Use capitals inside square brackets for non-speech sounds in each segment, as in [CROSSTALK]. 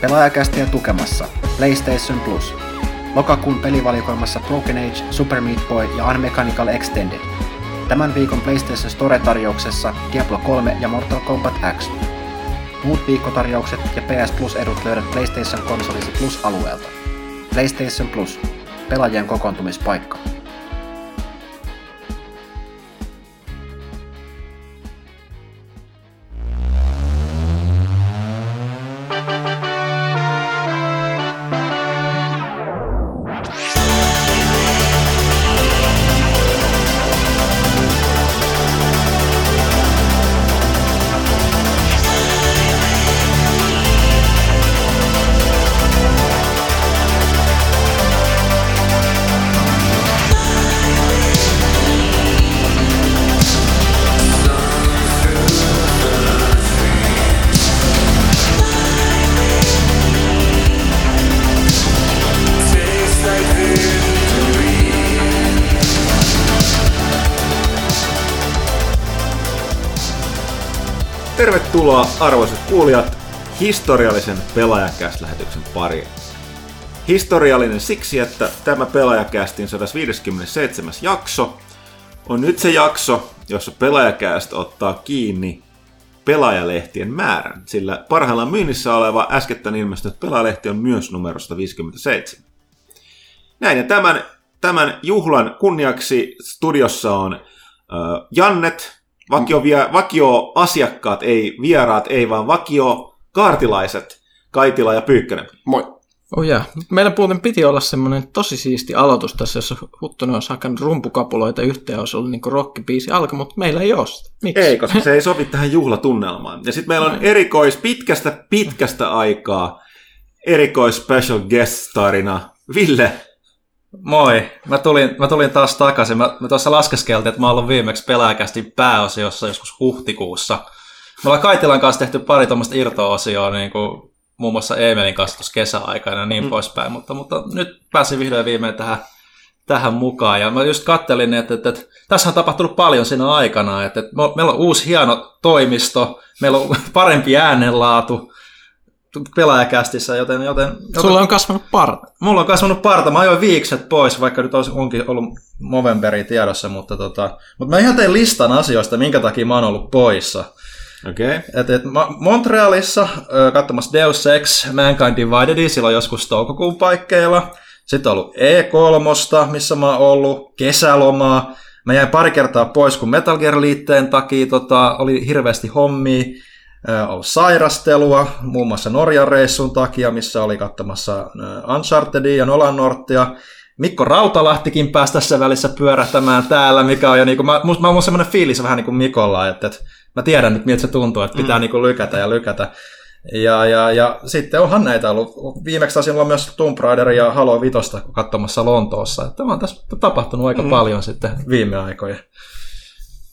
Pelaajakästiä tukemassa PlayStation Plus. Lokakuun pelivalikoimassa Broken Age, Super Meat Boy ja Unmechanical Extended. Tämän viikon PlayStation Store-tarjouksessa Diablo 3 ja Mortal Kombat X. Muut viikkotarjoukset ja PS Plus-edut löydät PlayStation konsolisi Plus-alueelta. PlayStation Plus. Pelaajien kokoontumispaikka. Arvoisat kuulijat historiallisen pelaajakäst-lähetyksen pariin. Historiallinen siksi, että tämä pelaajakästin 157. jakso on nyt se jakso, jossa pelaajakäst ottaa kiinni pelaajalehtien määrän, sillä parhaillaan myynnissä oleva äskettäin ilmestynyt pelaajalehti on myös numero 157. Näin, ja tämän, tämän juhlan kunniaksi studiossa on äh, Jannet, Vakio, vie, vakio asiakkaat, ei vieraat, ei vaan vakio kaartilaiset, Kaitila ja Pyykkönen. Moi. Oh yeah. Meillä muuten piti olla semmoinen tosi siisti aloitus tässä, jossa Huttunen olisi hakannut rumpukapuloita yhteen, olisi ollut niin rockibiisi alka, mutta meillä ei ole sitä. Miksi? Ei, koska se ei sovi tähän juhlatunnelmaan. Ja sitten meillä on erikois, pitkästä, pitkästä aikaa, erikois special guest starina Ville Moi, mä tulin, mä tulin taas takaisin. Mä, mä tuossa laskeskeltiin, että mä oon viimeksi pelaajakästi pääosiossa joskus huhtikuussa. Me ollaan Kaitilan kanssa tehty pari tuommoista irto-osioa, niin kuin muun muassa Eemelin kanssa tuossa kesäaikana ja niin mm. poispäin, mutta, mutta nyt pääsin vihdoin viimein tähän, tähän mukaan. Ja mä just kattelin, että, että, että tässä on tapahtunut paljon siinä aikana, että, että meillä on uusi hieno toimisto, meillä on [LAUGHS] parempi äänenlaatu, pelaajakästissä, joten, joten, joten... Sulla on kasvanut parta. Mulla on kasvanut parta. Mä ajoin viikset pois, vaikka nyt olisi, onkin ollut Movemberi tiedossa, mutta, tota, mutta mä ihan tein listan asioista, minkä takia mä oon ollut poissa. Okay. Et, et, Montrealissa katsomassa Deus Ex Mankind Divided silloin joskus toukokuun paikkeilla. Sitten on ollut E3, missä mä oon ollut, kesälomaa. Mä jäin pari kertaa pois, kun Metal Gear-liitteen takia tota, oli hirveästi hommia ollut sairastelua, muun muassa Norjan reissun takia, missä oli katsomassa Unchartedia ja Nolan Nortia. Mikko Rautalahtikin pääsi tässä välissä pyörähtämään täällä, mikä on jo niin kuin, mä, mä oon semmoinen fiilis vähän niin kuin Mikolla, että, että mä tiedän nyt miltä se tuntuu, että pitää mm. niin kuin lykätä ja lykätä. Ja, ja, ja sitten onhan näitä ollut. Viimeksi taisin olla myös Tomb Raider ja Halo Vitosta katsomassa Lontoossa. Että on tässä tapahtunut aika mm. paljon sitten viime aikoina.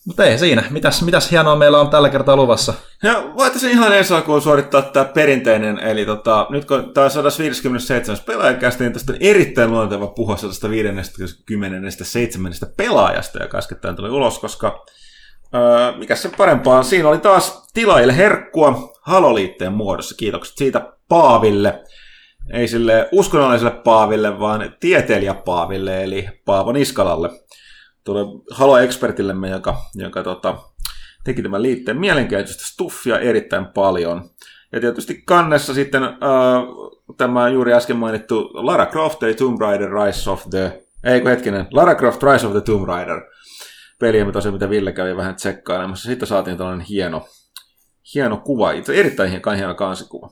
Mutta ei siinä. Mitäs, mitäs hienoa meillä on tällä kertaa luvassa? Ja voitaisiin ihan ensi alkuun suorittaa tämä perinteinen, eli tota, nyt kun tämä on 157. pelaajakästä, niin tästä on erittäin luonteva puhua 157. pelaajasta, joka äskettäin tuli ulos, koska öö, mikä se parempaa Siinä oli taas tilaajille herkkua Haloliitteen muodossa. Kiitokset siitä Paaville. Ei sille uskonnolliselle Paaville, vaan tieteilijä Paaville, eli Paavo Niskalalle tuolle Halo-ekspertillemme, joka, joka tota, teki tämän liitteen mielenkiintoista stuffia erittäin paljon. Ja tietysti kannessa sitten äh, tämä juuri äsken mainittu Lara Croft eli Tomb Raider Rise of the... Ei hetkinen, Lara Croft Rise of the Tomb Raider. Peliä, tosiaan, mitä Ville kävi vähän tsekkailemassa. Sitten saatiin tällainen hieno, hieno kuva, erittäin hieno, hieno kansikuva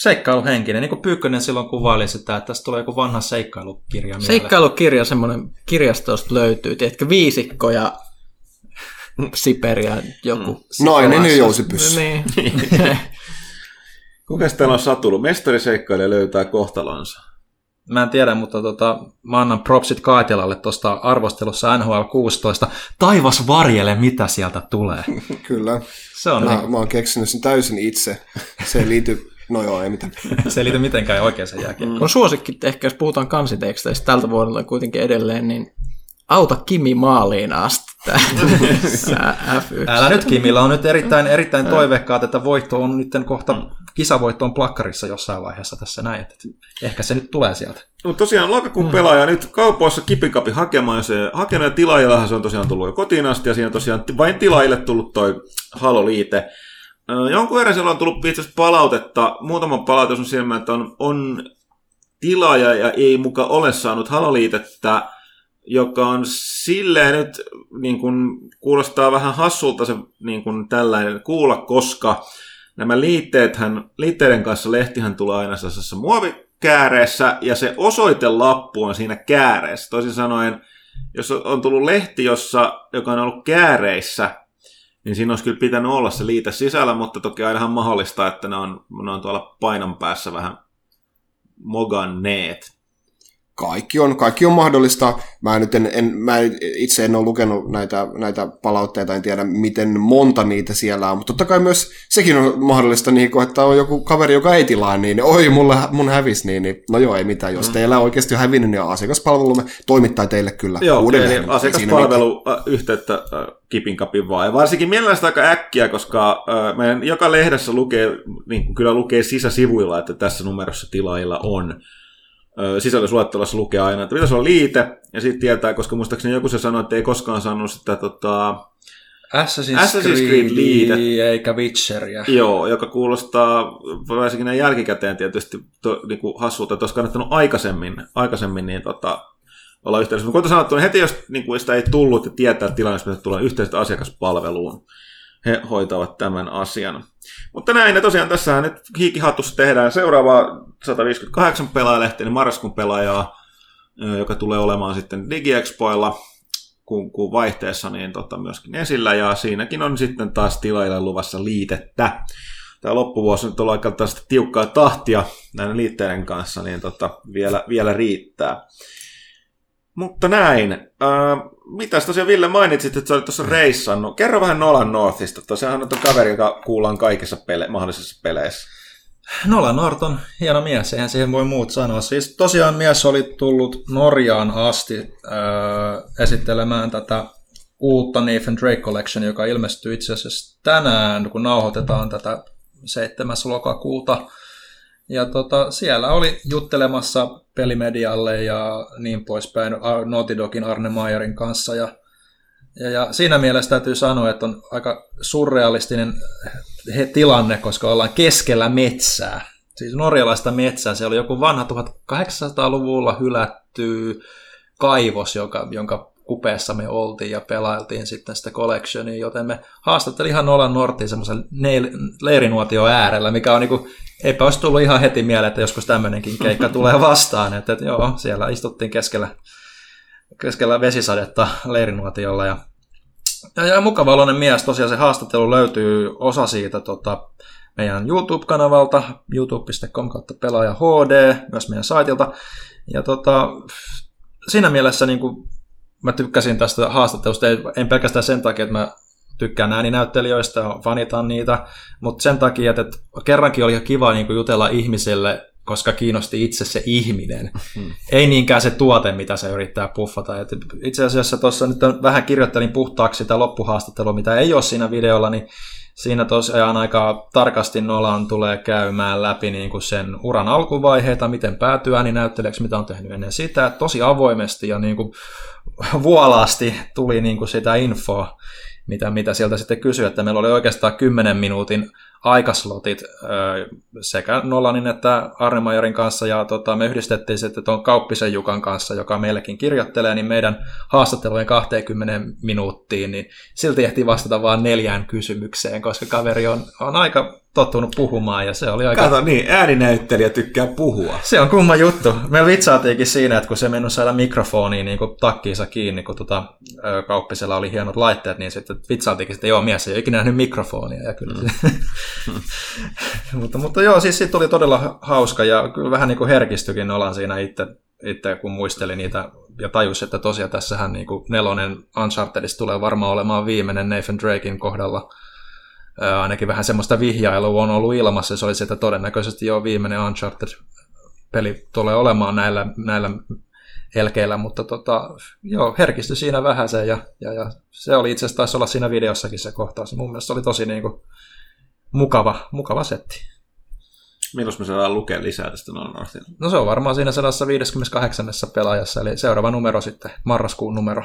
seikkailuhenkinen, niin kuin Pyykkönen silloin kuvaili sitä, että tästä tulee joku vanha seikkailukirja. Mieleen. Seikkailukirja, semmoinen kirjastosta löytyy, tiedätkö, viisikko ja Siperi ja joku. Mm. Nainen ja jousipyssy. Niin. [LAUGHS] Kuka teillä on satullut? Mestariseikkailijä löytää kohtalonsa. Mä en tiedä, mutta tota, mä annan propsit Kaitilalle tuosta arvostelussa NHL 16. Taivas varjele, mitä sieltä tulee. [LAUGHS] Kyllä. Se on mä, niin. mä oon keksinyt sen täysin itse. Se ei liity No joo, ei mitään. [LAUGHS] se ei liity mitenkään oikeaan jälkeen. Mm. On suosikki ehkä, jos puhutaan kansiteksteistä tältä vuodelta kuitenkin edelleen, niin auta Kimi maaliin asti tää, tää F1. Älä nyt Kimillä on nyt erittäin, erittäin toiveikkaat, että voitto on nyt kohta, kisavoitto on plakkarissa jossain vaiheessa tässä näin. Että ehkä se nyt tulee sieltä. No tosiaan lokakuun mm. pelaaja nyt kaupoissa kipikapi hakemaan, ja se hakenut ja tilaajillahan se on tosiaan tullut jo kotiin asti, ja siinä on tosiaan vain tilaajille tullut toi Halo-liite. Jonkun verran siellä on tullut itse palautetta, muutama palautus on silmä, että on, on tilaaja ja ei muka ole saanut Halo-liitettä, joka on silleen nyt niin kuin, kuulostaa vähän hassulta se niin kuin tällainen kuulla, koska nämä liitteethän, liitteiden kanssa lehtihän tulee aina sellaisessa muovikääreessä ja se osoitelappu on siinä kääreessä. Toisin sanoen, jos on tullut lehti, jossa, joka on ollut kääreissä, niin siinä olisi kyllä pitänyt olla se liite sisällä, mutta toki ainahan mahdollista, että ne on, ne on tuolla painon päässä vähän moganneet kaikki on, kaikki on mahdollista. Mä, nyt en, en, mä itse en ole lukenut näitä, näitä palautteita, en tiedä miten monta niitä siellä on, mutta totta kai myös sekin on mahdollista, niin kun, että on joku kaveri, joka ei tilaa, niin oi, mulle, mun hävis, niin, niin no joo, ei mitään. Jos mm. teillä on oikeasti on hävinnyt, niin asiakaspalvelumme toimittaa teille kyllä joo, uudelleen. Eli asiakaspalvelu yhteyttä kipin kapin vaan. Ja varsinkin mielellään aika äkkiä, koska äh, meidän joka lehdessä lukee, niin kyllä lukee sisäsivuilla, että tässä numerossa tilaajilla on sisällysluettelossa lukee aina, että pitäisi olla liite, ja sitten tietää, koska muistaakseni joku se sanoi, että ei koskaan saanut sitä tota, Assassin's, Assassin's Creed liite. eikä Witcheria. Joo, joka kuulostaa varsinkin näin jälkikäteen tietysti to, niin kuin hassulta, että olisi kannattanut aikaisemmin, aikaisemmin niin, tota, olla yhteydessä. Mutta kuten sanottu, niin heti jos niin kuin sitä ei tullut ja tietää, että tilanne pitäisi tulla yhteisestä asiakaspalveluun, he hoitavat tämän asian. Mutta näin, ja tosiaan tässä nyt hiikihatussa tehdään seuraava 158 pelaajalehti, niin marraskuun pelaajaa, joka tulee olemaan sitten DigiExpoilla kuun, kuun vaihteessa niin tota, myöskin esillä, ja siinäkin on sitten taas tilaille luvassa liitettä. Tämä loppuvuosi nyt on aika tästä tiukkaa tahtia näiden liitteiden kanssa, niin tota, vielä, vielä riittää. Mutta näin. Äh, mitäs tosiaan Ville mainitsit, että sä olit tuossa reissannut. Kerro vähän Nolan Northista. Tosiaan on kaveri, joka kuullaan kaikissa pele- mahdollisissa peleissä. Nolan North on hieno mies, eihän siihen voi muut sanoa. Siis tosiaan mies oli tullut Norjaan asti äh, esittelemään tätä uutta Nathan Drake Collection, joka ilmestyy itse asiassa tänään, kun nauhoitetaan tätä 7. lokakuuta. Ja tota, siellä oli juttelemassa pelimedialle ja niin poispäin Naughty Dogin Arne Mayerin kanssa. Ja, ja, ja siinä mielessä täytyy sanoa, että on aika surrealistinen he, tilanne, koska ollaan keskellä metsää. Siis norjalaista metsää. Se oli joku vanha 1800-luvulla hylätty kaivos, joka, jonka kupeessa me oltiin ja pelailtiin sitten sitä collectionia, joten me haastattelin ihan Nolan Nortin semmoisen leirinuotio äärellä, mikä on niinku, eipä olisi tullut ihan heti mieleen, että joskus tämmöinenkin keikka [LAUGHS] tulee vastaan, että, että joo, siellä istuttiin keskellä, keskellä vesisadetta leirinuotiolla ja, ja, ja mukava mies, tosiaan se haastattelu löytyy osa siitä tota, meidän YouTube-kanavalta, youtube.com kautta pelaaja HD, myös meidän saitilta. Ja tota, siinä mielessä niin kuin mä tykkäsin tästä haastattelusta, en pelkästään sen takia, että mä tykkään ääninäyttelijöistä, fanitan niitä, mutta sen takia, että kerrankin oli kiva niin jutella ihmiselle, koska kiinnosti itse se ihminen. Hmm. Ei niinkään se tuote, mitä se yrittää puffata. Et itse asiassa tuossa nyt vähän kirjoittelin puhtaaksi sitä loppuhaastattelua, mitä ei ole siinä videolla, niin siinä tosiaan aika tarkasti Nolan tulee käymään läpi niin kuin sen uran alkuvaiheita, miten päätyy ääninäyttelijäksi, mitä on tehnyt ennen sitä, tosi avoimesti ja niin kuin [LAUGHS] vuolaasti tuli niin kuin sitä infoa, mitä, mitä sieltä sitten kysyi, että meillä oli oikeastaan 10 minuutin aikaslotit sekä Nolanin että Arnemajerin kanssa, ja tota, me yhdistettiin sitten tuon Kauppisen Jukan kanssa, joka meillekin kirjoittelee, niin meidän haastattelujen 20 minuuttiin, niin silti ehti vastata vain neljään kysymykseen, koska kaveri on, on aika tottunut puhumaan ja se oli aika... Kato niin, ääninäyttelijä tykkää puhua. Se on kumma juttu. Me vitsaatiinkin siinä, että kun se meni saada mikrofoniin niin kuin takkiinsa kiinni, kun tota, kauppisella oli hienot laitteet, niin sitten vitsaatiinkin, että joo, mies ei ole ikinä nähnyt mikrofonia. Ja kyllä mm. [LAUGHS] mutta, mutta joo, siis siitä tuli todella hauska ja kyllä vähän niin kuin herkistykin olan siinä itse, itse kun muisteli niitä ja tajus, että tosiaan tässähän niin kuin nelonen Unchartedista tulee varmaan olemaan viimeinen Nathan Drakein kohdalla – ainakin vähän semmoista vihjailua on ollut ilmassa, se olisi, että todennäköisesti jo viimeinen Uncharted-peli tulee olemaan näillä, näillä elkeillä, mutta tota, joo, herkistyi siinä vähän se ja, ja, ja, se oli itse asiassa taisi olla siinä videossakin se kohtaus. Mun mielestä se oli tosi niin kuin, mukava, mukava setti. Milloin me saadaan lukea lisää tästä Nolan Northilta? No se on varmaan siinä 158. pelaajassa, eli seuraava numero sitten, marraskuun numero.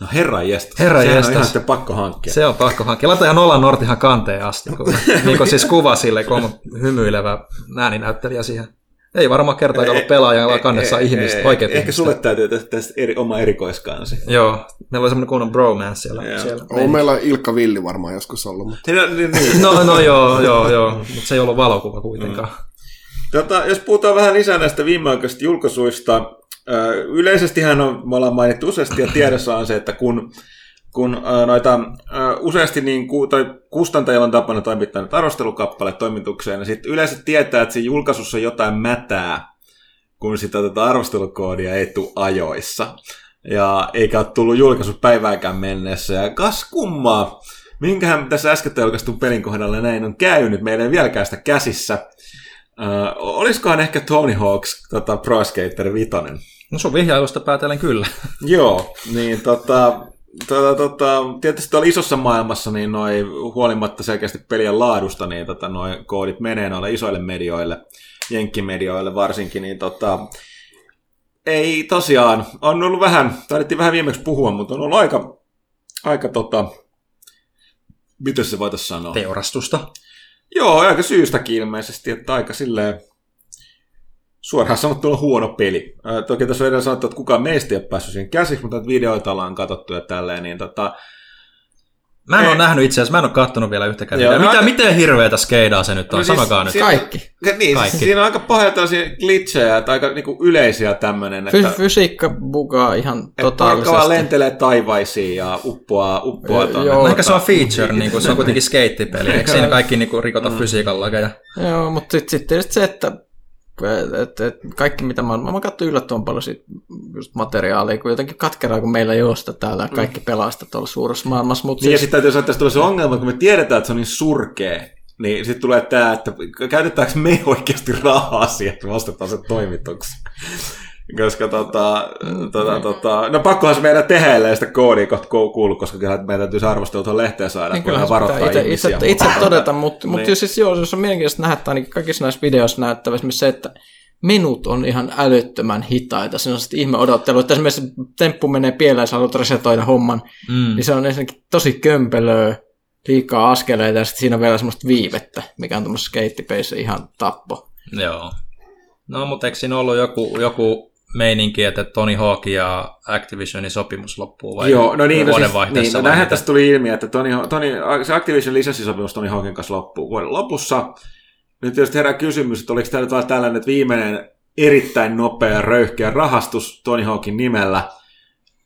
No herra jestas. Herra Sehän on jestas. ihan sitten pakko hankkia. Se on pakko hankkia. Laita ihan Nolan North ihan kanteen asti, kun, [LAUGHS] niin kuin siis kuva sille, kun on hymyilevä ääninäyttelijä siihen. Ei varmaan kertaakaan ollut pelaaja, vaan kannessa Eh, ihmiset, eh, oikeat Ehkä ihmiset. sulle täytyy tästä, tästä eri, oma erikoiskansi. Joo, meillä oli semmoinen kunnon bromance siellä. Joo. siellä On meillä Ilkka Villi varmaan joskus ollut, mutta No, niin, niin. [LAUGHS] No, no joo, joo, joo, mutta se ei ollut valokuva kuitenkaan. Tota, jos puhutaan vähän lisää näistä viimeaikaisista julkaisuista, yleisestihän on, me ollaan mainittu useasti ja tiedossa on se, että kun, kun noita useasti niin tai kustantajilla on tapana toimittaa näitä arvostelukappale toimitukseen, niin sitten yleensä tietää, että siinä julkaisussa jotain mätää, kun sitä tätä arvostelukoodia ei tule ajoissa. Ja eikä ole tullut julkaisupäivääkään mennessä. Ja kas kummaa, minkähän tässä äsken julkaistun pelin kohdalla näin on käynyt. Meillä ei vieläkään sitä käsissä. Uh, olisikohan ehkä Tony Hawks tota, Pro Skater 5? No sun vihjailusta päätellen kyllä. [LAUGHS] Joo, niin tota, tota, tota, tietysti tuolla isossa maailmassa, niin noi, huolimatta selkeästi pelien laadusta, niin tota, noi koodit menee noille isoille medioille, jenkkimedioille varsinkin, niin tota, ei tosiaan, on ollut vähän, taidettiin vähän viimeksi puhua, mutta on ollut aika, aika tota, miten se voitaisiin sanoa? Teurastusta. Joo, aika syystäkin ilmeisesti, että aika silleen suoraan sanottuna huono peli. Ää, toki tässä on edellä sanottu, että kukaan meistä ei ole päässyt siihen käsiksi, mutta videoita ollaan katsottu ja tälleen, niin tota, Mä en Ei. ole nähnyt itse asiassa, mä en ole kattonut vielä yhtäkään Joo, videoa. no Mitä, aika- miten hirveätä skeidaa se nyt on? No siis Sanokaa nyt. Kaikki. niin, Kaikki. Kaikki. siinä on aika pahoja tällaisia glitchejä, että aika niinku yleisiä tämmöinen, Fy- että, fysiikka bugaa ihan että totaalisesti. lentelee taivaisiin ja uppoaa, uppoaa tonne. joo. No ehkä se on feature, niin kuin, se on kuitenkin skeittipeli. Eikö siinä kaikki niin kuin, rikota Mm. fysiikan lakeja? Joo, mutta sitten sit tietysti se, että et, et, kaikki mitä mä, mä katsoin yllättävän paljon siitä just materiaalia, kun jotenkin katkeraa, kun meillä ei ole sitä täällä ja kaikki pelaa sitä tuolla suuressa maailmassa. Mutta Niin ja siis, sitten täytyy sanoa, että tulee se ongelma, kun me tiedetään, että se on niin surkea, niin sitten tulee tämä, että käytetäänkö me oikeasti rahaa siihen, että me ostetaan se toimituksi. Koska tota, tota, tota, no pakkohan se meidän tehdä, ellei sitä koodia kohta kuulu, koska kyllä meidän täytyy se arvostelu tuohon lehteen saada, niin se varoittaa itse, ihmisiä. itse, itse todeta, mutta mut Niin. siis joo, se on mielenkiintoista nähdä, että ainakin kaikissa näissä videoissa näyttävä esimerkiksi se, että menut on ihan älyttömän hitaita. Se on sitten ihme odottelu, että esimerkiksi temppu menee pieleen ja sä haluat resetoida homman, Mm. niin se on ensinnäkin tosi kömpelöä, liikaa askeleita ja sitten siinä on vielä semmoista viivettä, mikä on tuommoisessa skeittipeissä ihan tappo. Joo. No, mutta eikö siinä ollut joku, joku meininki, että Tony Hawk ja Activisionin sopimus loppuu vai Joo, no niin, no, siis, niin, no näinhän tästä tuli ilmi, että Tony, Tony, se Activision lisenssisopimus Tony Hawkin kanssa loppuu vuoden lopussa. Nyt tietysti herää kysymys, että oliko tämä nyt vaan tällainen että viimeinen erittäin nopea ja röyhkeä rahastus Tony Hawkin nimellä,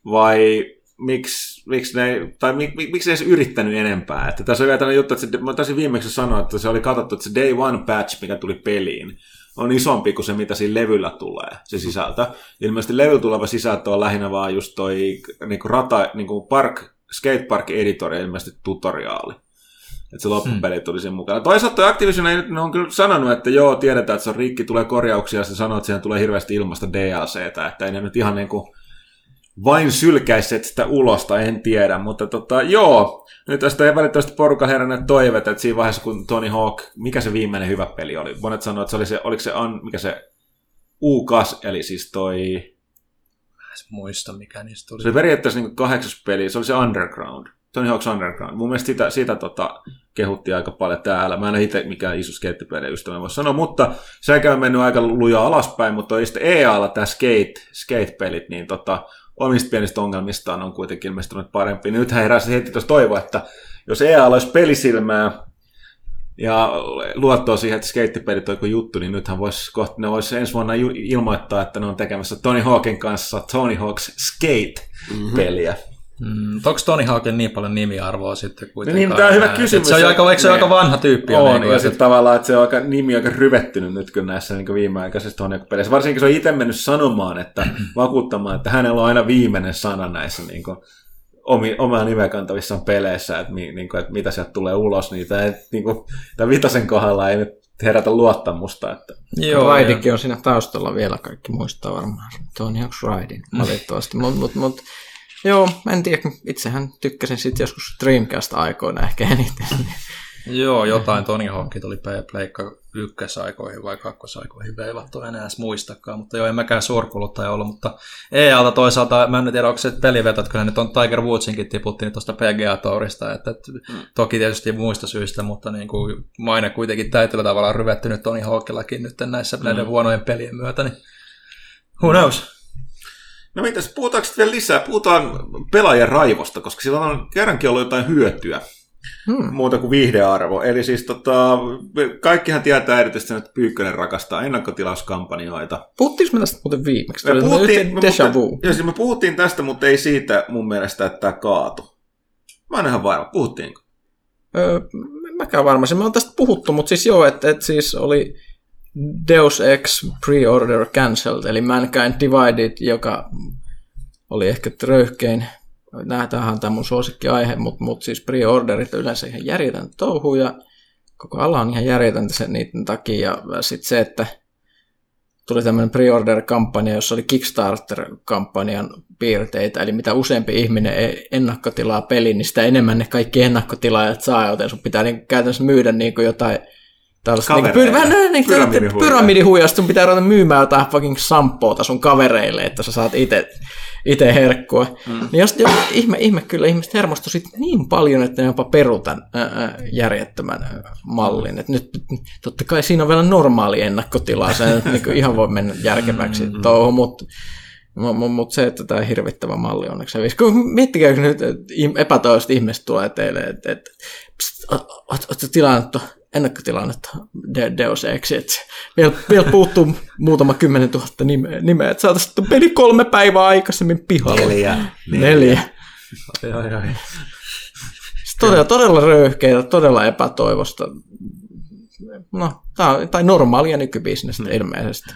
vai miksi, miksi ne, tai mik, mik, miksi ne edes yrittänyt enempää? Että tässä on vielä tällainen juttu, että se, mä taisin viimeksi sanoa, että se oli katsottu, että se Day One patch, mikä tuli peliin, on isompi kuin se, mitä siinä levyllä tulee, se sisältö. Ilmeisesti levyllä tuleva sisältö on lähinnä vaan just toi niinku rata, niinku park, skatepark editor ja ilmeisesti tutoriaali. Että se loppupeli tuli siinä mukana. Toisaalta toi Activision ei nyt, ne on kyllä sanonut, että joo, tiedetään, että se on rikki, tulee korjauksia, ja se sanoo, että siihen tulee hirveästi ilmasta DLCtä, että ei ne nyt ihan niinku vain sylkäisseet sitä ulosta, en tiedä, mutta tota, joo, nyt tästä ei välittömästi porukan heränneet toiveet, että siinä vaiheessa, kun Tony Hawk, mikä se viimeinen hyvä peli oli? Monet sanoivat, että se oli se, oliko se, un, mikä se U-kas, eli siis toi, Mä en muista, mikä niistä tuli. se oli periaatteessa niin kahdeksas peli, se oli se Underground. Tony Hawk's Underground. Mun mielestä sitä, sitä tota, kehuttiin aika paljon täällä. mä en ole itse mikään iso skeittipelien ystävä voi sanoa, mutta sekä on mennyt aika lujaa alaspäin, mutta toi sitten EA-alla tämä skate, skate-pelit, niin tota, omista pienistä ongelmistaan on kuitenkin ilmestynyt parempi. Nythän heräsi heti tuossa toivoa, että jos EA olisi pelisilmää ja luottoa siihen, että skeittipelit on juttu, niin nythän vois, kohta, ne voisi ensi vuonna ilmoittaa, että ne on tekemässä Tony Hawkin kanssa Tony Hawk's Skate-peliä. Mm, onko Tony Hawkin niin paljon nimiarvoa sitten kuitenkaan? niin, tää on hyvä enää? kysymys. Se on, aika, eikö se ole Niin. aika vanha tyyppi? On, niin kuin, ja että- sitten tavallaan, että se on aika, nimi aika ryvettynyt nyt kyllä näissä niin viimeaikaisissa Tony Hawk-peleissä. Varsinkin se on itse mennyt sanomaan, että [CLEARS THROAT] vakuuttamaan, että hänellä on aina viimeinen sana näissä niin kuin, omi, omaa nimeä kantavissa peleissä, että, mi, niin kuin, että mitä sieltä tulee ulos, niin tämä, niin kuin, tämän vitosen kohdalla ei nyt herätä luottamusta. Että... Joo, Raidikin on siinä taustalla vielä, kaikki muistaa varmaan. Tony Hawk's Raidin, valitettavasti. Mutta mut, mut, joo, en tiedä, itsehän tykkäsin sitten joskus Dreamcast-aikoina ehkä eniten. Joo, jotain Tony Hawkit oli Pleikka ykkösaikoihin vai kakkosaikoihin veivattu, en edes muistakaan, mutta joo, en mäkään suurkuluttaja ollut, mutta EA-alta toisaalta, mä en tiedä, onko se pelivetot, kyllä nyt on Tiger Woodsinkin tiputtiin tuosta PGA Tourista, että, että mm. toki tietysti muista syistä, mutta niin kuin maine kuitenkin täytyllä tavalla ryvettynyt Tony Hawkillakin nyt näissä mm. näiden huonojen pelien myötä, niin who knows? No mitäs, puhutaanko vielä lisää? Puhutaan pelaajan raivosta, koska sillä on kerrankin ollut jotain hyötyä Hmm. Muuta kuin viihdearvo. Eli siis tota, kaikkihan tietää erityisesti, että Pyykkönen rakastaa ennakkotilauskampanjoita. Puhuttiinko me tästä muuten viimeksi? Me puhuttiin, me, mutta, joo, siis me puhuttiin tästä, mutta ei siitä mun mielestä, että tämä kaatu. Mä en ihan varma. Puhuttiinko? Öö, mäkään varma. Me on tästä puhuttu, mutta siis joo, että, että siis oli Deus Ex Pre-Order Cancelled, eli Mankind Divided, joka oli ehkä röyhkein tämähän on tämä mun suosikkiaihe, mutta mut siis pre-orderit yleensä ihan järjetön touhu ja koko ala on ihan järjetöntä sen niiden takia. Ja sitten se, että tuli tämmöinen pre-order-kampanja, jossa oli Kickstarter-kampanjan piirteitä, eli mitä useampi ihminen e- ennakkotilaa pelin, niin sitä enemmän ne kaikki ennakkotilaajat saa, joten sun pitää niin käytännössä myydä niin jotain Tällaista niin pyr- vähän niin pyramidihuijasta, sun pitää ruveta myymään jotain fucking sampoota sun kavereille, että sä saat itse ite herkkua. Mm. Niin jos, jos, ihme, ihme kyllä, ihmiset hermostu sit niin paljon, että ne jopa peru tämän ää, järjettömän mallin. Et nyt totta kai siinä on vielä normaali ennakkotila, se niin ihan voi mennä järkeväksi mm-hmm. touhu, mutta mutta mut se, että tämä hirvittävä malli onneksi hävisi. Miettikääkö nyt, että epätoivoiset ihmiset tulee teille, että, että oletko tilannut ennakkotilannetta De- Deus Ex, että vielä, vielä puuttuu muutama kymmenen tuhatta nimeä, nimeä että saataisiin peli kolme päivää aikaisemmin pihalla. Neljä. Neljä. Neljä. Ai, ai, ai. Todella, todella röyhkeitä, todella epätoivosta. No, tai normaalia nykybisnestä mm. ilmeisesti.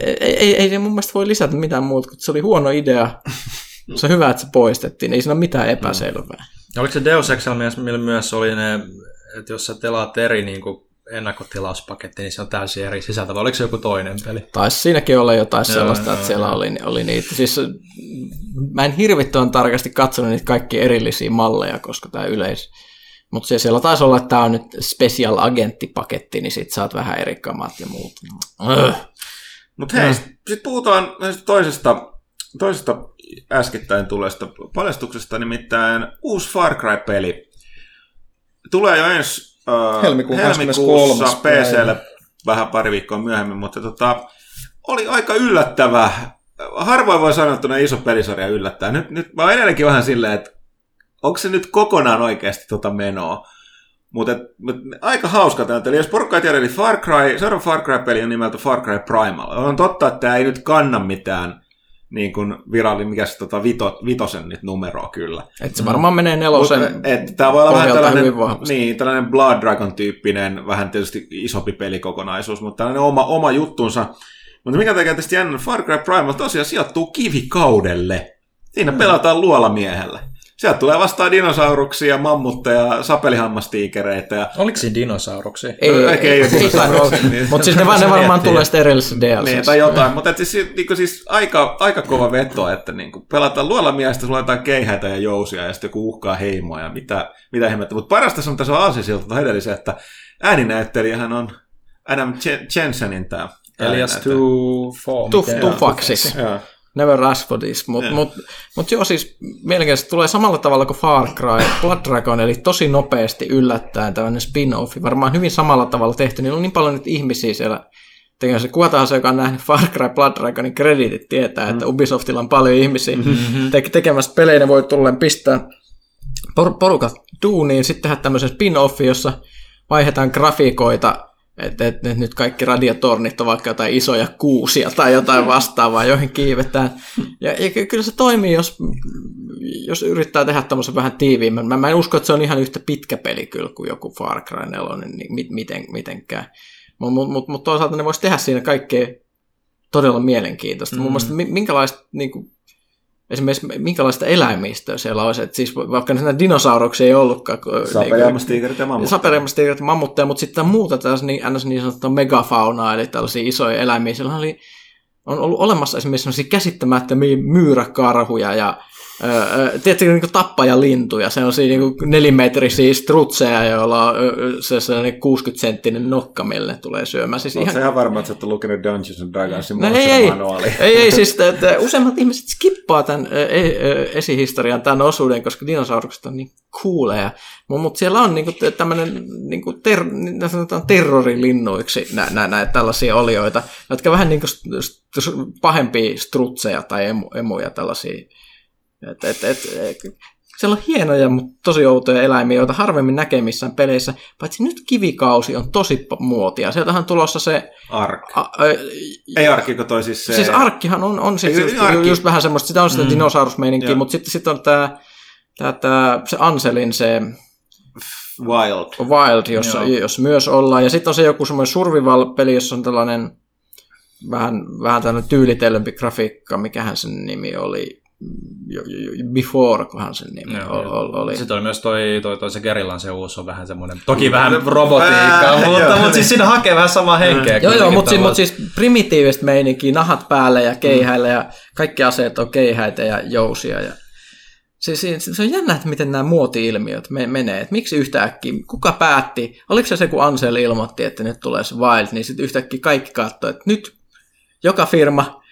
Ei, ei, ei se mun mielestä voi lisätä mitään muuta, kun se oli huono idea. Se on hyvä, että se poistettiin. Ei siinä ole mitään epäselvää. Oliko se Deus Ex millä myös oli ne että jos sä telaat eri niin kuin ennakkotilauspaketti, niin se on täysin eri sisältö, vai oliko se joku toinen peli? Taisi siinäkin olla jotain joo, sellaista, joo, että siellä oli, oli niitä. Siis, mä en hirvittävän tarkasti katsonut niitä kaikki erillisiä malleja, koska tämä yleis... Mutta siellä taisi olla, että tämä on nyt special agenttipaketti, niin sit saat vähän eri kamat ja muut. Mutta hei, sitten puhutaan toisesta, toisesta äskettäin tulleesta paljastuksesta, nimittäin uusi Far Cry-peli Tulee jo ensi uh, Helmikuun helmikuussa PClle vähän pari viikkoa myöhemmin, mutta tota, oli aika yllättävä. Harvoin voi sanoa, että iso pelisarja yllättää. Nyt, nyt mä oon edelleenkin vähän silleen, että onko se nyt kokonaan oikeasti tota menoa. Mutta mut, aika hauska tämä. Eli jos porukka ei tiedä, eli Far Cry, seuraava Far Cry-peli on nimeltä Far Cry Primal. On totta, että tämä ei nyt kanna mitään niin kuin virallinen, mikä se tota, vito, vitosen nyt numeroa kyllä. Että se varmaan menee nelosen Mut, et, Tämä voi olla vähän tällainen, niin, tällainen Blood Dragon-tyyppinen, vähän tietysti isompi pelikokonaisuus, mutta tällainen oma, oma juttunsa. Mutta mikä tekee tästä jännän, Far Cry Primal tosiaan sijoittuu kivikaudelle. Siinä mm. pelataan luolamiehellä. Sieltä tulee vastaan dinosauruksia, mammutteja, sapelihammastiikereitä. Ja... Oliko siinä dinosauruksia? Ei, ei, ei, ei, ei niin. Mutta siis ne, ne varmaan tulee sitten erillisessä DLC. Niin, tai jotain, mutta siis, niin siis aika, aika kova veto, että niin kuin pelataan luolamiestä, sulla on keihäitä ja jousia ja sitten joku uhkaa heimoa ja mitä, mitä ihmettä. Mutta parasta on tässä on Aasisilta edellisen, että ääninäyttelijähän on Adam Jensenin tämä. Elias Tufaxis. Joo. Never ask for this. Mutta yeah. mut, mut joo, siis mielenkiintoisesti tulee samalla tavalla kuin Far Cry, Blood Dragon, eli tosi nopeasti yllättäen tämmöinen spin-offi, varmaan hyvin samalla tavalla tehty, niin on niin paljon nyt ihmisiä siellä tekemässä. Kuka tahansa, joka on nähnyt Far Cry Blood Dragonin kreditit, tietää, että mm. Ubisoftilla on paljon ihmisiä mm-hmm. te- tekemässä pelejä, ne voi tulla pistää por- porukat duuniin, sitten tehdä tämmöisen spin-offi, jossa vaihdetaan grafiikoita että et, et nyt kaikki radiotornit on vaikka jotain isoja kuusia tai jotain vastaavaa, joihin kiivetään. Ja, ja kyllä se toimii, jos, jos yrittää tehdä tämmöisen vähän tiiviimmän. Mä, mä en usko, että se on ihan yhtä pitkä peli kyllä kuin joku Far Cry 4, niin miten, mitenkään. Mutta mut, mut, mut toisaalta ne voisi tehdä siinä kaikkea todella mielenkiintoista. Mm. Mun mielestä minkälaista niin kuin, esimerkiksi minkälaista eläimistöä siellä olisi. Et siis vaikka näitä dinosauruksia ei ollutkaan. kun- Sapeliammastiikerit ja mammut. Sapeliammastiikerit ja mammutteja, mutta sitten muuta tällaista niin, niin sanottua megafaunaa, eli tällaisia isoja eläimiä. Siellä oli, on ollut olemassa esimerkiksi sellaisia käsittämättömiä myyräkarhuja ja Öö, tiedätkö, niin tappajalintuja, se on siinä niin nelimetrisiä strutseja, joilla on se sellainen 60-senttinen nokka, mille tulee syömään. Siis Oletko ihan, ihan varma, että sä et lukenut Dungeons and Dragonsin No ei, ei, ei, ei, siis että, että useimmat ihmiset skippaa tämän e- esihistorian tämän osuuden, koska dinosaurukset on niin cooleja. Mutta mut siellä on niinku tämmöinen niinku ter, niin sanotaan terrorilinnuiksi nä, nä, näitä tällaisia olioita, jotka vähän niin kuin pahempia strutseja tai emu, emuja tällaisia. Et, et, et, et, siellä on hienoja, mutta tosi outoja eläimiä, joita harvemmin näkee missään peleissä. Paitsi nyt kivikausi on tosi muotia. Sieltähän on tulossa se... Ark. A, a, Ei Arkiko toi siis se... Siis arkkihan on, on siis just, arkki. just vähän semmoista, sitä on sitä mm. dinosaurusmeininkiä, Joo. mutta sitten sit on tämä tää, tää, se Anselin se Wild. Wild, jossa, Joo. jossa myös ollaan. Ja sitten on se joku semmoinen survival-peli, jossa on tällainen vähän, vähän tällainen tyylitellympi grafiikka, mikähän sen nimi oli. Before, kohan sen nimi Joo, ol- ol- oli. Sitten oli myös toi, toi, toi se Gerillan se uusi on vähän semmoinen, toki vähän robotiikkaa, Ää, mutta, joo. mutta siis siinä hakee vähän samaa henkeä. Joo, joo, mutta siis, mut siis primitiivistä meininkiä, nahat päällä ja keihäillä ja kaikki aseet on keihäitä ja jousia. Ja... Se, se, se on jännä, että miten nämä muoti-ilmiöt me, menee. Et miksi yhtäkkiä, kuka päätti, oliko se se, kun Ansel ilmoitti, että nyt tulee se Wild, niin sitten yhtäkkiä kaikki katsoi, että nyt joka firma,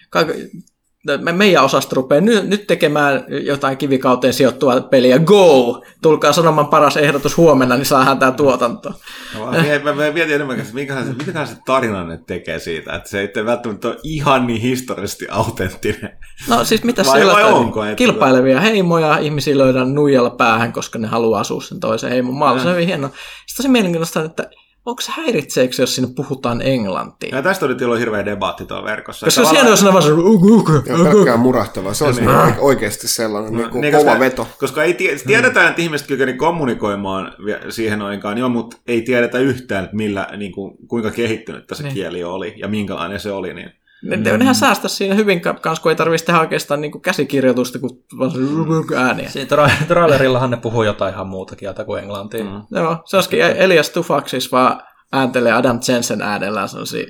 meidän osasta rupeaa nyt, nyt tekemään jotain kivikauteen sijoittuvaa peliä. Go! Tulkaa sanomaan paras ehdotus huomenna, niin saadaan tämä tuotanto. Mä, mä, mä, mietin enemmän, että minkälaisen, minkälaisen tarinan ne tekee siitä, että se ei välttämättä ole ihan niin historiallisesti autenttinen. No siis mitä Vai- siellä vai onko, että- kilpailevia heimoja, ihmisiä löydään nuijalla päähän, koska ne haluaa asua sen toisen heimon maalla. Se on hyvin hienoa. Sitten tosi mielenkiintoista, että onko se häiritseekö, jos siinä puhutaan englantia? Ja tästä oli silloin hirveä debatti tuolla verkossa. Koska se on ne vaan se, "Ugu, ugu, Ja ugu." pelkkää murahtavaa. Se olisi niin oikeasti sellainen niin kuin Niin, kova koska, veto. Koska ei tie, tiedetään, että ihmiset kykenevät kommunikoimaan siihen aikaan jo, mutta ei tiedetä yhtään, että millä, niin kuin, kuinka kehittynyt se Niin. kieli oli ja minkälainen se oli. Niin. Ne, ne, nehän säästä siinä hyvin ka- kans, kun ei tarvitsisi tehdä oikeastaan niin kuin käsikirjoitusta, kun vaan ugu ääniä. Siinä tra- [LAUGHS] trailerillahan ne puhuu jotain ihan muuta kieltä kuin englantia. Mm. Joo, se olisikin Elias Tufaksis vaan ääntelee Adam Jensen äänellään sellaisia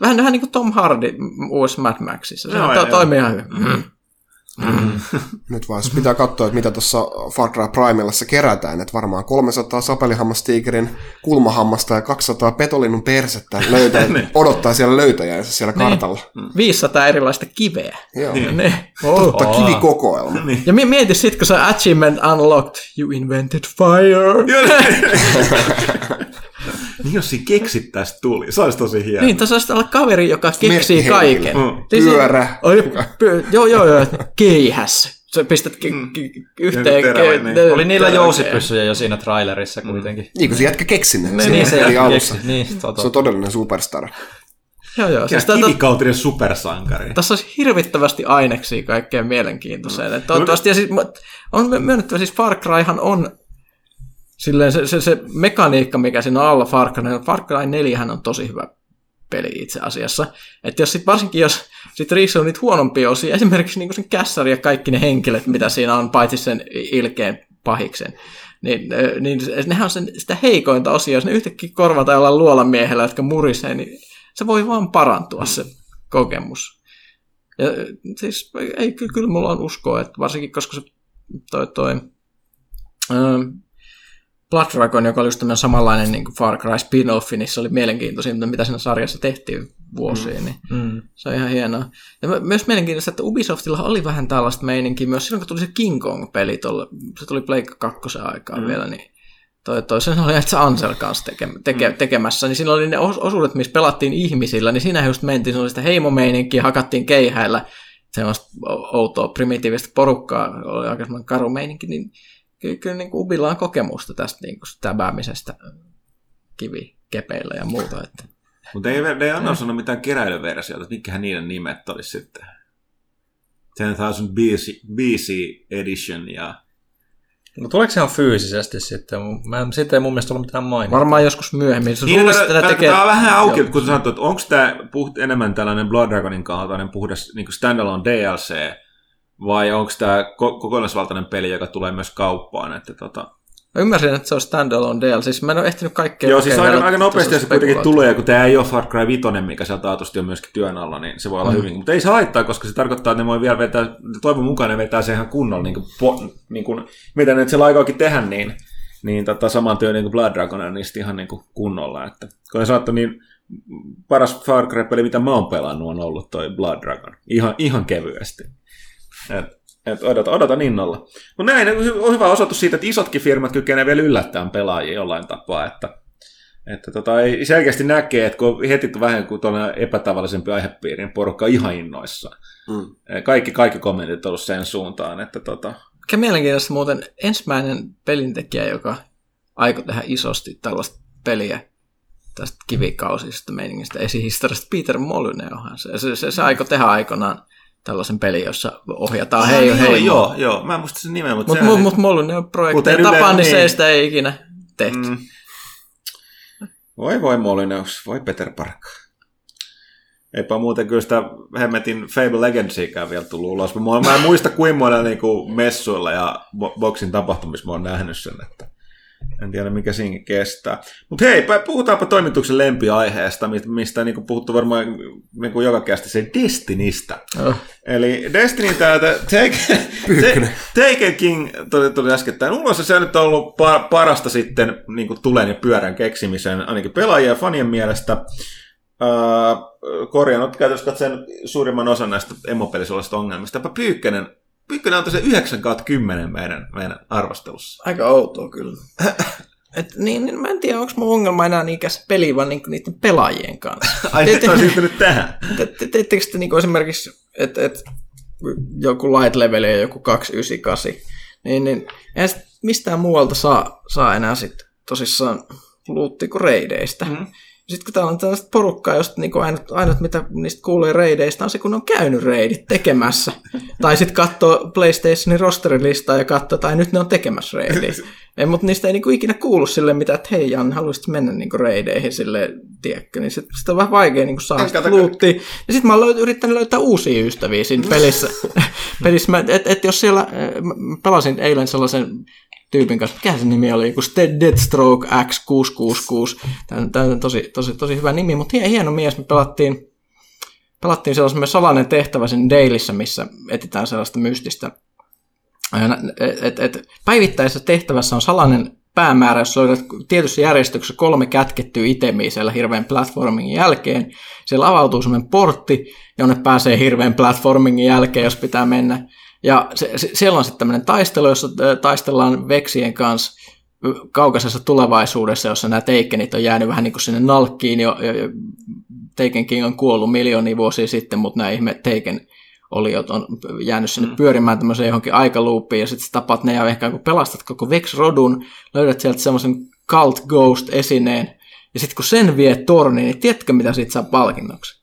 Vähän, vähän niin kuin Tom Hardy uudessa Mad Maxissa. Se joo. to, toimii ihan hyvin. Nyt vaan pitää katsoa, että mitä tuossa Far Cry Primalassa kerätään. Että varmaan 300 sapelihammastiikerin kulmahammasta ja 200 petolinnun persettä löytää, [LAUGHS] odottaa siellä löytäjänsä siellä kartalla. 500 erilaista kiveä. Joo. Ne. Oh. Totta, kivikokoelma. Ja mi- mieti sitten, kun se achievement unlocked, you invented fire. [LAUGHS] niin jos siinä keksittäisi tuli, se olisi tosi hieno. Niin, tässä olisi olla kaveri, joka keksii kaiken. Mm. Siis- Pyörä. Oi, py, joo, joo, joo. Keihäs. Sä pistät ke, ke, yhteen. Terävä, niin. Oli niillä terävä- jousipyssyjä jo siinä trailerissa kuitenkin. Niin kuin se jätkä keksi ne. Niin, siinä niin, se jätkä alussa. keksi, niin, Se on todellinen superstar. Joo, joo. Siis kivikautinen supersankari. tässä olisi hirvittävästi aineksia kaikkeen mielenkiintoiseen. Mm. Toivottavasti, ja siis, on my- myönnettävä, siis Far Cryhan on silleen se, se, se mekaniikka, mikä siinä on alla Far Cry, Far Cry 4 on tosi hyvä peli itse asiassa. Että jos sit, varsinkin jos sit riisuu niitä huonompia osia, [LAUGHS] esimerkiksi niinku sen kässäri ja kaikki ne henkilöt, mitä siinä on, paitsi sen ilkeen pahiksen, niin, niin nehän on sen, sitä heikointa osia. Jos ne yhtäkkiä korvataan jollain luolamiehellä, jotka murisee, niin se voi vaan parantua se kokemus. Ja siis ei, kyllä, kyllä mulla on uskoa, että varsinkin koska se toi, toi Blood Dragon, joka oli just tämmöinen samanlainen niin kuin Far Cry spin-offi, niin se oli mielenkiintoisinta, mitä siinä sarjassa tehtiin vuosiin, niin Mm. se on ihan hienoa. Ja myös mielenkiintoista, että Ubisoftilla oli vähän tällaista meininkiä, myös silloin kun tuli se King Kong-peli, tolle, se tuli Pleikka 2 aikaa mm. vielä, niin toi, toi, sen oli itse Ansel kanssa teke, teke, mm. tekemässä, niin siinä oli ne os- osuudet, missä pelattiin ihmisillä, niin siinä just mentiin, se oli sitä heimomeininkiä, hakattiin keihäillä, semmoista outoa primitiivistä porukkaa, oli aika semmoinen karu meininki, niin kyllä, kyllä niin kuin Ubilla on kokemusta tästä niin kuin täbäämisestä kivikepeillä ja muuta. Että. Mutta ei, ne ei annonsannut mitään keräilyversioita, että mitkähän niiden nimet olisi sitten. 10,000 BC, BC Edition ja... No tuleeko se ihan fyysisesti sitten? Mä siitä ei mun mielestä ollut mitään mainita. Varmaan joskus myöhemmin. Se Niin, tämä, tekee... tämä on vähän auki, Joo. kun sä sanot, että onko tämä puht, enemmän tällainen Blood Dragonin kaltainen puhdas niin kuin standalone DLC, vai onko tämä ko- kokonaisvaltainen peli, joka tulee myös kauppaan. Että tota... Mä ymmärsin, että se on standalone DLC. Siis mä en ole ehtinyt kaikkea Joo, siis aika, aika nopeasti se kuitenkin tulee, kun tämä ei ole Far Cry 5, mikä sieltä taatusti on myöskin työn alla, niin se voi olla mm. hyvin. Mutta ei se haittaa, koska se tarkoittaa, että ne voi vielä vetää, toivon mukaan ne vetää se ihan kunnolla, niin kuin, po, niin kuin mitä ne siellä aikaakin tehdä, niin, niin tota, saman työn niin kuin Blood Dragon on niistä ihan niin kuin kunnolla. Että, kun ne sanottu, niin paras Far Cry-peli, mitä mä oon pelannut, on ollut toi Blood Dragon. Ihan, ihan kevyesti. Et, et odota, odotan innolla. Mutta näin on hyvä osoitus siitä, että isotkin firmat kykenevät vielä yllättämään pelaajia jollain tapaa, että, että tota, ei selkeästi näkee, että kun on heti vähän kuin tuolla epätavallisempi aihepiiri, niin porukka on ihan innoissaan. Mm. Kaikki, kaikki kommentit on ollut sen suuntaan, että tota, Mikä mielenkiintoista muuten ensimmäinen pelintekijä, joka aikoi tehdä isosti tällaista peliä tästä kivikausista meiningistä esihistoriasta, Peter Molyneuxhan. Se, se, se, se aikoi tehdä aikanaan tällaisen pelin, jossa ohjataan hei, Ah, hei. joo, joo, joo, mä en muista sen nimeä, mutta Mutta mut, se- mut Molyneux-projektin Kuten tapaan, yle- niin se niin. ei sitä ei ikinä tehty. Mm. Voi voi Molyneux, voi Peter Park. Eipä muuten kyllä sitä hemmetin Fable Legendsiäkään vielä tullut ulos. Mä, en muista kuinka monella niinku messuilla ja bo- boksin tapahtumissa mä oon nähnyt sen, että en tiedä mikä siinäkin kestää. Mutta hei, puhutaanpa toimituksen lempiaiheesta, mistä, mistä niinku puhuttu varmaan niinku joka kästi, se Destinistä. Oh. Eli Destiny täältä Take, Taken King tuli, tuli äskettäin ulos, ja se on nyt ollut pa- parasta sitten niin kuin tulen ja pyörän keksimisen, ainakin pelaajien ja fanien mielestä. Uh, korjaan, olet käytännössä katsoen suurimman osan näistä emopelissä olevista ongelmista. Jopa Pyykkönen, Pyykkönen antoi se 9 kautta 10 meidän, meidän arvostelussa. Aika outoa kyllä. [CLEARS THROAT] Et, niin, niin, mä en tiedä, onko mun ongelma enää niikäs peli, vaan niinku niiden pelaajien kanssa. [LAUGHS] Ai nyt on siirtynyt tähän. [LAUGHS] Te- te- Teettekö te niinku esimerkiksi, että et, joku light level ja joku 298, niin, niin eihän sit mistään muualta saa, saa enää sit tosissaan luutti kuin reideistä. Mhm. Mm. Sitten kun täällä on tällaista porukkaa, josta niinku ainut, ainut, mitä niistä kuulee reideistä, on se, kun on käynyt reidit tekemässä. [LAUGHS] tai sitten katsoo PlayStationin rosterilistaa ja katsoo, tai nyt ne on tekemässä reidiä. [LAUGHS] ei, mutta niistä ei niinku ikinä kuulu sille mitä, että hei Jan, haluaisit mennä niinku reideihin sille, tiedätkö, niin sit, sitä on vähän vaikea niinku saada En sitä luuttia. Ja sitten mä oon löyt- yrittänyt löytää uusia ystäviä siinä [LAUGHS] pelissä. pelissä mä, et, et jos siellä, äh, mä pelasin eilen sellaisen tyypin kanssa, mikä se nimi oli, joku Deathstroke X666, tämä, on tosi, tosi, tosi hyvä nimi, mutta hie- hieno mies, me pelattiin, pelattiin sellaisen salainen tehtävä sen Dailyssä, missä etsitään sellaista mystistä. Et, et, et, päivittäisessä tehtävässä on salainen päämäärä, jos löydät tietyssä järjestyksessä kolme kätkettyä itemiä siellä hirveän platformingin jälkeen. Siellä avautuu semmoinen portti, jonne pääsee hirveän platformingin jälkeen, jos pitää mennä. Ja se, se, siellä on sitten tämmöinen taistelu, jossa taistellaan veksien kanssa kaukaisessa tulevaisuudessa, jossa nämä Takenit on jäänyt vähän niin kuin sinne nalkkiin jo, jo, jo Taken King on kuollut miljoonia vuosia sitten, mutta nämä ihme Taken oliot on jäänyt sinne mm. pyörimään tämmöiseen johonkin aikaluupiin, ja sitten tapat ne, ja ehkä kun pelastat koko Vex-rodun, löydät sieltä semmoisen Cult Ghost-esineen, ja sitten kun sen vie torniin, niin tiedätkö mitä siitä saa palkinnoksi?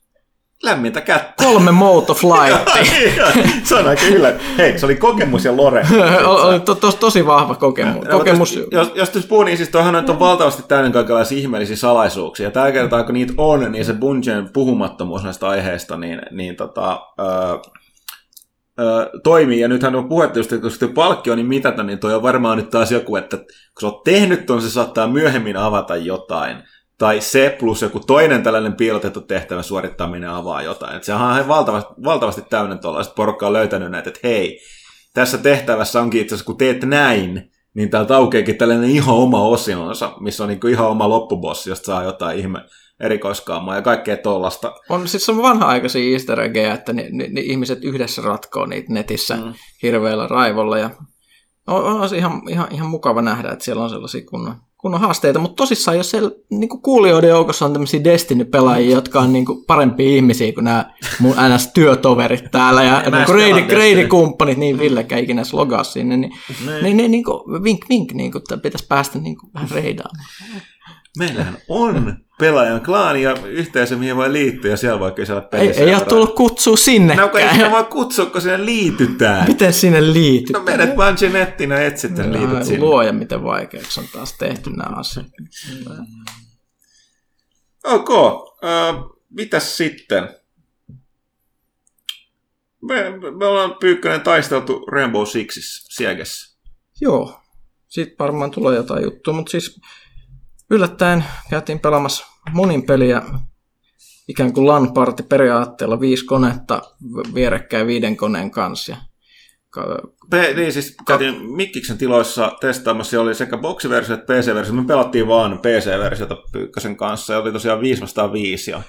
Lämmintä kättä. Kolme Mode of Lightia. [LAUGHS] se on aika ylä. Hei, se oli kokemus ja lore. [LAUGHS] To, to, tosi vahva kokemus. No, kokemus Jos, jos, jos tässä puhuu, niin siis toihan on, on valtavasti täynnä kaikenlaisia ihmeellisiä salaisuuksia. Ja tällä kertaa, kun niitä on, niin se Bungien puhumattomuus näistä aiheista, niin, niin tota, öö, toimii. Ja nythän on puhuttu just, että kun se palkki on niin mitätön, niin toi on varmaan nyt taas joku, että kun sä oot tehnyt ton, se saattaa myöhemmin avata jotain. Tai se plus joku toinen tällainen piilotettu tehtävä suorittaminen avaa jotain. Et sehän on ihan valtavasti, valtavasti täynnä tuollaista porukkaa löytänyt näitä, että hei, tässä tehtävässä onkin itse asiassa, kun teet näin, niin täältä aukeakin tällainen ihan oma osionsa, missä on niin ihan oma loppubossi, josta saa jotain ihme erikoiskaamaa ja kaikkea tollasta. On siis on vanha-aikaisia easter eggejä, että ni, ni, ni, ihmiset yhdessä ratkoo niitä netissä mm. hirveällä raivolla. Ja on, on se ihan, ihan, ihan mukava nähdä, että siellä on sellaisia kunnon, kunnon haasteita, mutta tosissaan, jos siellä niin kuulijoiden joukossa on tämmöisiä Destiny-pelaajia, jotka on niin kuin parempia ihmisiä kuin nämä mun NS-työtoverit täällä ja [LAUGHS] Mä niin en kuin reidi, pelaa Destiny. reidikumppanit, niin Villekään ikinä edes logaa sinne, niin, Niin. niin, niin, niin kuin, vink, vink, niin kuin, että pitäisi päästä niin kuin, vähän reidaamaan. Meillähän on pelaajan klaani ja yhteisö, mihin voi liittyä, ja siellä kysellä Ei, pelissä. ei ole tullut kutsua No kun ei sitä voi kutsua, kun sinne liitytään. Miten sinne liityt? No menet Bungie nettiin ja etsit ja liityt sinne. Luoja, miten vaikeaksi on taas tehty nämä asiat. Ok, uh, mitäs sitten? Me, me ollaan Pyykkönen taisteltu Rainbow Sixissä, Siegessä. Joo, sitten varmaan tulee jotain juttua, mutta siis yllättäen käytiin pelaamassa monin peliä ikään kuin LAN-party periaatteella viisi konetta vierekkäin viiden koneen kanssa. Ja P- niin siis käytiin Mikkiksen tiloissa testaamassa, oli sekä boksiversio että PC-versio. Me pelattiin vaan PC-versiota Pyykkösen kanssa ja oli tosiaan 5 vastaan 5. Ja...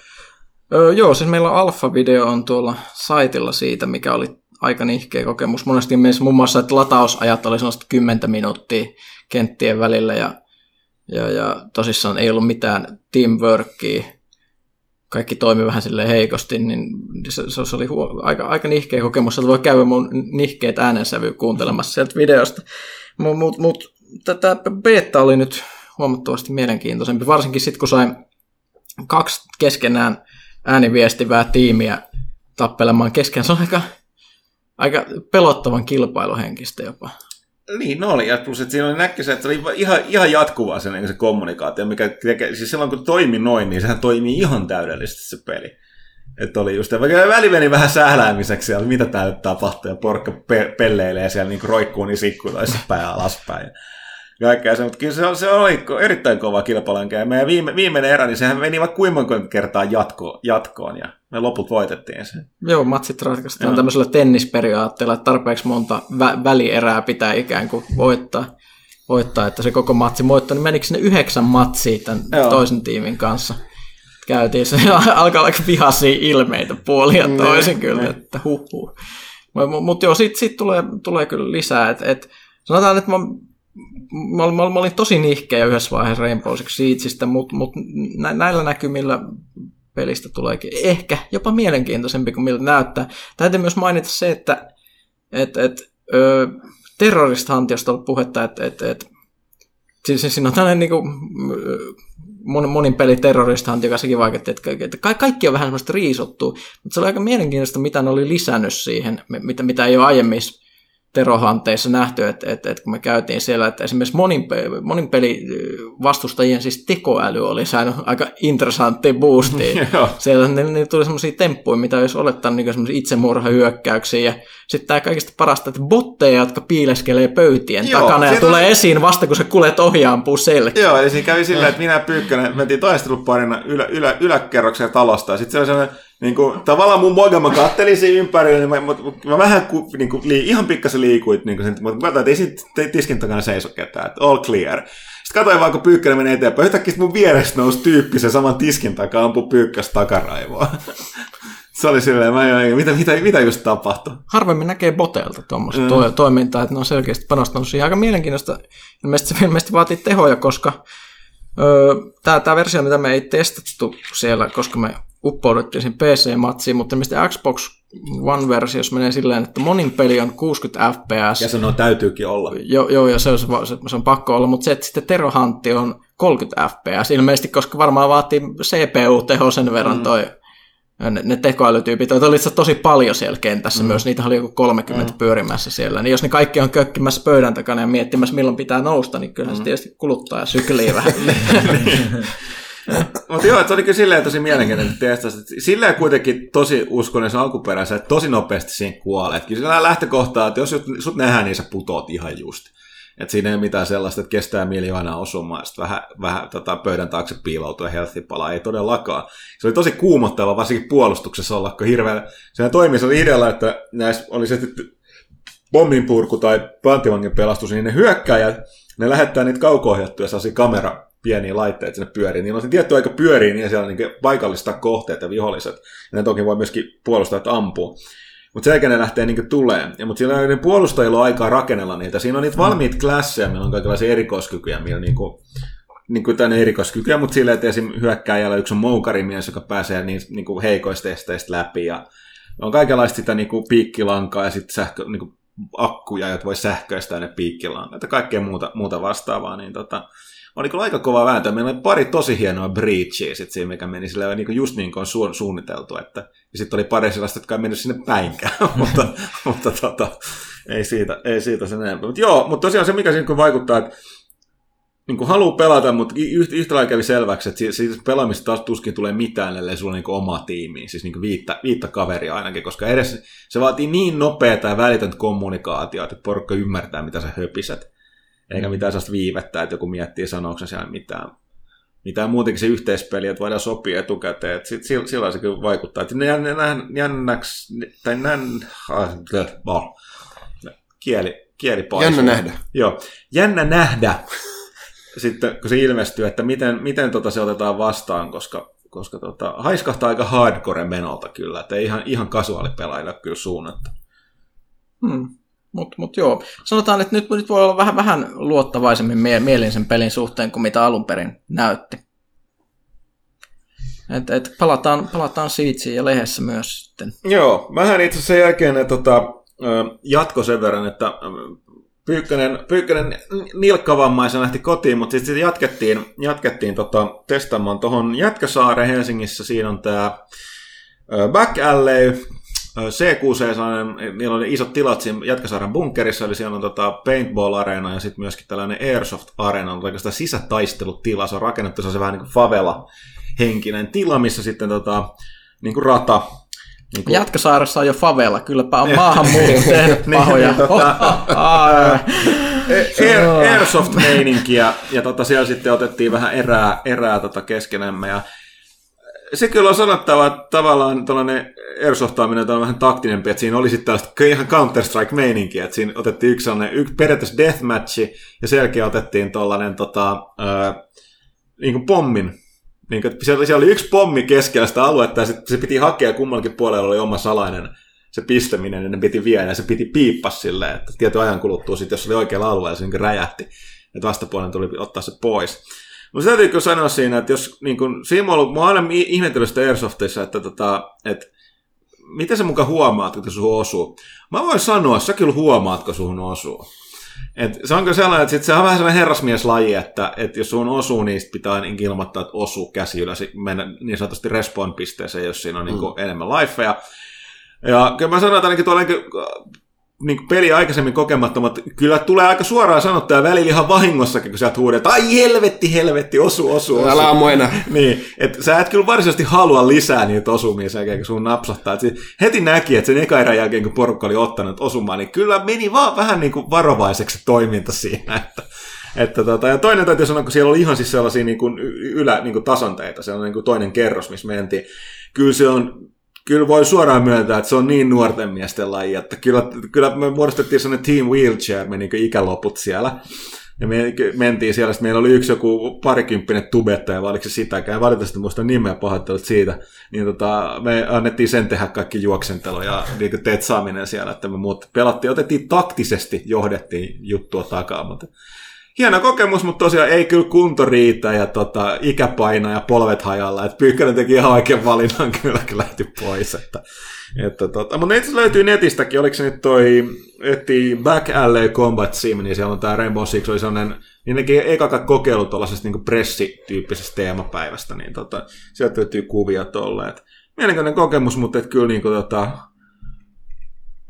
Öö, joo, siis meillä alfa-video on tuolla saitilla siitä, mikä oli aika nihkeä kokemus. Monesti meissä muun muassa, että latausajat oli sellaista 10 minuuttia kenttien välillä ja, ja, ja tosissaan ei ollut mitään teamworkia. Kaikki toimi vähän sille heikosti, niin se, se oli huo, aika, aika nihkeä kokemus, että voi käydä mun nihkeet äänensävyä kuuntelemassa sieltä videosta. Mutta mut, mut, tätä beta oli nyt huomattavasti mielenkiintoisempi, varsinkin sitten kun sain kaksi keskenään ääniviestivää tiimiä tappelemaan kesken. Se on aika, aika pelottavan kilpailuhenkistä jopa. Niin, no oli. Ja plus, että siinä oli näkki se, että se oli ihan, ihan jatkuvaa se, niin se kommunikaatio, mikä siis silloin kun toimi noin, niin sehän toimii ihan täydellisesti se peli. Että oli just, vaikka väli meni vähän sähläämiseksi, ja mitä täällä tapahtuu, ja porkka pe- pelleilee siellä niin roikkuu niin sikkuloissa pää alaspäin kaikkea se, mutta kyllä se, se oli erittäin kova kilpailuenkä. Ja meidän viime, viimeinen erä, niin sehän meni vaikka kuinka kertaa jatko, jatkoon, ja me loput voitettiin sen. Joo, matsit ratkaistaan tämmöisellä tennisperiaatteella, että tarpeeksi monta vä- välierää pitää ikään kuin voittaa, voittaa, että se koko matsi voittaa, niin menikö sinne yhdeksän matsia tämän Joo. toisen tiimin kanssa? Käytiin, se [LAUGHS] alkaa olla vihaisia ilmeitä puolia toisin ne, kyllä, ne. että huh huh. Mutta mut joo, sitten sit tulee, tulee kyllä lisää, että et, sanotaan, että mä mä, mä, mä olin tosi nihkeä yhdessä vaiheessa Rainbow Six Siegeistä, mutta mut näillä näkymillä pelistä tuleekin ehkä jopa mielenkiintoisempi kuin miltä näyttää. Täytyy myös mainita se, että et, et, ö, terrorist on puhetta, että et, et, siis, siinä on tällainen niin kuin, mon, monin peli terrorist joka sekin vaikutti, että, että kaikki on vähän semmoista riisottua, mutta se oli aika mielenkiintoista, mitä ne oli lisännyt siihen, mitä, mitä ei ole aiemmin terohanteissa nähty, että, että, että kun me käytiin siellä, että esimerkiksi monin, monin peli vastustajien siis tekoäly oli saanut aika interessantti boosti. [LAUGHS] siellä ne, ne tuli semmoisia temppuja, mitä olisi olettanut niin semmoisia itsemurhahyökkäyksiä. Ja sitten tämä kaikista parasta, että botteja, jotka piileskelee pöytien Joo, takana ja tulee on... esiin vasta, kun se kuulet ohjaampuu selkeä. Joo, eli siinä kävi silleen, [LAUGHS] että minä Pyykkönen mentiin taisteluparina ylä, ylä, yläkerroksen talosta, ja sitten se oli sellainen niin kuin, tavallaan mun moga, mä kattelin siinä ympärillä, niin mä, mä, mä vähän ku, niin kuin, li, ihan pikkasen liikuit, niin kuin, mutta mä ei siinä tiskin takana seiso ketään, että all clear. Sitten katsoin vaan, kun pyykkäinen menee eteenpäin, yhtäkkiä mun vierestä nousi tyyppi se saman tiskin takaa, ampui pyykkäs takaraivoa. [LAUGHS] se oli silleen, mä en, mitä, mitä, mitä just tapahtui? Harvemmin näkee botelta tuommoista mm. to- toimintaa, että ne on selkeästi panostanut siihen. Aika mielenkiintoista. Ilmeisesti se ilmeisesti vaatii tehoja, koska öö, tämä versio, mitä me ei testattu siellä, koska me uppouduttiin siihen PC-matsiin, mutta mistä Xbox One-versiossa menee silleen, että monin peli on 60 fps. Ja se on täytyykin olla. Joo, joo ja se on, se, on pakko olla, mutta se, että sitten Tero Huntti on 30 fps ilmeisesti, koska varmaan vaatii CPU-teho sen verran mm. toi ne, ne tekoälytyypit, oli itse tosi paljon siellä kentässä mm. myös, niitä oli joku 30 mm. pyörimässä siellä, niin jos ne kaikki on kökkimässä pöydän takana ja miettimässä milloin pitää nousta, niin kyllähän mm. se tietysti kuluttaa ja syklii vähän. [LAUGHS] [LAUGHS] [LAUGHS] Mutta joo, se oli kyllä silleen tosi mielenkiintoinen testas. Silleen kuitenkin tosi uskonen se alkuperäisen, että tosi nopeasti siinä kuolee. Kyllä sillä lähtökohtaa, että jos sut nähdään, niin sä putoat ihan just. Että siinä ei mitään sellaista, että kestää miljoonaa osumaan, sitten vähän, vähän tota, pöydän taakse piiloutua healthy palaa. Ei todellakaan. Se oli tosi kuumottava, varsinkin puolustuksessa olla, kun hirveän... Sehän toimi se idealla, että näissä oli se pomminpurku tai pantivangin pelastus, niin ne hyökkäjät, ne lähettää niitä kauko-ohjattuja kamera pieniä laitteita sinne pyöriin. Niin on se tietty aika pyörii, niin siellä on niin paikallista kohteet ja viholliset. Ja ne toki voi myöskin puolustajat ampua. Mutta sen jälkeen ne lähtee niin tulee. Ja, mutta sillä on puolustajilla on aikaa rakennella niitä. Siinä on niitä mm. valmiita klasseja, meillä on kaikenlaisia erikoiskykyjä, millä niin kuin, niin kuin tänne erikoiskykyjä, mutta silleen, että esim. hyökkääjällä yksi on moukarimies, joka pääsee niin, niin kuin heikoista esteistä läpi. Ja on kaikenlaista sitä niin kuin piikkilankaa ja sitten sähkö, niin kuin akkuja, joita voi sähköistää ne piikkilankat ja kaikkea muuta, muuta vastaavaa. Niin tota, oli kyllä aika kova vääntö. Meillä oli pari tosi hienoa breachia sit siinä, mikä meni sille niin just niin kuin on su- suunniteltu. Että, ja sitten oli pari sellaista, jotka ei mennyt sinne päinkään, [LAUGHS] mutta, mutta tota, ei, siitä, ei siitä sen enempää. Mutta joo, mutta tosiaan se, mikä siinä vaikuttaa, että niin kuin haluaa pelata, mutta yhtä, yhtä lailla kävi selväksi, että siitä, pelaamista taas tuskin tulee mitään, ellei sulla niin oma tiimi, siis niin viittä, viittä kaveria ainakin, koska edes se vaatii niin nopeaa ja välitöntä kommunikaatiota, että porukka ymmärtää, mitä sä höpiset, eikä mitään sellaista viivettä, että joku miettii sanooko siellä mitään mitään muutenkin se yhteispeli, että voidaan sopia etukäteen. Että sit, sillä se kyllä vaikuttaa. Että jännäksi, tai nän, ah, kieli, kieli Jännä nähdä. Joo, jännä nähdä sitten, kun se ilmestyy, että miten, miten tota se otetaan vastaan, koska, koska tota, haiskahtaa aika hardcore menolta kyllä, että ei ihan, ihan kasuaalipelaajille kyllä suunnattu. Hmm. Mutta mut joo, sanotaan, että nyt, nyt voi olla vähän, vähän luottavaisemmin mie- mielin sen pelin suhteen kuin mitä alun perin näytti. Et, et palataan, palataan Siitsiin ja lehdessä myös sitten. Joo, vähän itse sen jälkeen ne, tota, jatko sen verran, että Pyykkönen, Pyykkönen nilkkavammaisen lähti kotiin, mutta sitten sit jatkettiin, jatkettiin tota, testaamaan tuohon Jätkäsaaren Helsingissä. Siinä on tämä Back Alley, C6, niillä oli isot tilat siinä Jätkäsaaren bunkerissa, eli siellä on tota paintball-areena ja sitten myöskin tällainen airsoft-areena, on oikeastaan sisätaistelutila, se on rakennettu se vähän niin kuin favela-henkinen tila, missä sitten tota, niin kuin rata, niin kuin... Jatkasaaressa on jo favela, kylläpä on maahanmuutto [LAUGHS] tehnyt niin, pahoja. niin, tota, [LAUGHS] Air, Airsoft-meininkiä, ja tota, siellä sitten otettiin vähän erää, erää tota keskenämme, ja se kyllä on sanottava, että tavallaan tällainen airsoftaaminen on vähän taktinempi, että siinä oli sitten tällaista ihan Counter-Strike-meininkiä, että siinä otettiin yksi sellainen yksi periaatteessa deathmatchi, ja selkeä otettiin tuollainen tota, niin kuin pommin niin kuin, siellä, siellä oli yksi pommi keskellä sitä aluetta ja sit se piti hakea kummallakin puolella oli oma salainen se pistäminen, niin ne piti viedä ja se piti piippas silleen, että tietyn ajan kuluttua sitten, jos oli oikealla alueella, se niin räjähti, että vastapuolen tuli ottaa se pois. Mutta se täytyy sanoa siinä, että jos niin kun, siinä on ollut, mä oon aina ihmetellyt sitä Airsoftissa, että, tota, että miten sä muka huomaat, kun sun osuu. Mä voin sanoa, sä kyllä huomaat, kun sun osuu. Et se onko sellainen, että sit se on vähän sellainen herrasmieslaji, että, että jos sun osuu, niin pitää niin ilmoittaa, että osuu käsi ylös, mennä niin sanotusti respawn-pisteeseen, jos siinä on niin mm. enemmän lifeja. Ja kyllä mä sanon, että ainakin tuolla niin kuin peli aikaisemmin kokemattomat, kyllä tulee aika suoraan sanottua ja välillä ihan vahingossakin, kun sieltä huudetaan, ai helvetti, helvetti, osu, osu, osu. Älä ammu enää. [LAUGHS] niin, että sä et kyllä varsinaisesti halua lisää niitä osumia sen jälkeen, kun sun napsahtaa. Et heti näki, että sen eka erän jälkeen, kun porukka oli ottanut osumaan, niin kyllä meni vaan vähän niin kuin varovaiseksi toiminta siinä, [LAUGHS] että että tota, ja toinen täytyy sanoa, kun siellä oli ihan siis sellaisia niin kuin ylä, niin kuin tasanteita, se on niin kuin toinen kerros, missä mentiin. Kyllä se on kyllä voi suoraan myöntää, että se on niin nuorten miesten laji, että kyllä, kyllä me muodostettiin sellainen team wheelchair, me niin ikäloput siellä. Ja me mentiin siellä, sitten meillä oli yksi joku parikymppinen tubettaja, vai oliko se sitäkään, valitettavasti muista nimeä pahoittelut siitä, niin tota, me annettiin sen tehdä kaikki juoksentelu ja niin tetsaaminen siellä, että me muut pelattiin, otettiin taktisesti, johdettiin juttua takaa, mutta hieno kokemus, mutta tosiaan ei kyllä kunto riitä ja tota, ikä painaa ja polvet hajalla. Että Pyykkönen teki ihan oikein valinnan [LAUGHS] kyllä, kun lähti pois. Että, että tota, mutta itse löytyy netistäkin, oliko se nyt toi, etti Back Alley Combat Sim, niin siellä on tämä Rainbow Six, oli sellainen, niin nekin eka kokeilu tuollaisesta niin pressityyppisestä teemapäivästä, niin tota, sieltä löytyy kuvia tolleet. Mielenkiintoinen kokemus, mutta et kyllä niin kuin, tota,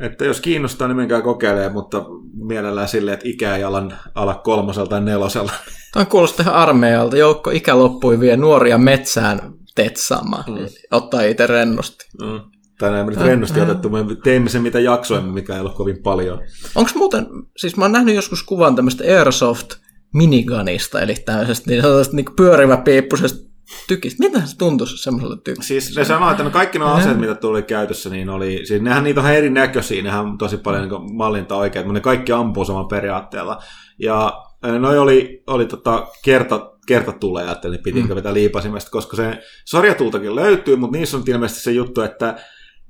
että jos kiinnostaa, niin menkää kokeilemaan, mutta mielellään silleen, että ikä ei ala, ala kolmosella tai nelosella. Tämä kuulostaa ihan armeijalta. Joukko ikä loppui vie nuoria metsään tetsaamaan. Mm. Ottaa itse rennosti. Mm. Tänään me nyt rennosti äh, otettu. Me teimme sen, mitä jaksoimme, mikä ei ole kovin paljon. Onko muuten, siis mä oon nähnyt joskus kuvan tämmöistä Airsoft minigunista, eli tämmöisestä niin, niin pyörivä piippusesta tykistä. Mitä se tuntuisi semmoiselle tykistä? Siis ne sanoo, että no kaikki nuo aseet, mitä tuli käytössä, niin oli, siis nehän niitä on ihan erinäköisiä, nehän on tosi paljon niin mallinta oikein, mutta ne kaikki ampuu saman periaatteella. Ja noi oli, oli tota kerta, kerta tulee, että ne piti mm. vetää liipasimesta, koska se sarjatultakin löytyy, mutta niissä on ilmeisesti se juttu, että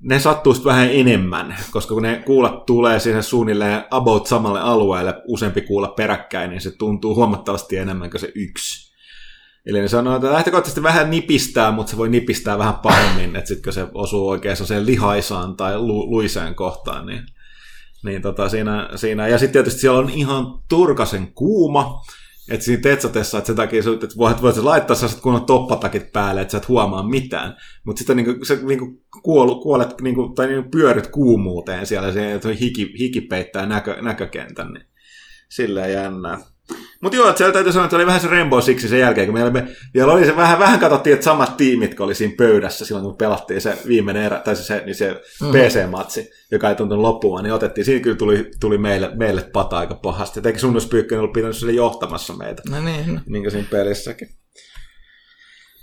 ne sattuu vähän enemmän, koska kun ne kuulat tulee siihen suunnilleen about samalle alueelle, useampi kuulla peräkkäin, niin se tuntuu huomattavasti enemmän kuin se yksi. Eli ne sanoo, että lähtökohtaisesti vähän nipistää, mutta se voi nipistää vähän paremmin, että sitten kun se osuu oikein sen lihaisaan tai lu- luiseen kohtaan, niin, niin tota siinä, siinä, ja sitten tietysti siellä on ihan turkasen kuuma, että siinä tetsatessa, että sen takia että voit, voit laittaa sellaiset kunnon toppatakit päälle, että sä et huomaa mitään. Mutta sitten niinku, sä niinku kuol, kuolet niinku, tai niinku pyörit kuumuuteen siellä, se, hiki, hiki peittää näkö, näkökentän, niin silleen jännää. Mutta joo, että siellä täytyy sanoa, että oli vähän se Rainbow Six sen jälkeen, kun meillä me, vielä oli se vähän, vähän katsottiin, että samat tiimit, kun oli siinä pöydässä silloin, kun pelattiin se viimeinen erä, tai se, se, niin se mm. PC-matsi, joka ei tuntunut loppumaan, niin otettiin. Siinä kyllä tuli, tuli meille, meille pata aika pahasti. Etenkin Sunnus Pyykkönen oli pitänyt sille johtamassa meitä. No niin. Niin kuin siinä pelissäkin.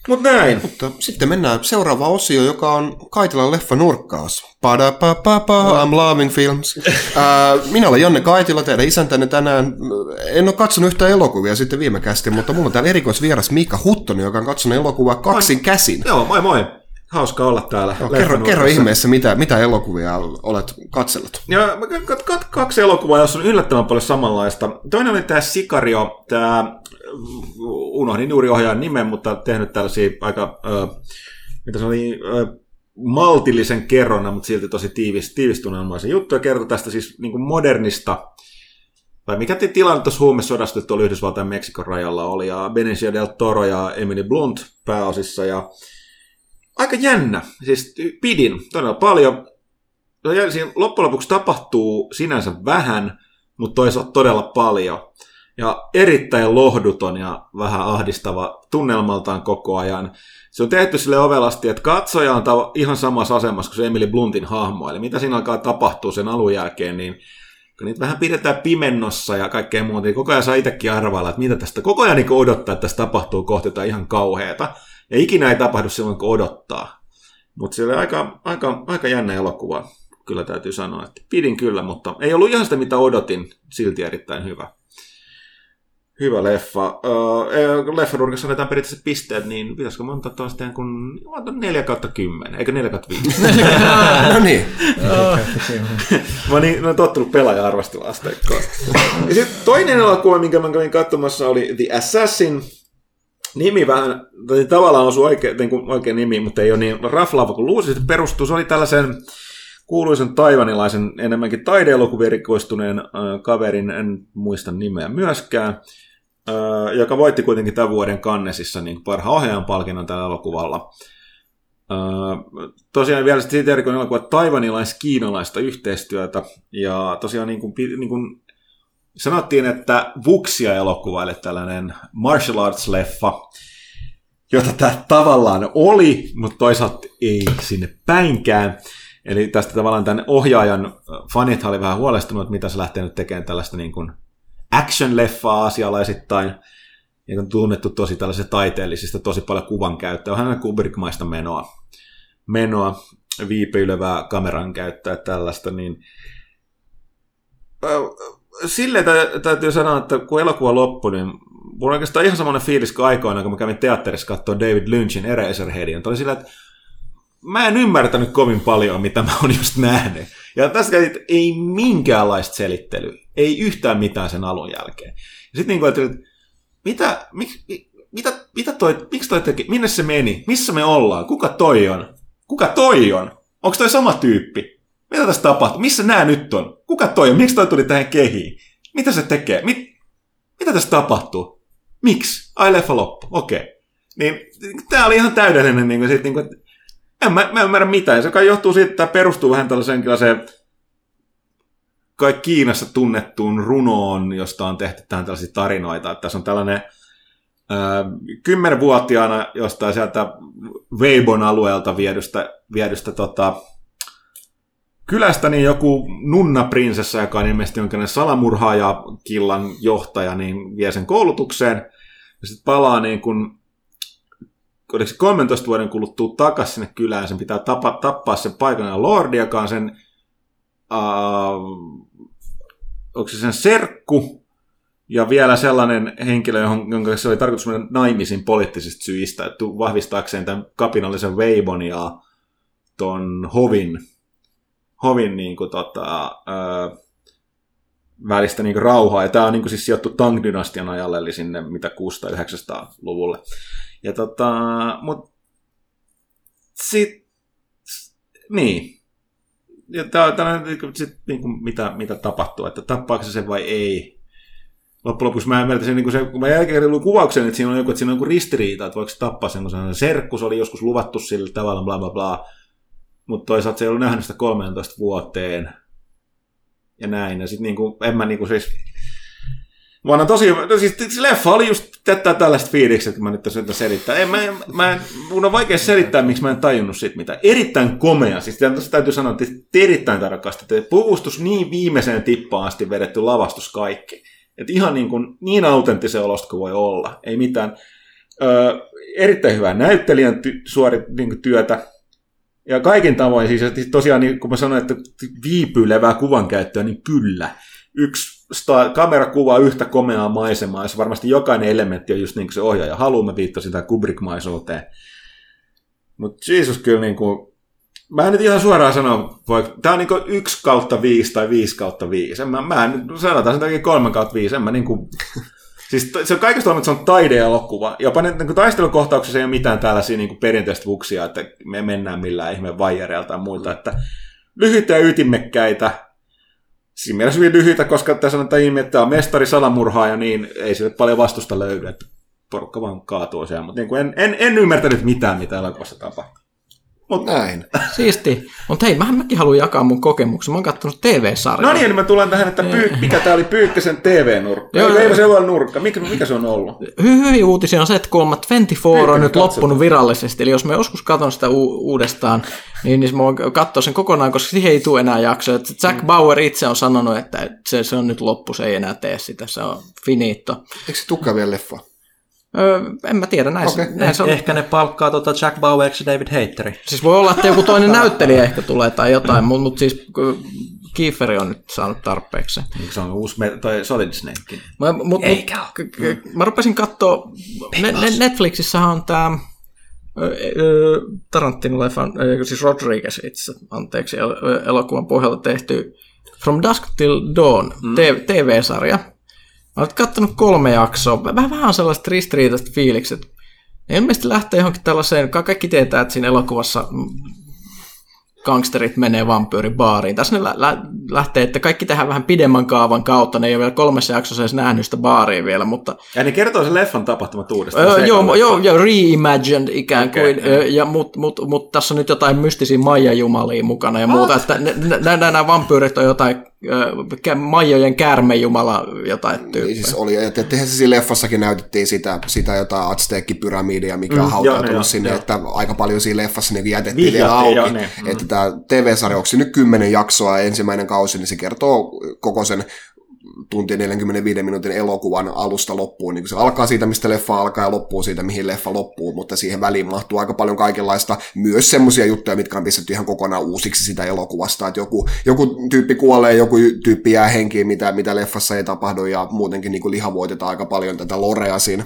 Mutta näin. Mutta sitten mennään seuraavaan osioon, joka on Kaitilan leffa nurkkaus. Pada pa pa pa, I'm loving films. [LAUGHS] Ää, minä olen Janne Kaitila, teidän isäntänne tänään. En ole katsonut yhtään elokuvia sitten viime kästi, mutta mulla on täällä erikoisvieras Mika Huttonen, joka on katsonut elokuvaa kaksin käsin. Joo, moi moi. Hauska olla täällä. No, kerro, kerro ihmeessä, mitä, mitä elokuvia olet katsellut. Kat, kaksi elokuvaa, jossa on yllättävän paljon samanlaista. Toinen oli tämä Sikario, tämä, unohdin juuri ohjaajan nimen, mutta tehnyt tällaisia aika, äh, mitä oli, äh, maltillisen kerronnan, mutta silti tosi tiivis, tiivistuneelmaisen juttu, ja kertoi tästä siis niin kuin modernista, tai mikä tilanne tuossa huumesodasta tuolla Yhdysvaltain ja Meksikon rajalla oli, ja Benicio del Toro ja Emily Blunt pääosissa, ja aika jännä. Siis pidin todella paljon. No, siinä loppujen lopuksi tapahtuu sinänsä vähän, mutta toisaalta todella paljon. Ja erittäin lohduton ja vähän ahdistava tunnelmaltaan koko ajan. Se on tehty sille ovelasti, että katsoja on ihan samassa asemassa kuin se Emily Bluntin hahmo. Eli mitä siinä alkaa tapahtua sen alun jälkeen, niin kun niitä vähän pidetään pimennossa ja kaikkea muuta, niin koko ajan saa itsekin arvailla, että mitä tästä koko ajan niin odottaa, että tästä tapahtuu kohti jotain ihan kauheata. Ja ikinä ei tapahdu silloin, kun odottaa. Mutta se oli aika, aika, aika jännä elokuva, kyllä täytyy sanoa. Että pidin kyllä, mutta ei ollut ihan sitä, mitä odotin, silti erittäin hyvä. Hyvä leffa. Uh, leffanurkassa annetaan periaatteessa pisteet, niin pitäisikö monta taas tehdä kun 4 kautta 10, eikö 4 kautta 5? [LAUGHS] no niin. mä oon niin, tottunut pelaaja arvosteluasteikkoon. ja sitten toinen elokuva, minkä mä kävin katsomassa, oli The Assassin, nimi vähän, tai tavallaan osui oikein, niin kuin oikein nimi, mutta ei ole niin raflaava kuin luusi. Se perustuu, se oli tällaisen kuuluisen taivanilaisen enemmänkin taideelokuvien rikoistuneen äh, kaverin, en muista nimeä myöskään, joka voitti kuitenkin tämän vuoden kannesissa niin parhaan ohjaajan palkinnon tällä elokuvalla. Tosiaan vielä siitä erikoinen elokuva taivanilais-kiinalaista yhteistyötä, ja tosiaan niin kuin, niin kuin sanottiin, että Vuksia elokuva, eli tällainen martial arts-leffa, jota tämä tavallaan oli, mutta toisaalta ei sinne päinkään. Eli tästä tavallaan tämän ohjaajan fanit oli vähän huolestunut, että mitä se lähtee nyt tekemään tällaista niin kuin action-leffaa asialaisittain. Ja on tunnettu tosi tällaisista taiteellisista, tosi paljon kuvan käyttöä. Onhan aina Kubrick-maista menoa, menoa viipeilevää kameran käyttöä tällaista, niin sille täytyy sanoa, että kun elokuva loppui, niin mulla on oikeastaan ihan semmoinen fiilis kuin aikoina, kun mä kävin teatterissa katsoa David Lynchin Eraserheadin. Oli sillä, että mä en ymmärtänyt kovin paljon, mitä mä oon just nähnyt. Ja tässä ei minkäänlaista selittelyä. Ei yhtään mitään sen alun jälkeen. Ja sitten niin että mitä, mik, mitä, mitä toi, miksi toi teki, minne se meni, missä me ollaan, kuka toi on, kuka toi on, onko toi sama tyyppi, mitä tässä tapahtuu? Missä nämä nyt on? Kuka toi on? Miksi toi tuli tähän kehiin? Mitä se tekee? Mit, mitä tässä tapahtuu? Miksi? Ai leffa loppu. Okei. Okay. Niin tämä oli ihan täydellinen, niin kuin, sit, niin kuin, en mä, mä ymmärrä mitään. Se kai johtuu siitä, että tämä perustuu vähän tällaiseen kai Kiinassa tunnettuun runoon, josta on tehty tähän tällaisia tarinoita. Että tässä on tällainen kymmenvuotiaana jostain sieltä Weibon alueelta viedystä, viedystä tota, kylästä niin joku nunnaprinsessa, joka on ilmeisesti jonkinlainen salamurhaaja killan johtaja, niin vie sen koulutukseen. Ja sitten palaa niin kun, oliko se 13 vuoden kuluttua takaisin sinne kylään, sen pitää tapa, tappaa sen paikallinen lordi, joka on sen, uh, onko se sen serkku, ja vielä sellainen henkilö, jonka se oli tarkoitus mennä naimisiin poliittisista syistä, että vahvistaakseen tämän kapinallisen Weibon ja ton Hovin hovin niin kuin, tota, ö, välistä niin kuin, rauhaa. Ja tämä on niin kuin, siis sijoittu Tang-dynastian ajalle, eli sinne mitä 600-900-luvulle. Ja tota, mut sit, niin. Ja on tällainen, niinku, sit, niin kuin, mitä, mitä tapahtuu, että tappaako se sen vai ei. Loppujen lopuksi mä ymmärtäisin, niin se, kun mä jälkeen luin kuvauksen, että siinä on joku, että siinä on joku ristiriita, että voiko se tappaa sen, kun se serkku, se oli joskus luvattu sillä tavalla, bla bla bla mutta toisaalta se ei ollut nähnyt sitä 13 vuoteen ja näin. Ja sitten niinku, en mä niinku siis... Mä annan tosi, no siis se leffa oli just tätä tällaista fiilikset, kun mä nyt tässä selittää. En, mä, mä, mun on vaikea selittää, miksi mä en tajunnut siitä mitä. Erittäin komea, siis tässä täytyy sanoa, että erittäin tarkasti, että puvustus niin viimeiseen tippaan asti vedetty lavastus kaikki. Että ihan niin, kuin, niin autenttisen olosta kuin voi olla. Ei mitään. Öö, erittäin hyvää näyttelijän ty- suorit, niin kuin työtä. Ja kaikin tavoin, siis tosiaan niin kun mä sanoin, että viipyilevää kuvankäyttöä, niin kyllä. Yksi sta- kamera kuvaa yhtä komeaa maisemaa, ja varmasti jokainen elementti on just niin kuin se ohjaaja haluaa. Mä viittasin tähän Kubrick-maisuuteen. Mutta Jeesus kyllä niin kuin, Mä en nyt ihan suoraan sano, tää on niinku 1 kautta 5 tai 5 kautta 5. En mä, mä en, sanotaan sen takia 3 kautta 5. En mä niinku, [LAUGHS] siis se on kaikesta että se on taideelokuva. Jopa nyt niin taistelukohtauksissa ei ole mitään tällaisia niin perinteistä vuksia, että me mennään millään ihme vaijereilta tai muilta. Että lyhyitä ja ytimekkäitä. Siinä mielessä hyvin lyhyitä, koska tässä sanotaan ihme, että on mestari salamurhaaja, niin ei sille paljon vastusta löydy. Että porukka vaan kaatuu siellä. Mutta niin en, en, en, ymmärtänyt mitään, mitä elokuvassa tapahtuu. Mut näin. [LAUGHS] Siisti. Mutta hei, mähän mäkin haluan jakaa mun kokemuksen. Mä oon kattonut TV-sarjaa. No niin, niin mä tulen tähän, että pyy- mikä tää oli Pyykkäsen TV-nurkka. Joo, ei se ole nurkka. Mikä, mikä se on ollut? Hy- hyviä uutisia on se, että kuulemma 24 on nyt katsotaan. loppunut virallisesti, eli jos me joskus katson sitä u- uudestaan, niin, niin mä voin katsoa sen kokonaan, koska siihen ei tule enää jaksoja. Jack Mm. Bauer itse on sanonut, että se, se on nyt loppu, se ei enää tee sitä, se on finito. Eikö se tukkaa vielä leffa? Öö, en mä tiedä, näin, okay. näin se on. Ehkä ne palkkaa tota Jack Baueriksi David Hayteri. Siis voi olla, että joku toinen [LAUGHS] näyttelijä ehkä tulee tai jotain, mutta mut siis Kieferi on nyt saanut tarpeeksi. Eikö se on uusi me- toi Solid Snake? Mä, mut, Eikä mut, k- k- mä rupesin katsoa, ne, ne, Netflixissähän on tämä Tarantino-leffan, ö, siis Rodriguez itse, anteeksi, elokuvan pohjalta tehty From Dusk Till Dawn mm. TV-sarja. Oon kattonut kolme jaksoa, vähän, vähän sellaiset ristiriitaiset fiilikset. Ilmeisesti lähtee johonkin tällaiseen, ka- kaikki tietää, että siinä elokuvassa gangsterit menee vampyyribaariin. Tässä ne lä- lä- lähtee, että kaikki tehdään vähän pidemmän kaavan kautta. Ne ei ole vielä kolmessa jaksossa edes nähnyt sitä baaria vielä, mutta Ja ne kertoo sen leffan tapahtumat uudestaan. Öö, joo, joo, joo, reimagined ikään kuin, okay, ja, mutta mut, mut, tässä on nyt jotain mystisiä Maija-jumalia mukana ja muuta, että nämä vampyyrit on jotain Maijojen käärmejumala jotain Niin tyyppiä. siis oli, että eihän se siinä leffassakin näytettiin sitä, sitä jotain Azteekki-pyramidia, mikä on hautautunut joo, sinne, joo. että aika paljon siinä leffassa niin jätettiin vielä auki. joo, niin. Mm. Että tämä TV-sarja, onko se nyt kymmenen jaksoa ensimmäinen kausi, niin se kertoo koko sen tunti ja 45 minuutin elokuvan alusta loppuun. Niin se alkaa siitä, mistä leffa alkaa ja loppuu siitä, mihin leffa loppuu, mutta siihen väliin mahtuu aika paljon kaikenlaista, myös semmoisia juttuja, mitkä on pistetty ihan kokonaan uusiksi sitä elokuvasta, että joku, joku tyyppi kuolee, joku tyyppi jää henkiin, mitä, mitä leffassa ei tapahdu, ja muutenkin niin kuin lihavoitetaan aika paljon tätä lorea siinä.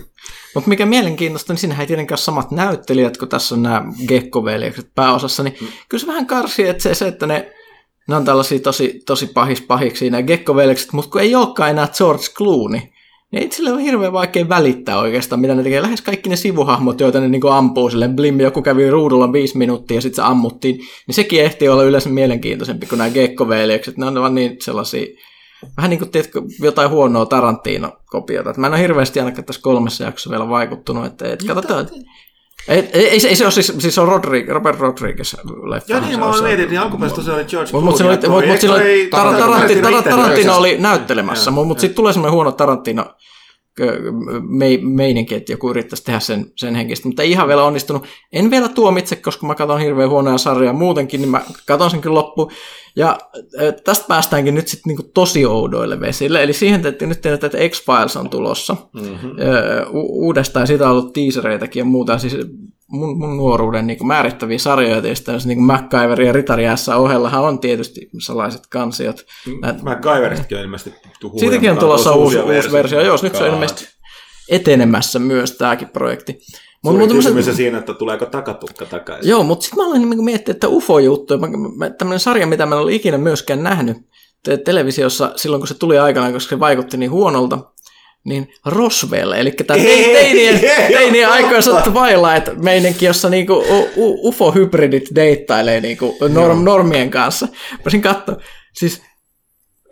Mutta mikä mielenkiintoista, niin siinähän ei tietenkään ole samat näyttelijät, kun tässä on nämä gekkoveljekset pääosassa, niin kyllä se vähän karsii, että se, se että ne, ne on tällaisia tosi, tosi pahis pahiksi nämä gekkoveljekset, mutta kun ei olekaan enää George Clooney, niin ei sille ole hirveän vaikea välittää oikeastaan, mitä ne tekee. Lähes kaikki ne sivuhahmot, joita ne niin ampuu silleen, blim, joku kävi ruudulla viisi minuuttia ja sitten se ammuttiin, niin sekin ehtii olla yleensä mielenkiintoisempi kuin nämä gekkoveljekset. Ne on vaan niin sellaisia, vähän niin kuin tiedätkö, jotain huonoa Tarantino-kopiota. Et mä en ole hirveästi ainakaan tässä kolmessa jaksossa vielä vaikuttunut, että et, katsotaan. Ei, ei, ei, se, ei se ole siis, siis on Rodriguez, Robert Rodriguez leffa. Joo, niin, mä olen mietin, niin alkuperäistä se oli George Mutta mut siinä oli, Clooney, mut, mut Tar- Tarantino Tarantino oli näyttelemässä, mutta sitten tulee semmoinen huono Tarantino meininki, että joku yrittäisi tehdä sen, sen henkistä, mutta ei ihan vielä onnistunut. En vielä tuomitse, koska mä katson hirveän huonoja sarjoja muutenkin, niin mä katson sen kyllä loppuun. Ja tästä päästäänkin nyt sitten niinku tosi oudoille vesille, eli siihen, että nyt tiedetään, että X-Files on tulossa mm-hmm. u- uudestaan, siitä on ollut teasereitäkin ja muuta, siis mun, mun nuoruuden niin määrittäviä sarjoja tietysti, niin kuin MacGyver ja Ritari ohellahan on tietysti salaiset kansiot. Näet- MacGyveristakin on ilmeisesti Siitäkin on tulossa uusi, uusi versio. Joo, nyt se on ilmeisesti etenemässä myös tämäkin projekti. Mut, Suuri mut- kysymys on siinä, että tuleeko takatukka takaisin. Joo, mutta sitten mä aloin niin miettiä, että UFO-juttu, tämmöinen sarja, mitä mä en ollut ikinä myöskään nähnyt te- televisiossa silloin, kun se tuli aikanaan, koska se vaikutti niin huonolta, niin Roswell, eli tämä Ei, teinien, ei, teinien totta. aikoissa Twilight-meininki, jossa niinku u- u- UFO-hybridit deittailee niinku norm, normien kanssa. Voisin katsoa, siis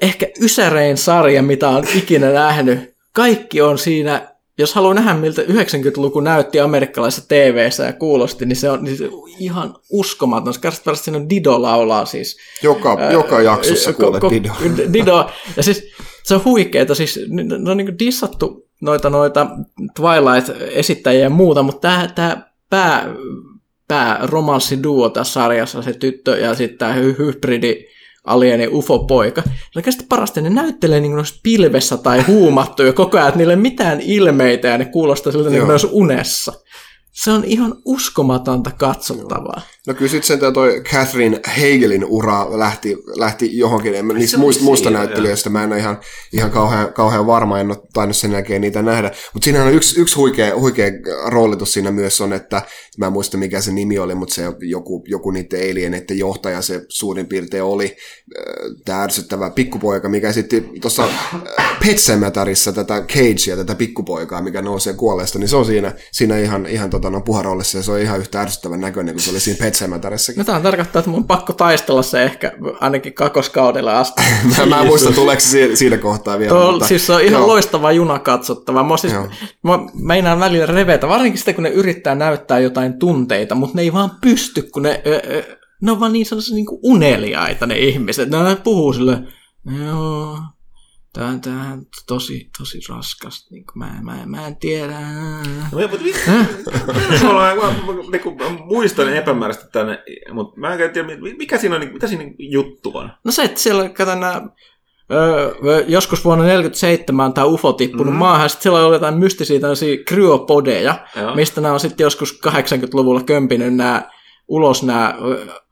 ehkä ysärein sarja, mitä on ikinä nähnyt. Kaikki on siinä, jos haluaa nähdä miltä 90-luku näytti amerikkalaisessa tv ja kuulosti, niin se on, niin se on ihan uskomaton. Kärsitään siinä on Dido laulaa siis. Joka, joka jaksossa Ää, kuulet ko- ko- video. Dido. Ja siis se on huikeeta, siis ne on niin dissattu noita, noita Twilight-esittäjiä ja muuta, mutta tämä, tämä pää, pää romanssiduo tässä sarjassa, se tyttö ja sitten tämä hy- hybridi alieni ufo-poika. On oikeasti parasta, ne näyttelee niin kuin olisi pilvessä tai huumattuja koko ajan, että niillä ei mitään ilmeitä ja ne kuulostaa siltä, niin kuin Joo. ne olisi unessa. Se on ihan uskomatonta katsottavaa. No kyllä sitten sentään toi Catherine Hagelin ura lähti, lähti johonkin, en niistä muista, muista näyttelijöistä, mä en ole ihan, ihan kauhean, kauhean varma, en ole tainnut sen jälkeen niitä nähdä. Mutta siinä on yksi, yksi huikea, huikea roolitus siinä myös on, että mä en muista mikä se nimi oli, mutta se joku, joku niiden alieneiden johtaja se suurin piirtein oli, tämä ärsyttävä pikkupoika, mikä sitten tuossa Pet Sematärissa tätä Cagea, tätä pikkupoikaa, mikä nousee kuolleesta, niin se on siinä, siinä ihan, ihan tota, no, puharoolissa ja se on ihan yhtä ärsyttävän näköinen kuin se oli siinä Pet Sematärissäkin. No tämä tarkoittaa, että mun on pakko taistella se ehkä ainakin kakoskaudella asti. [LAUGHS] Mä, mä en muista, tuleeko se siinä, siinä kohtaa vielä. Tuo, mutta, siis se on ihan joo. loistava juna katsottava. Mä, siis, Joo. mä meinaan välillä revetä, varsinkin sitä, kun ne yrittää näyttää jotain tunteita, mutta ne ei vaan pysty, kun ne, ö, ö, ne on vaan niin sellaisia niin uneliaita ne ihmiset. Ne puhuu sille, joo, tää on, tää on tosi, tosi raskas, niin mä, mä, mä en tiedä. No, mutta on- mä, mä, niinku, mä muistan epämääräisesti tänne, mutta mä en tiedä, mi- mikä siinä on, niinku- mitä siinä juttu on. No se, että siellä kato nää, Öö, joskus vuonna 1947 on tämä UFO tippunut mm-hmm. maahan, sitten siellä oli jotain mystisiä tämmöisiä kryopodeja, Joo. mistä nämä on sitten joskus 80-luvulla kömpinyt nämä ulos nämä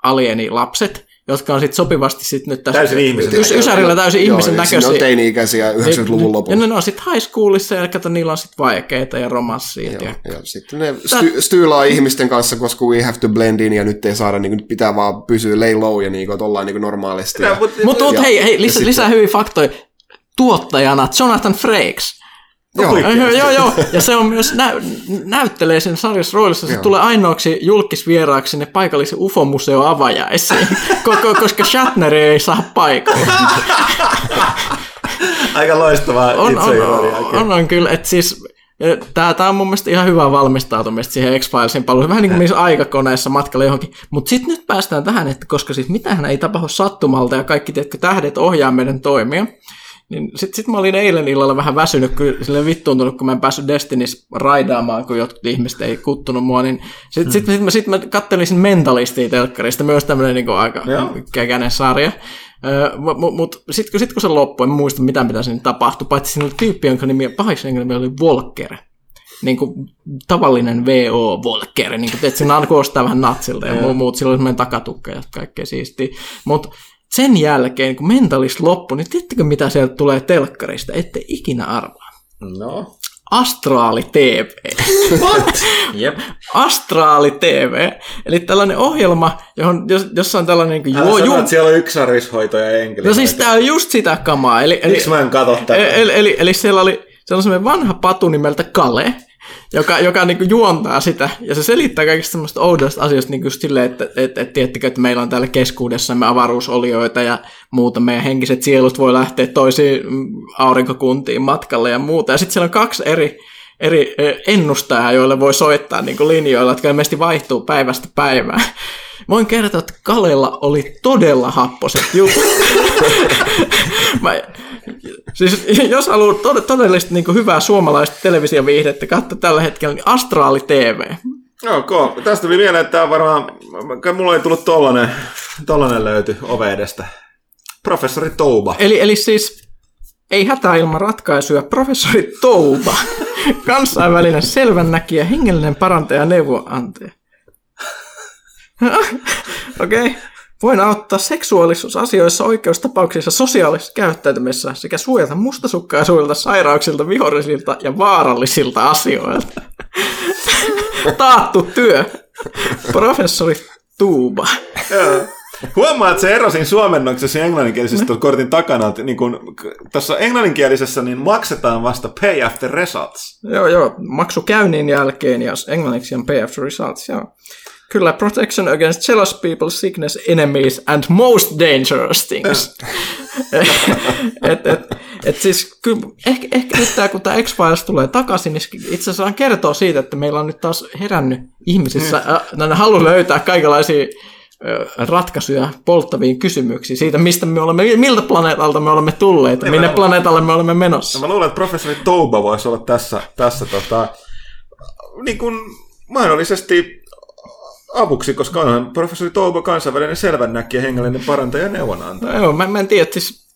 alienilapset, jotka on sitten sopivasti sitten nyt tässä Täysin ihmisen näköisiä. ysärillä täysin Joo, ihmisen ja siinä näköisiä. on teini-ikäisiä 90-luvun Ja lopulla. ne on sitten high schoolissa ja kato, niillä on sitten vaikeita ja romanssia. Joo, Ja... ja sitten ne sty- styylaa ihmisten kanssa, koska we have to blend in, ja nyt ei saada, niin kuin, nyt pitää vaan pysyä lay low, ja niin kuin, että ollaan niin kuin normaalisti. Ja, Mutta Mutta mut, Ja- hei, hei ja lisä, sitten- lisää hyviä faktoja. Tuottajana Jonathan Frakes. Joo, Joo, joo, joo, joo. Ja se on myös nä- näyttelee sen sarjassa roolissa. Se Joo. tulee ainoaksi julkisvieraaksi sinne paikallisen UFO-museo avajaisiin, [LAUGHS] koska Shatner ei saa paikalle. [LAUGHS] Aika loistavaa On, on, on, on, on kyllä, että siis Tämä, tämä on mun mielestä ihan hyvää valmistautumista siihen X-Filesin palveluun. Vähän niin kuin niissä aikakoneissa matkalla johonkin. Mutta sitten nyt päästään tähän, että koska siis mitään ei tapahdu sattumalta ja kaikki tiedätkö, tähdet ohjaa meidän toimia, niin sitten sit mä olin eilen illalla vähän väsynyt, kyllä silleen vittuuntunut, kun mä en päässyt Destinis raidaamaan, kun jotkut ihmiset ei kuttunut mua, niin sitten hmm. sit, sit, mä, sit mä kattelin sen Mentalistia telkkarista, myös tämmöinen niin aika kekäinen sarja. Mutta mut, sitten kun, sit, kun se loppui, en muista mitä mitä siinä tapahtui, paitsi siinä oli tyyppi, jonka nimi, pahiksi jonka nimi oli Volker. Niin kuin tavallinen VO Volker, niin kuin, että siinä kuulostaa vähän natsilta ja muu- muut, sillä oli semmoinen takatukka ja kaikkea siistiä. Mutta sen jälkeen, kun Mentalist loppui, niin tiedättekö mitä sieltä tulee telkkarista? Ette ikinä arvaa. No. Astraali TV. [LAUGHS] What? Jep. Astraali TV. Eli tällainen ohjelma, johon, jos, jossa on tällainen niin Älä kuin, sano, ju, että siellä on yksarvishoito ja enkeli. No siis tää on just sitä kamaa. Eli, eli, Miksi mä en katso tätä? eli, eli, eli siellä oli, siellä on semmoinen vanha patu nimeltä Kale, joka, joka niin kuin juontaa sitä, ja se selittää kaikista semmoista oudoista asioista niin silleen, että, että, että tiedättekö, että meillä on täällä keskuudessamme avaruusolioita ja muuta, meidän henkiset sielut voi lähteä toisiin mm, aurinkokuntiin matkalle ja muuta, ja sitten siellä on kaksi eri, eri ennustajaa, joille voi soittaa niin kuin linjoilla, jotka ilmeisesti vaihtuu päivästä päivään. Voin kertoa, että Kalella oli todella happoset jutut. [LAUGHS] Mä, siis jos haluaa tod- todellista niin hyvää suomalaista televisioviihdettä katsoa tällä hetkellä, niin Astraali TV. Ok, tästä tuli mieleen, että on varmaan, mulla ei tullut tollanen, tollanen löyty ove edestä. Professori Touba. Eli, eli siis ei hätää ilman ratkaisuja, professori Touba, kansainvälinen selvännäkijä, hengellinen parantaja ja neuvonantaja. [LAUGHS] Okei. Okay. Voin auttaa seksuaalisuusasioissa, oikeustapauksissa, sosiaalisessa käyttäytymisessä sekä suojata mustasukkaisuilta, sairauksilta, vihollisilta ja vaarallisilta asioilta. [LAUGHS] Taattu työ. Professori Tuuba. Huomaa, että se ero siinä suomennoksessa ja englanninkielisessä tuolla kortin takana, että niin kun, tuossa englanninkielisessä niin maksetaan vasta pay after results. Joo, joo, maksu käynnin jälkeen ja englanniksi on pay after results, joo. Kyllä, protection against jealous people, sickness, enemies and most dangerous things. [LAUGHS] et, et, et siis kyllä, ehkä, ehkä nyt tää, kun tämä X-Files tulee takaisin, niin itse asiassa kertoo siitä, että meillä on nyt taas herännyt ihmisissä äh, näin halu löytää kaikenlaisia ratkaisuja polttaviin kysymyksiin siitä, mistä me olemme, miltä planeetalta me olemme tulleet ja minne planeetalle me olemme menossa. No mä luulen, että professori Touba voisi olla tässä, tässä tota, niin kuin mahdollisesti avuksi, koska onhan professori Touba kansainvälinen selvännäkijä, hengellinen parantaja ja neuvonantaja. No, joo, mä, mä en tiedä, siis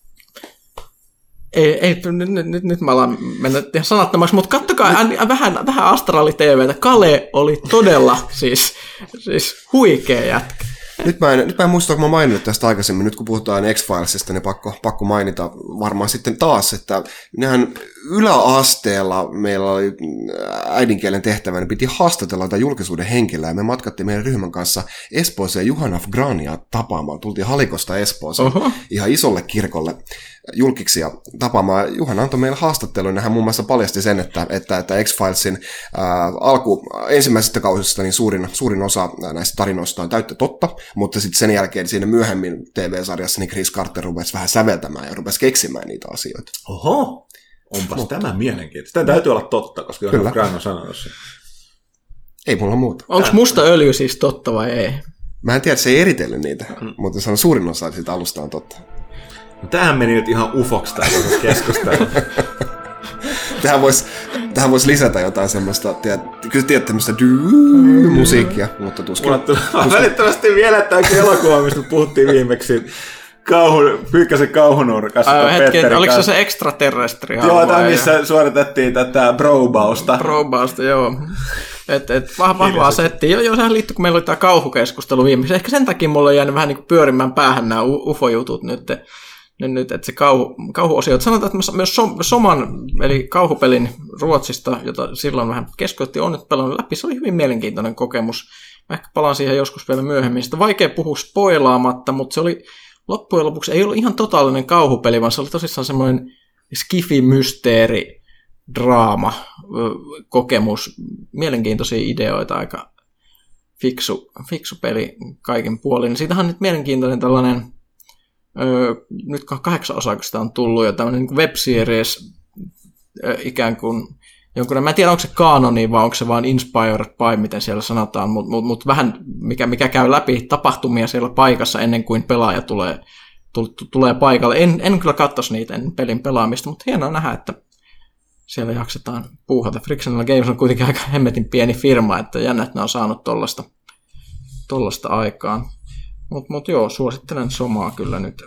ei, ei nyt, nyt, nyt, nyt mä alan mennä ihan sanattomaksi, mutta kattokaa ä, vähän, vähän Astraali TVtä. Kale oli todella siis, siis huikea jätkä. Nyt mä, en, nyt mä en muista, kun mä maininnut tästä aikaisemmin, nyt kun puhutaan X-Filesista, niin pakko, pakko mainita varmaan sitten taas, että nehän yläasteella meillä oli äidinkielen tehtävä, niin piti haastatella tätä julkisuuden henkilöä, ja me matkattiin meidän ryhmän kanssa Espooseen Juhan Afgrania tapaamaan. Tultiin Halikosta Espooseen Oho. ihan isolle kirkolle julkiksi ja tapaamaan. Juhan antoi meille haastattelun, ja hän muun muassa paljasti sen, että, että, että X-Filesin ää, alku ensimmäisestä kausista niin suurin, suurin osa näistä tarinoista on täyttä totta, mutta sitten sen jälkeen siinä myöhemmin TV-sarjassa niin Chris Carter rupesi vähän säveltämään ja rupesi keksimään niitä asioita. Oho, onpas Mutta. tämä mielenkiintoista. Tämä täytyy olla totta, koska Kyllä. Grant on sanonut sen. Ei mulla muuta. Onko musta öljy siis totta vai ei? Mä en tiedä, se ei eritellyt niitä, mutta se on suurin osa siitä alusta on totta. No, tämähän meni nyt ihan ufoksi tämä keskustelu. [LAUGHS] Tähän voisi tähän vois lisätä jotain semmoista, tiedät, kyllä tiedät tämmöistä musiikkia, mutta tuskin. Mulla tulee välittömästi vielä tämä elokuva, mistä puhuttiin viimeksi. Kauhu, Pyykkäsen kauhunurkassa. Äh, hetken, oliko se se extraterrestri? Joo, tämä missä suoritettiin tätä brobausta. Probausta, joo. Et, et, vah, vahvaa settiä. Joo, joo, sehän liittyy, kun meillä oli tämä kauhukeskustelu viimeksi. Ehkä sen takia mulla on jäänyt vähän niin kuin pyörimään päähän nämä ufo-jutut nyt. Nyt, nyt että se kauhu, kauhuosio. Et Sanotaan, että myös Som- Soman, eli kauhupelin Ruotsista, jota silloin vähän keskeytti, on nyt pelannut läpi. Se oli hyvin mielenkiintoinen kokemus. Mä ehkä palaan siihen joskus vielä myöhemmin. Sitä vaikea puhua spoilaamatta, mutta se oli loppujen lopuksi ei ollut ihan totaalinen kauhupeli, vaan se oli tosissaan semmoinen skifi-mysteeri, draama, kokemus, mielenkiintoisia ideoita, aika fiksu, fiksu peli kaiken puolin. Siitähän on nyt mielenkiintoinen tällainen, ö, nyt kahdeksan osaa, on tullut, ja tämmöinen niin web-series ö, ikään kuin jonkun, mä en tiedä onko se kanoni vai onko se vaan inspired by, miten siellä sanotaan, mutta mut, mut vähän mikä, mikä käy läpi tapahtumia siellä paikassa ennen kuin pelaaja tulee, tu, tu, tulee paikalle. En, en kyllä katsoisi niitä en pelin pelaamista, mutta hienoa nähdä, että siellä jaksetaan puuhata. Frictional Games on kuitenkin aika hemmetin pieni firma, että jännä, että ne on saanut tollasta, tollasta aikaan. Mutta mut joo, suosittelen Somaa kyllä nyt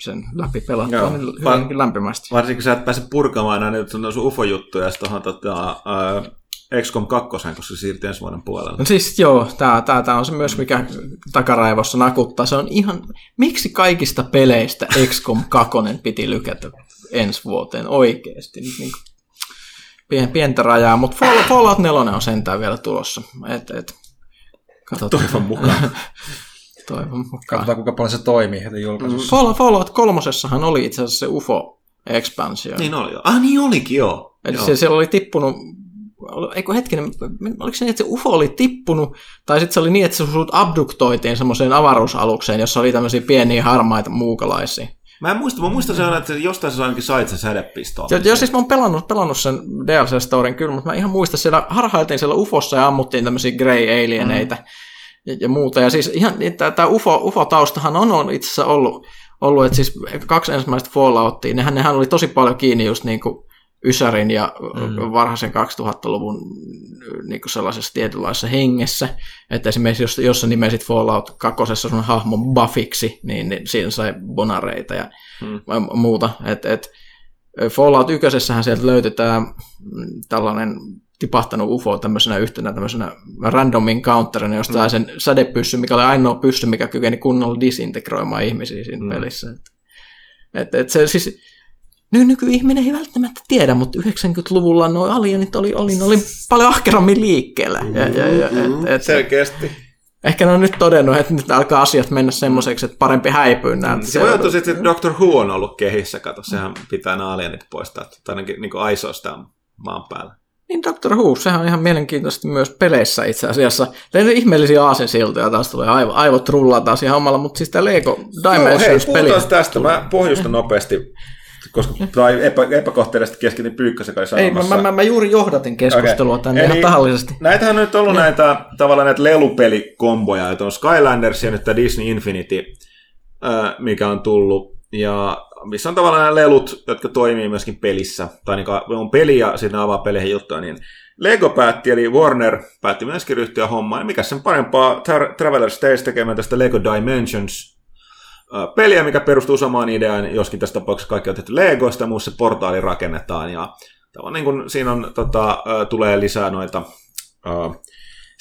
sen läpi pelattua niin hyvinkin lämpimästi. Varsinkin kun sä et pääse purkamaan aina nyt sun ufo-juttuja tuohon tota, äh, XCOM 2, koska se siirtyy ensi vuoden puolella. No siis joo, tää, tää, tää on se myös, mikä takaraivossa nakuttaa. Se on ihan, miksi kaikista peleistä XCOM 2 piti lykätä ensi vuoteen oikeasti? Nyt niin pien, pientä rajaa, mutta Fall- Fallout 4 on sentään vielä tulossa. Et, et, katsotaan. Toivon mukaan. [LAUGHS] Toivon mukaan. Katsotaan, kuinka paljon se toimii heti julkaisussa. Fall, Fallout 3 oli itse asiassa se UFO expansio. niin oli jo. Ah, niin olikin joo. Eli joo. se, siellä oli tippunut, eikö hetkinen, oliko se niin, että se UFO oli tippunut, tai sitten se oli niin, että se sut abduktoitiin semmoiseen avaruusalukseen, jossa oli tämmöisiä pieniä harmaita muukalaisia. Mä en muista, mä muistan sen, että jostain sä ainakin sait sen sädepistoon. Joo, joo, siis mä oon pelannut, pelannut sen DLC-storin kyllä, mutta mä ihan muistan, siellä harhailtiin siellä UFOssa ja ammuttiin tämmöisiä grey alieneitä mm. Ja, ja, muuta. Ja siis ihan tämä UFO, UFO-taustahan on, on itse asiassa ollut, ollut, että siis kaksi ensimmäistä Falloutia, nehän, nehän oli tosi paljon kiinni just niin kuin Ysärin ja mm. varhaisen 2000-luvun niin kuin sellaisessa tietynlaisessa hengessä, että esimerkiksi jos, jos sä nimesit Fallout 2 sun hahmon Buffiksi, niin, niin siinä sai bonareita ja mm. muuta. Et, et, Fallout 1 sieltä löytyi tämä tällainen tipahtanut UFO tämmöisenä yhtenä tämmöisenä random encounterina, josta sai sen sädepyssy, mikä oli ainoa pyssy, mikä kykeni kunnolla disintegroimaan ihmisiä siinä mm. pelissä. Et, et, et se siis, nyt nykyihminen ei välttämättä tiedä, mutta 90-luvulla nuo alienit oli, oli, oli paljon ahkerammin liikkeellä. Ja, ja, ja, et, et, Selkeästi. Ehkä ne on nyt todennut, että nyt alkaa asiat mennä semmoiseksi, että parempi häipyy näiltä. Se voi olla tosiaan, että Doctor Who on ollut kehissä, kato, sehän pitää nämä alienit poistaa, tai ainakin niin aisoista maan päällä. Niin Doctor Who, sehän on ihan mielenkiintoista myös peleissä itse asiassa. Teillä on ihmeellisiä aasinsiltoja, taas tulee aivo, aivot rullaa taas ihan omalla, mutta siis tämä Lego hei, Dimensions-peli. puhutaan tästä. Mä pohjustan nopeasti. koska tai epä, epäkohteellisesti keskityn Pyykkösen kanssa Ei, mä, mä, mä, mä, juuri johdatin keskustelua okay. tänne ihan tahallisesti. Näitähän on nyt ollut näitä tavallaan näitä lelupelikomboja, että on Skylanders ja nyt tämä Disney Infinity, mikä on tullut, ja missä on tavallaan nämä lelut, jotka toimii myöskin pelissä, tai niin on peli ja siinä avaa peleihin juttuja, niin Lego päätti, eli Warner päätti myöskin ryhtyä hommaan, ja mikä sen parempaa Tra- Traveler's Tales tekemään tästä Lego Dimensions peliä, mikä perustuu samaan ideaan, joskin tässä tapauksessa kaikki on tehty Legoista, muussa portaali rakennetaan, ja niin kun siinä on, tota, tulee lisää noita uh,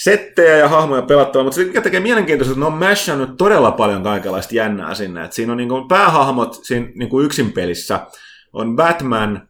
settejä ja hahmoja pelattavaa, mutta se mikä tekee mielenkiintoista, että ne on mashannut todella paljon kaikenlaista jännää sinne. Et siinä on niin kuin päähahmot siinä niin kuin yksin pelissä on Batman,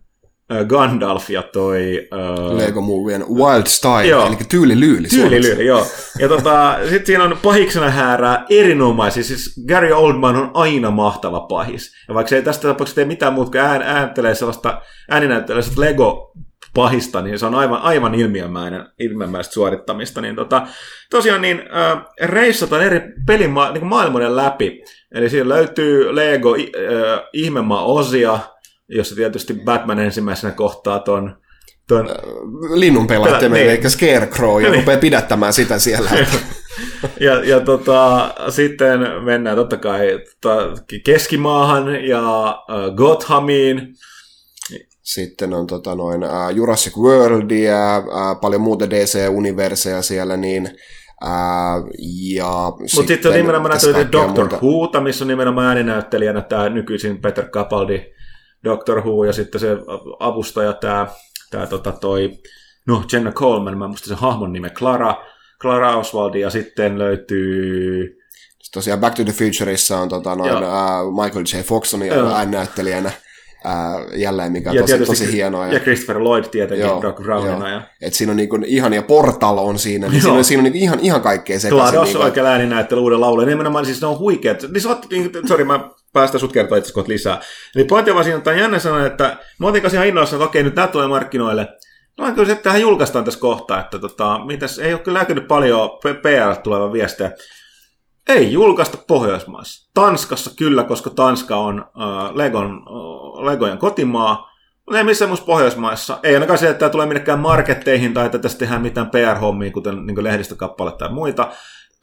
Gandalf ja toi... Uh... Lego Movien Wild Style, joo. eli tyylilyyli. Tyylilyyli, joo. Ja tota, sitten siinä on pahiksena häärää erinomaisia, siis Gary Oldman on aina mahtava pahis. Ja vaikka se ei tästä tapauksessa tee mitään muuta kuin ään, ääntelee sellaista, ääninäyttelee sellaista Lego pahista, niin se on aivan, aivan ilmiömäinen, ilmiömäistä suorittamista. Niin tota, tosiaan niin äh, reissataan eri pelima- niin maailmoiden läpi. Eli siellä löytyy Lego äh, ihmemaa-osia, jossa tietysti Batman ensimmäisenä kohtaa ton, ton linnun pelattimen, niin. eli Scarecrow, ja niin. rupeaa pidättämään sitä siellä. [LAUGHS] ja, ja tota, sitten mennään totta kai tota, Keskimaahan ja äh, Gothamiin, sitten on tota noin, uh, Jurassic Worldia, uh, paljon muuta DC-universeja siellä, niin ja Mutta sitten on nimenomaan näyttelijä Doctor muuta. Who, missä on nimenomaan ääninäyttelijänä tämä nykyisin Peter Capaldi Doctor Who, ja sitten se avustaja tämä, tämä tota toi, no Jenna Coleman, mä muistan sen hahmon nime, Clara, Clara Oswald, ja sitten löytyy tosiaan Back to the Futureissa on tota, noin, uh, Michael J. Fox on ääninäyttelijänä ää, jälleen, mikä on ja tosi, tosi hienoa. Ja, ja Christopher Lloyd tietenkin joo, Doc Brownina. Ja... Et siinä on niinku ihania Portal on siinä, niin siinä on, siinä on niinku ihan, ihan kaikkea sekaisin. Niinku, oikein ääninäyttely uuden laulun. Nimenomaan siis ne on huikeat. Niin sä niin, sorry, mä päästä sut kertoa itse lisää. Eli pointti on vaan siinä, että on jännä sanoa, että mä otin ihan innoissa, että okei, nyt nämä tulee markkinoille. No kyllä se tähän julkaistaan tässä kohtaa, että tota, mitäs, ei ole kyllä näkynyt paljon PR tuleva viestejä. Ei julkaista Pohjoismaissa. Tanskassa kyllä, koska Tanska on äh, Legon, äh, Legojen kotimaa, mutta ei missään muissa Pohjoismaissa. Ei ainakaan se, että tämä tulee minnekään marketteihin tai että tästä tehdään mitään PR-hommia, kuten niin lehdistökappaletta tai muita.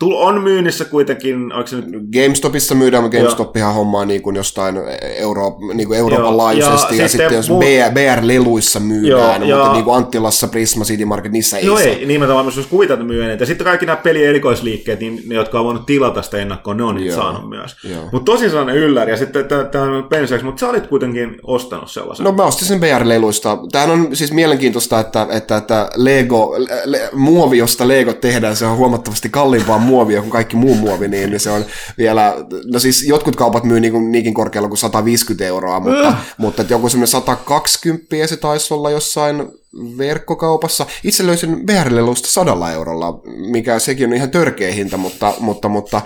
Tul on myynnissä kuitenkin, onko se nyt... GameStopissa myydään, mutta GameStopihan hommaa niin kuin jostain Euro, niin kuin Euroopan Joo. laajuisesti, ja, ja sitten, jos muut... BR, BR-leluissa myydään, Joo, mutta ja... niin kuin Anttilassa, Prisma, City Market, niissä ei Joo, ei, nimenomaan, jos kuvitella, että myy Ja sitten kaikki nämä peli- erikoisliikkeet, niin ne, jotka on voinut tilata sitä ennakkoon, ne on niitä saanut myös. Mutta tosi sellainen ylläri, ja sitten tämä on pensaksi, mutta sä olit kuitenkin ostanut sellaisen. No mä ostin sen BR-leluista. Tämähän on siis mielenkiintoista, että, että, että Lego, le, muovi, josta Lego tehdään, se on huomattavasti kalliimpaa muovia kuin kaikki muu muovi, niin, niin se on vielä, no siis jotkut kaupat myy niin niinkin korkealla kuin 150 euroa, mutta, äh. mutta että joku semmoinen 120 se taisi olla jossain verkkokaupassa. Itse löysin VR-lelusta sadalla eurolla, mikä sekin on ihan törkeä hinta, mutta, mutta, mutta äh,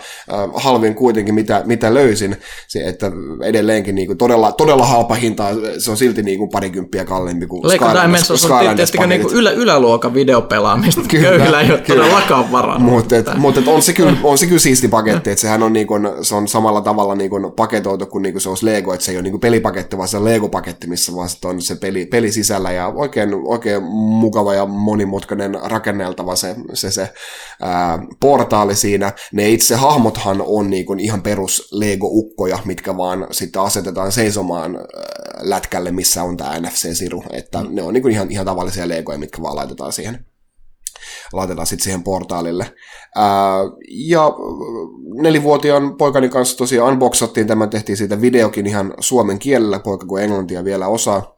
halvin kuitenkin, mitä, mitä löysin. Se, että edelleenkin niin kuin todella, todella halpa hinta, se on silti niin kuin parikymppiä kalliimpi kuin Lego Dimensions on tietysti niin kuin ylä, yläluokan videopelaamista, [LAUGHS] kyllä, köyhillä ei ole kyllä. todellakaan varaa. Mutta mut, on, se kyllä, [LAUGHS] on se kyllä siisti paketti, että sehän on, niin kuin, se on samalla tavalla niin kuin paketoitu kuin, niin kuin se olisi Lego, että se ei ole niin kuin pelipaketti, vaan se on Lego-paketti, missä vaan on se peli, peli sisällä ja oikein oikein mukava ja monimutkainen rakenneltava se, se, se ää, portaali siinä. Ne itse hahmothan on niin kuin ihan perus Lego-ukkoja, mitkä vaan sitten asetetaan seisomaan ää, lätkälle, missä on tämä NFC-siru. Että mm. ne on niin kuin ihan, ihan tavallisia Legoja, mitkä vaan laitetaan siihen laitetaan sitten siihen portaalille. Ää, ja nelivuotiaan poikani kanssa tosiaan unboxattiin tämän, tehtiin siitä videokin ihan suomen kielellä, poika kun englantia vielä osaa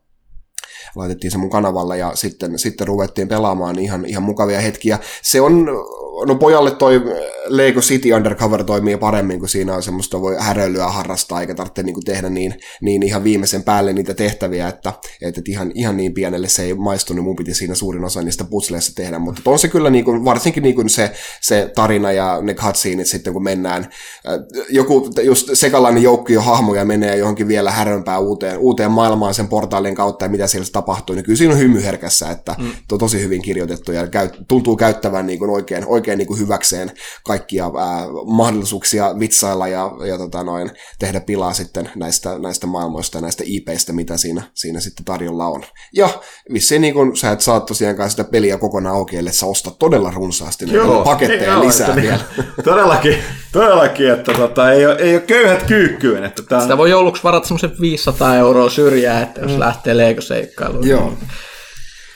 laitettiin se mun kanavalle ja sitten, sitten ruvettiin pelaamaan ihan, ihan mukavia hetkiä. Se on no pojalle toi Lego City Undercover toimii paremmin, kun siinä on semmoista voi häröilyä harrastaa, eikä tarvitse niin tehdä niin, niin ihan viimeisen päälle niitä tehtäviä, että, että ihan, ihan niin pienelle se ei maistunut, mun piti siinä suurin osa niistä putsleista tehdä, mutta on se kyllä niin kuin, varsinkin niin kuin se, se tarina ja ne cutsceneit sitten, kun mennään, äh, joku just sekalainen jo hahmoja menee johonkin vielä härömpää uuteen, uuteen maailmaan sen portaalin kautta ja mitä siellä tapahtuu, niin kyllä siinä on hymyherkässä, että mm. on tosi hyvin kirjoitettu ja käy, tuntuu käyttävän niin kuin oikein, oikein oikein niin kuin hyväkseen kaikkia ää, mahdollisuuksia vitsailla ja, ja tota noin, tehdä pilaa sitten näistä, näistä maailmoista ja näistä IPistä, mitä siinä, siinä sitten tarjolla on. Ja vissiin niin kuin, sä et saa tosiaankaan sitä peliä kokonaan auki, ellei sä ostat todella runsaasti näitä paketteja joo, lisää että vielä. Niin, [LAUGHS] todellakin, todellakin, että tota, ei, ole, ei ole köyhät kyykkyyn. Että tää, Sitä voi jouluksi varata semmoisen 500 euroa syrjää, että jos lähtee Lego-seikkailuun. Joo.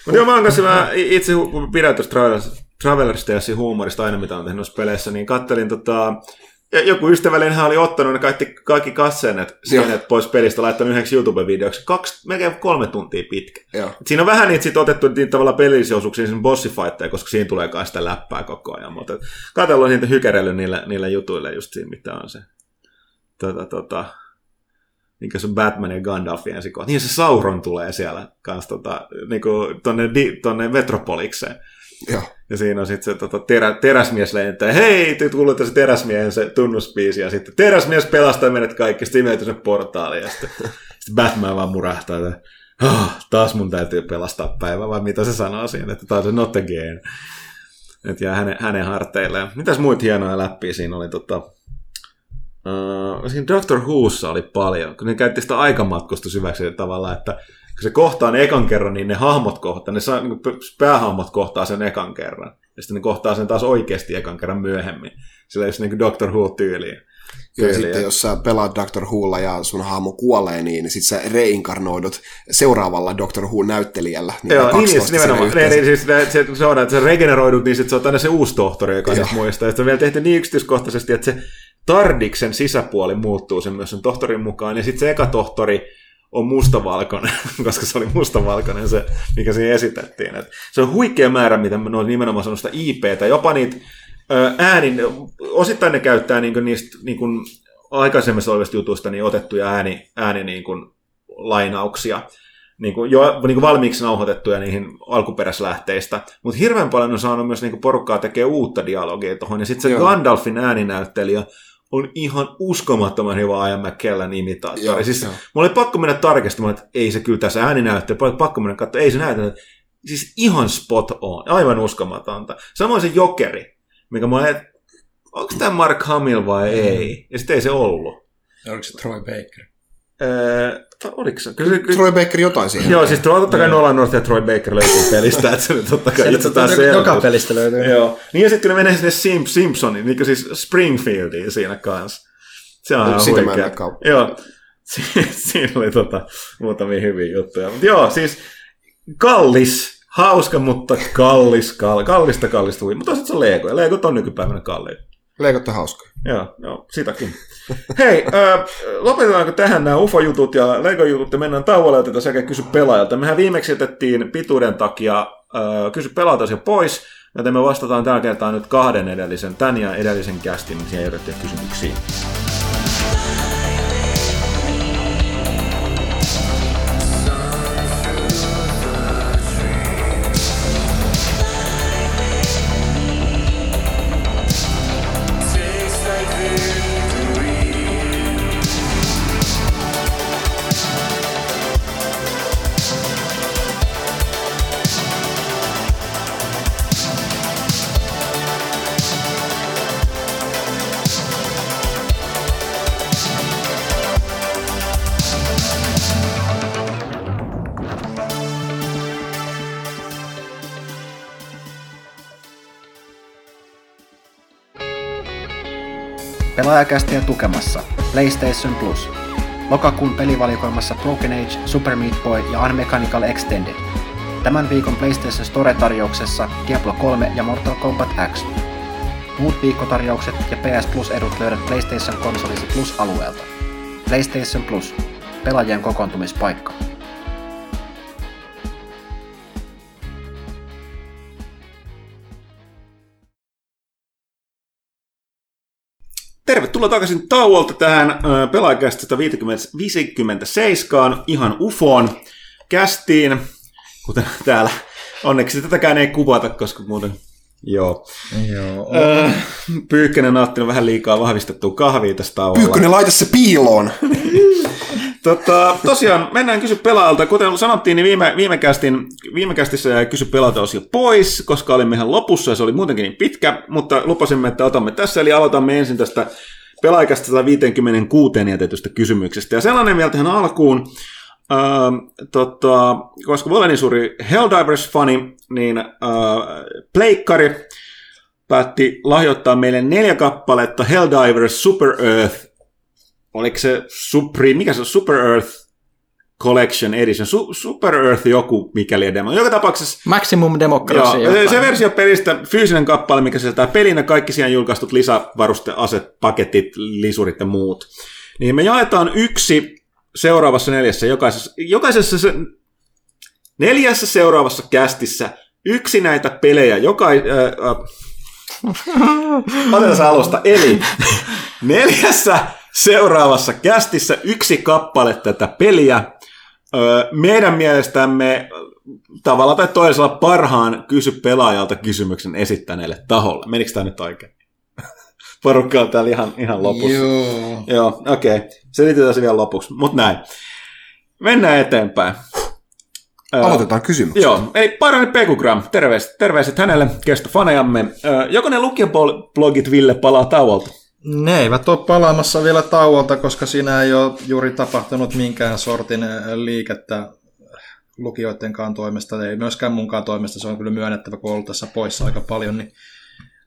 Mutta joo, mä oon kanssa mä itse, kun pidän tuosta Travelers, Travelers Talesin huumorista aina, mitä on tehnyt noissa peleissä, niin kattelin tota, ja joku ystävällinen hän oli ottanut ne kaikki, kaikki katseenet skenet pois pelistä, laittanut yhdeksi YouTube-videoksi, kaksi, melkein kolme tuntia pitkä. Joo. Siinä on vähän niitä sit otettu niitä tavallaan pelillisiä osuuksia sen bossifightteja, koska siinä tulee myös sitä läppää koko ajan. Mutta katsellut niitä hykerellyt niillä, niillä jutuilla just siinä, mitä on se. Tota, tota, mikä se Batman ja Gandalfin ensi kohta. Niin se Sauron tulee siellä kanssa tota, niinku, tonne, tonne Metropolikseen. Joo. Ja siinä on sitten se tota, terä, teräsmies lentää. Hei, te kuulette se teräsmiehen se tunnuspiisi. Ja sitten teräsmies pelastaa meidät kaikki. Sitten imeytyy sen portaaliin. Ja sitten, sitten Batman vaan murahtaa. Että, oh, taas mun täytyy pelastaa päivä. Vai mitä se sanoo siinä, että taas se not again. Että jää hänen, hänen harteilleen. Mitäs muita hienoja läppiä siinä oli? Tota, Uh, siinä Doctor Whossa oli paljon, kun ne käytti sitä aikamatkusta syväksi tavallaan, että kun se kohtaa ne ekan kerran, niin ne hahmot kohtaa, ne saa, niin päähahmot kohtaa sen ekan kerran. Ja sitten ne kohtaa sen taas oikeasti ekan kerran myöhemmin. Sillä just niin Doctor Who-tyyliin. Ja sitten jos sä pelaat Doctor Wholla ja sun hahmo kuolee, niin sit sä reinkarnoidut seuraavalla Doctor Who-näyttelijällä. Niin Joo, niin, 12 niin, nimenomaan. Ne, niin, siis, ne, se, se, on, että se regeneroidut, niin sitten se on aina se uusi tohtori, joka siis muistaa. Ja vielä tehty niin yksityiskohtaisesti, että se Tardiksen sisäpuoli muuttuu sen myös sen tohtorin mukaan. Ja sitten se eka tohtori on mustavalkoinen, [LAUGHS] koska se oli mustavalkoinen se, mikä siinä esitettiin. Et se on huikea määrä, mitä ne on nimenomaan sitä IPtä. Jopa niitä äänin, osittain ne käyttää niinku niistä niinku aikaisemmista olevista jutuista niin otettuja ääni, ääni niinku lainauksia niin kuin, jo niin kuin valmiiksi nauhoitettuja niihin alkuperäislähteistä, mutta hirveän paljon on saanut myös niin kuin porukkaa tekee uutta dialogia tuohon, ja sitten se Joo. Gandalfin ääninäyttelijä on ihan uskomattoman hyvä Ian McKellen imitaattori. Joo, Siis, joo. mulla oli pakko mennä tarkistamaan, että ei se kyllä tässä ääninäyttelijä, mulla oli pakko mennä katsoa, ei se näytä, siis ihan spot on, aivan uskomatonta. Samoin se Jokeri, mikä mä olin, että onko tämä Mark Hamill vai ei, ja sitten ei se ollut. Oliko se Troy Baker? Öö, oliko se? Kyllä, se- kyllä, Troy Baker jotain siihen. Joo, siis totta kai Nolan North ja Troy Baker löytyy [LAUGHS] pelistä, että se totta kai itse taas Sieltä joka pelistä löytyy. Joo. Niin ja sitten kun ne menee sinne Sim- Simpsoniin, niin siis Springfieldiin siinä kanssa. Se on ihan Sitä huikea. Joo. [LAUGHS] Si- siinä oli tota, muutamia hyviä juttuja. Mutta joo, siis kallis, hauska, mutta kallis, kall- kallista, kallista hui. Mutta se on Lego, ja Legot on nykypäivänä kalliita. Leikot on hauska. Joo, joo, sitäkin. Hei, äh, lopetetaanko tähän nämä UFO-jutut ja Lego-jutut ja mennään tauolle ja otetaan sekä kysy pelaajalta. Mehän viimeksi jätettiin pituuden takia äh, kysy pelaajalta asia pois, joten me vastataan tällä kertaa nyt kahden edellisen, tän ja edellisen kästin siihen johdettuja kysymyksiin. Pelaajakästiä tukemassa PlayStation Plus. Lokakuun pelivalikoimassa Broken Age, Super Meat Boy ja Unmechanical Extended. Tämän viikon PlayStation Store-tarjouksessa Diablo 3 ja Mortal Kombat X. Muut viikkotarjoukset ja PS Plus-edut löydät PlayStation konsolisi Plus-alueelta. PlayStation Plus. Pelaajien kokoontumispaikka. Tervetuloa takaisin tauolta tähän äh, pelaajakästistä 50, 57 ihan ufoon kästiin, kuten täällä. Onneksi tätäkään ei kuvata, koska muuten... Joo. Joo. Äh, Pyykkönen on vähän liikaa vahvistettua kahvia tästä tauolla. Pyykkönen, laita se piiloon! [LAUGHS] Tota, tosiaan, mennään kysy pelaajalta. Kuten sanottiin, niin viime, viime, kästin, viime kästissä jäi kysy pelaajalta osio pois, koska olimme ihan lopussa ja se oli muutenkin niin pitkä, mutta lupasimme, että otamme tässä, eli aloitamme ensin tästä pelaajakästä 156 jätetystä kysymyksestä. Ja sellainen vielä tähän alkuun, Uh, tota, koska olen niin suuri Helldivers-fani, niin uh, Pleikkari päätti lahjoittaa meille neljä kappaletta Helldivers Super Earth. Oliko se Supreme, mikä se on, Super Earth Collection Edition, Su- Super Earth joku mikäli demo. Joka tapauksessa... Maximum Democracy. Joo, se, se versio pelistä, fyysinen kappale, mikä pelin ja kaikki siihen julkaistut lisävarusteaset, paketit, lisurit ja muut. Niin me jaetaan yksi seuraavassa neljässä, jokaisessa, jokaisessa se, neljässä seuraavassa kästissä yksi näitä pelejä, joka, äh, äh, otetaan alusta, eli neljässä seuraavassa kästissä yksi kappale tätä peliä. Meidän mielestämme tavalla tai toisella parhaan kysy pelaajalta kysymyksen esittäneelle taholle. Menikö tämä nyt oikein? [LAUGHS] Porukka on täällä ihan, ihan lopussa. Joo. Joo, okei. Okay. Selitetään se vielä lopuksi, mutta näin. Mennään eteenpäin. Aloitetaan kysymyksiä. Joo, eli Parani Pekugram, terveiset, terveiset hänelle, kestofanejamme. Joko ne lukijablogit Ville palaa tauolta? Ne eivät ole palaamassa vielä tauolta, koska siinä ei ole juuri tapahtunut minkään sortin liikettä lukijoidenkaan toimesta, ei myöskään munkaan toimesta, se on kyllä myönnettävä, kun ollut tässä poissa aika paljon, niin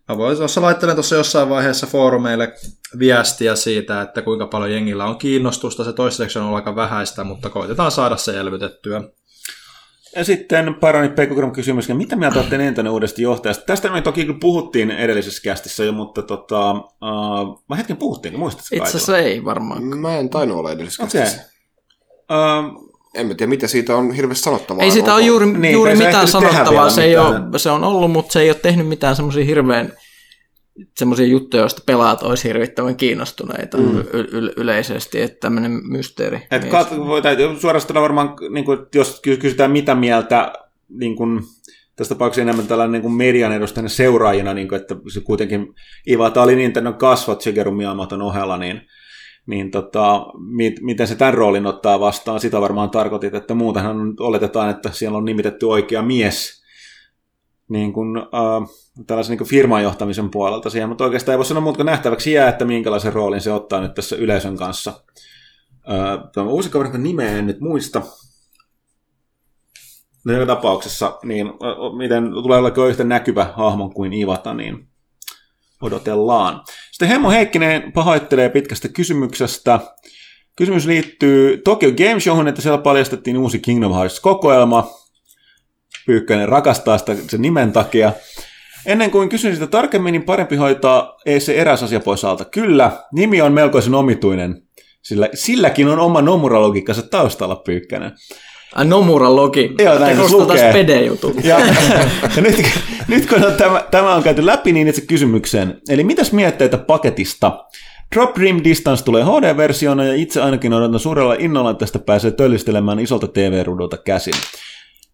mä voin, tuossa laittelen tuossa jossain vaiheessa foorumeille viestiä siitä, että kuinka paljon jengillä on kiinnostusta, se toistaiseksi on ollut aika vähäistä, mutta koitetaan saada se elvytettyä. Ja sitten parani Pekkogram kysymys, mitä mieltä olette Ninten uudesta johtajasta? Tästä me toki kyllä puhuttiin edellisessä kästissä jo, mutta tota, uh, mä hetken puhuttiin, muistatko Itse asiassa ei varmaan. Mä en tainnut olla edellisessä Okei. kästissä. Uh, En mä tiedä, mitä siitä on hirveästi sanottavaa. Ei siitä ole juuri, Niin, juuri mitään sanottavaa. Se, ei ole, se on ollut, mutta se ei ole tehnyt mitään semmoisia hirveän semmoisia juttuja, joista pelaat olisi hirvittävän kiinnostuneita mm. y- y- yleisesti, että tämmöinen mysteeri. et kat- voi, täytyy suorastaan varmaan, niin kuin, jos ky- kysytään mitä mieltä niin kuin, tässä tapauksessa enemmän tällainen niin kuin median edustajana seuraajina, niin kuin, että se kuitenkin Ivata oli Nintendo kasvot Shigeru Miyamoton ohella, niin, niin tota, mit, miten se tämän roolin ottaa vastaan, sitä varmaan tarkoitit, että muutenhan oletetaan, että siellä on nimitetty oikea mies niin kuin, äh, tällaisen niin firman johtamisen puolelta siihen, mutta oikeastaan ei voi sanoa muuta kuin nähtäväksi jää, että minkälaisen roolin se ottaa nyt tässä yleisön kanssa. Tämä uusi kaveri, nimeä en nyt muista, No joka tapauksessa, niin miten tulee olla yhtä näkyvä hahmo kuin Ivata, niin odotellaan. Sitten Hemmo Heikkinen pahoittelee pitkästä kysymyksestä. Kysymys liittyy Tokyo Game Showhun, että siellä paljastettiin uusi Kingdom Hearts-kokoelma. Pyykkönen rakastaa sitä sen nimen takia. Ennen kuin kysyn sitä tarkemmin, niin parempi hoitaa ei se eräs asia pois alta. Kyllä, nimi on melkoisen omituinen, sillä silläkin on oma nomuralogiikkansa taustalla Pyykkänen. Ai Nomura Logi. Joo, näin se lukee. Ja, [LAUGHS] ja nyt, nyt kun on tämä, tämä on käyty läpi, niin itse kysymykseen. Eli mitäs mietteitä paketista? Drop Dream Distance tulee HD-versiona ja itse ainakin odotan suurella innolla, että tästä pääsee töllistelemään isolta TV-rudolta käsin.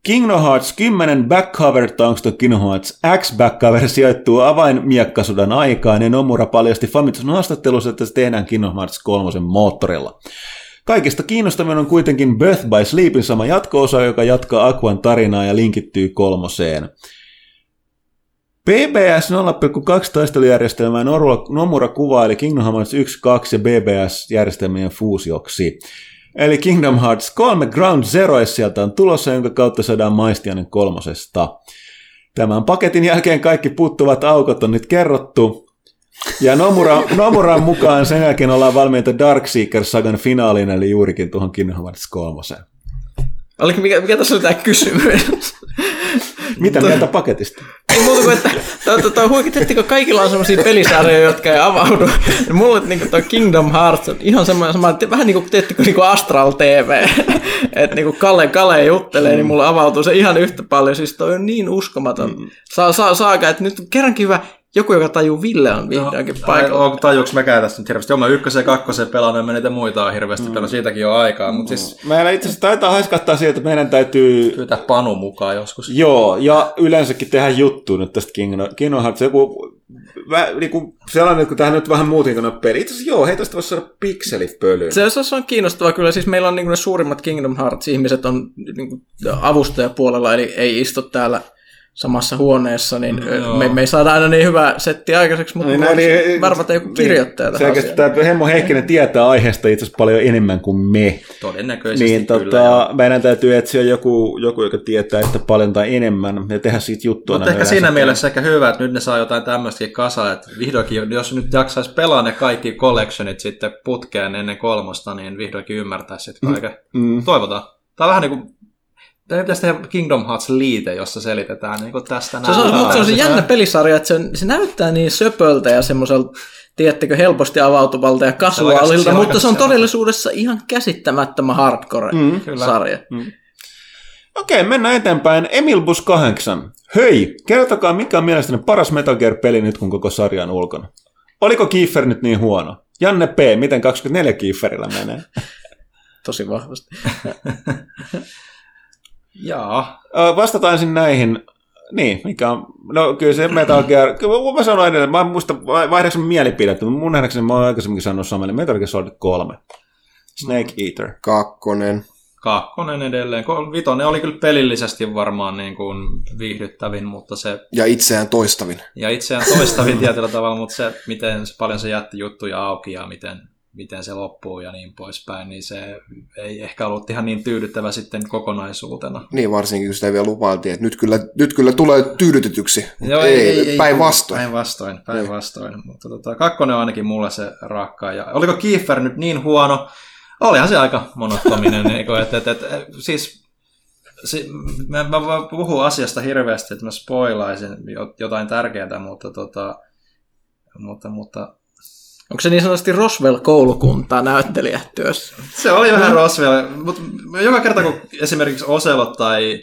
Kingdom Hearts 10 backcover, tuo Kingdom Hearts X backcover, sijoittuu avainmiekkasodan aikaan, ja Nomura paljasti Famitsun haastattelussa, että se tehdään Kingdom Hearts 3 moottorilla. Kaikista kiinnostavin on kuitenkin Birth by Sleepin sama jatko-osa, joka jatkaa Aquan tarinaa ja linkittyy kolmoseen. BBS 0.2 taistelujärjestelmää Nomura kuvaili Kingdom Hearts 1, 2 ja BBS-järjestelmien fuusioksi. Eli Kingdom Hearts 3 Ground Zero sieltä on tulossa, jonka kautta saadaan maistiainen kolmosesta. Tämän paketin jälkeen kaikki puuttuvat aukot on nyt kerrottu. Ja Nomura, Nomuran mukaan sen jälkeen ollaan valmiita Darkseeker-sagan finaaliin, eli juurikin tuohon Kingdom Hearts 3. Oliko, mikä, mikä tässä oli tämä kysymys? Mitä mieltä paketista? Ei muuta kuin, että toi, toi huiketetti, kun kaikilla on sellaisia pelisarjoja, jotka ei avaudu. Ja mulle niin toi Kingdom Hearts on ihan semmoinen, sama, vähän niin kuin, teettekö, niin kuin Astral TV. että niin kuin Kalle Kalle juttelee, niin mulle avautuu se ihan yhtä paljon. Siis toi on niin uskomaton. Saa, saa, saaga, että nyt kerrankin hyvä joku, joka tajuu Ville on vihdoinkin paikalla. Onko tajuuks mäkään tästä nyt hirveästi? Joo, mä ykkösen ja kakkosen pelannut, ja mä niitä muita on hirveästi mm. pelannut, siitäkin on aikaa, mutta siis Meillä itse asiassa taitaa haiskattaa siitä, että meidän täytyy pyytää Panu mukaan joskus. Joo, ja yleensäkin tehdä juttu nyt tästä Kingdom, Kingdom Hearts. Joku Vä, niin kuin sellainen, kun tähän nyt vähän muutin kuin peli. Itse asiassa joo, hei tästä voisi saada pikselipölyyn. Se, se on kiinnostavaa kyllä. Siis meillä on niin ne suurimmat Kingdom Hearts-ihmiset on niin kuin avustajapuolella, eli ei istu täällä samassa huoneessa, niin Joo. me, me ei saada aina niin hyvää settiä aikaiseksi, mutta Niin, niin, no niin, niin, varmata joku kirjoittaja tähän Selkeästi asiaan. tämä Hemmo Heikkinen tietää aiheesta itse asiassa paljon enemmän kuin me. Todennäköisesti Niin kyllä. tota, meidän täytyy etsiä joku, joku, joka tietää että paljon tai enemmän ja tehdä siitä juttua. Mutta näin ehkä siinä mielessä ehkä hyvä, että nyt ne saa jotain tämmöistäkin kasaa, että vihdoinkin, jos nyt jaksaisi pelaa ne kaikki collectionit sitten putkeen ennen kolmosta, niin vihdoinkin ymmärtäisi sitten kaiken. Mm. Toivotaan. Tämä on vähän niin kuin, tämä pitäisi tehdä Kingdom Hearts liite, jossa selitetään niin tästä Se, se, on, näin. mutta se on se jännä pelisarja, että se, on, se näyttää niin söpöltä ja semmoiselta, tiedättekö, helposti avautuvalta ja kasuaalilta, mutta se on todellisuudessa ihan käsittämättömän hardcore-sarja. Okei, mennään eteenpäin. Emil Bus 8. Hei, kertokaa mikä on mielestäni paras Metal Gear-peli nyt, kun koko sarja on ulkona. Oliko Kiefer nyt niin huono? Janne P., miten 24 Kieferillä menee? [LAUGHS] Tosi vahvasti. [LAUGHS] Jaa. Vastataan ensin näihin. Niin, mikä on... No kyllä se Metal [CLEARS THROAT] Gear... Kyllä mä sanoin edelleen, mä en muista vaihdakseni mielipidettä, mutta mun nähdäkseni mä oon aikaisemminkin sanonut saman, Metal Gear Solid 3. Snake Eater. Kakkonen. Kakkonen edelleen. Vitonen oli kyllä pelillisesti varmaan niin kuin viihdyttävin, mutta se, Ja itseään toistavin. ja itseään toistavin tietyllä tavalla, mutta se, miten se, paljon se jätti juttuja auki ja miten, miten se loppuu ja niin poispäin, niin se ei ehkä ollut ihan niin tyydyttävä sitten kokonaisuutena. Niin varsinkin, kun sitä vielä lupailtiin, että nyt kyllä, nyt kyllä tulee tyydytetyksi. Joo, ei, päinvastoin. Päinvastoin, päinvastoin. Mutta tota, kakkonen on ainakin mulle se rakkaan. Ja oliko Kiefer nyt niin huono? Olihan se aika monotoninen. niin [LAUGHS] kuin, et, et, et, siis, si, mä, mä voin puhua asiasta hirveästi, että mä spoilaisin jo- jotain tärkeää, mutta, tota, mutta, mutta Onko se niin sanotusti Roswell-koulukuntaa näyttelijätyössä? Se oli vähän Roswell, mutta joka kerta kun esimerkiksi Ocelot tai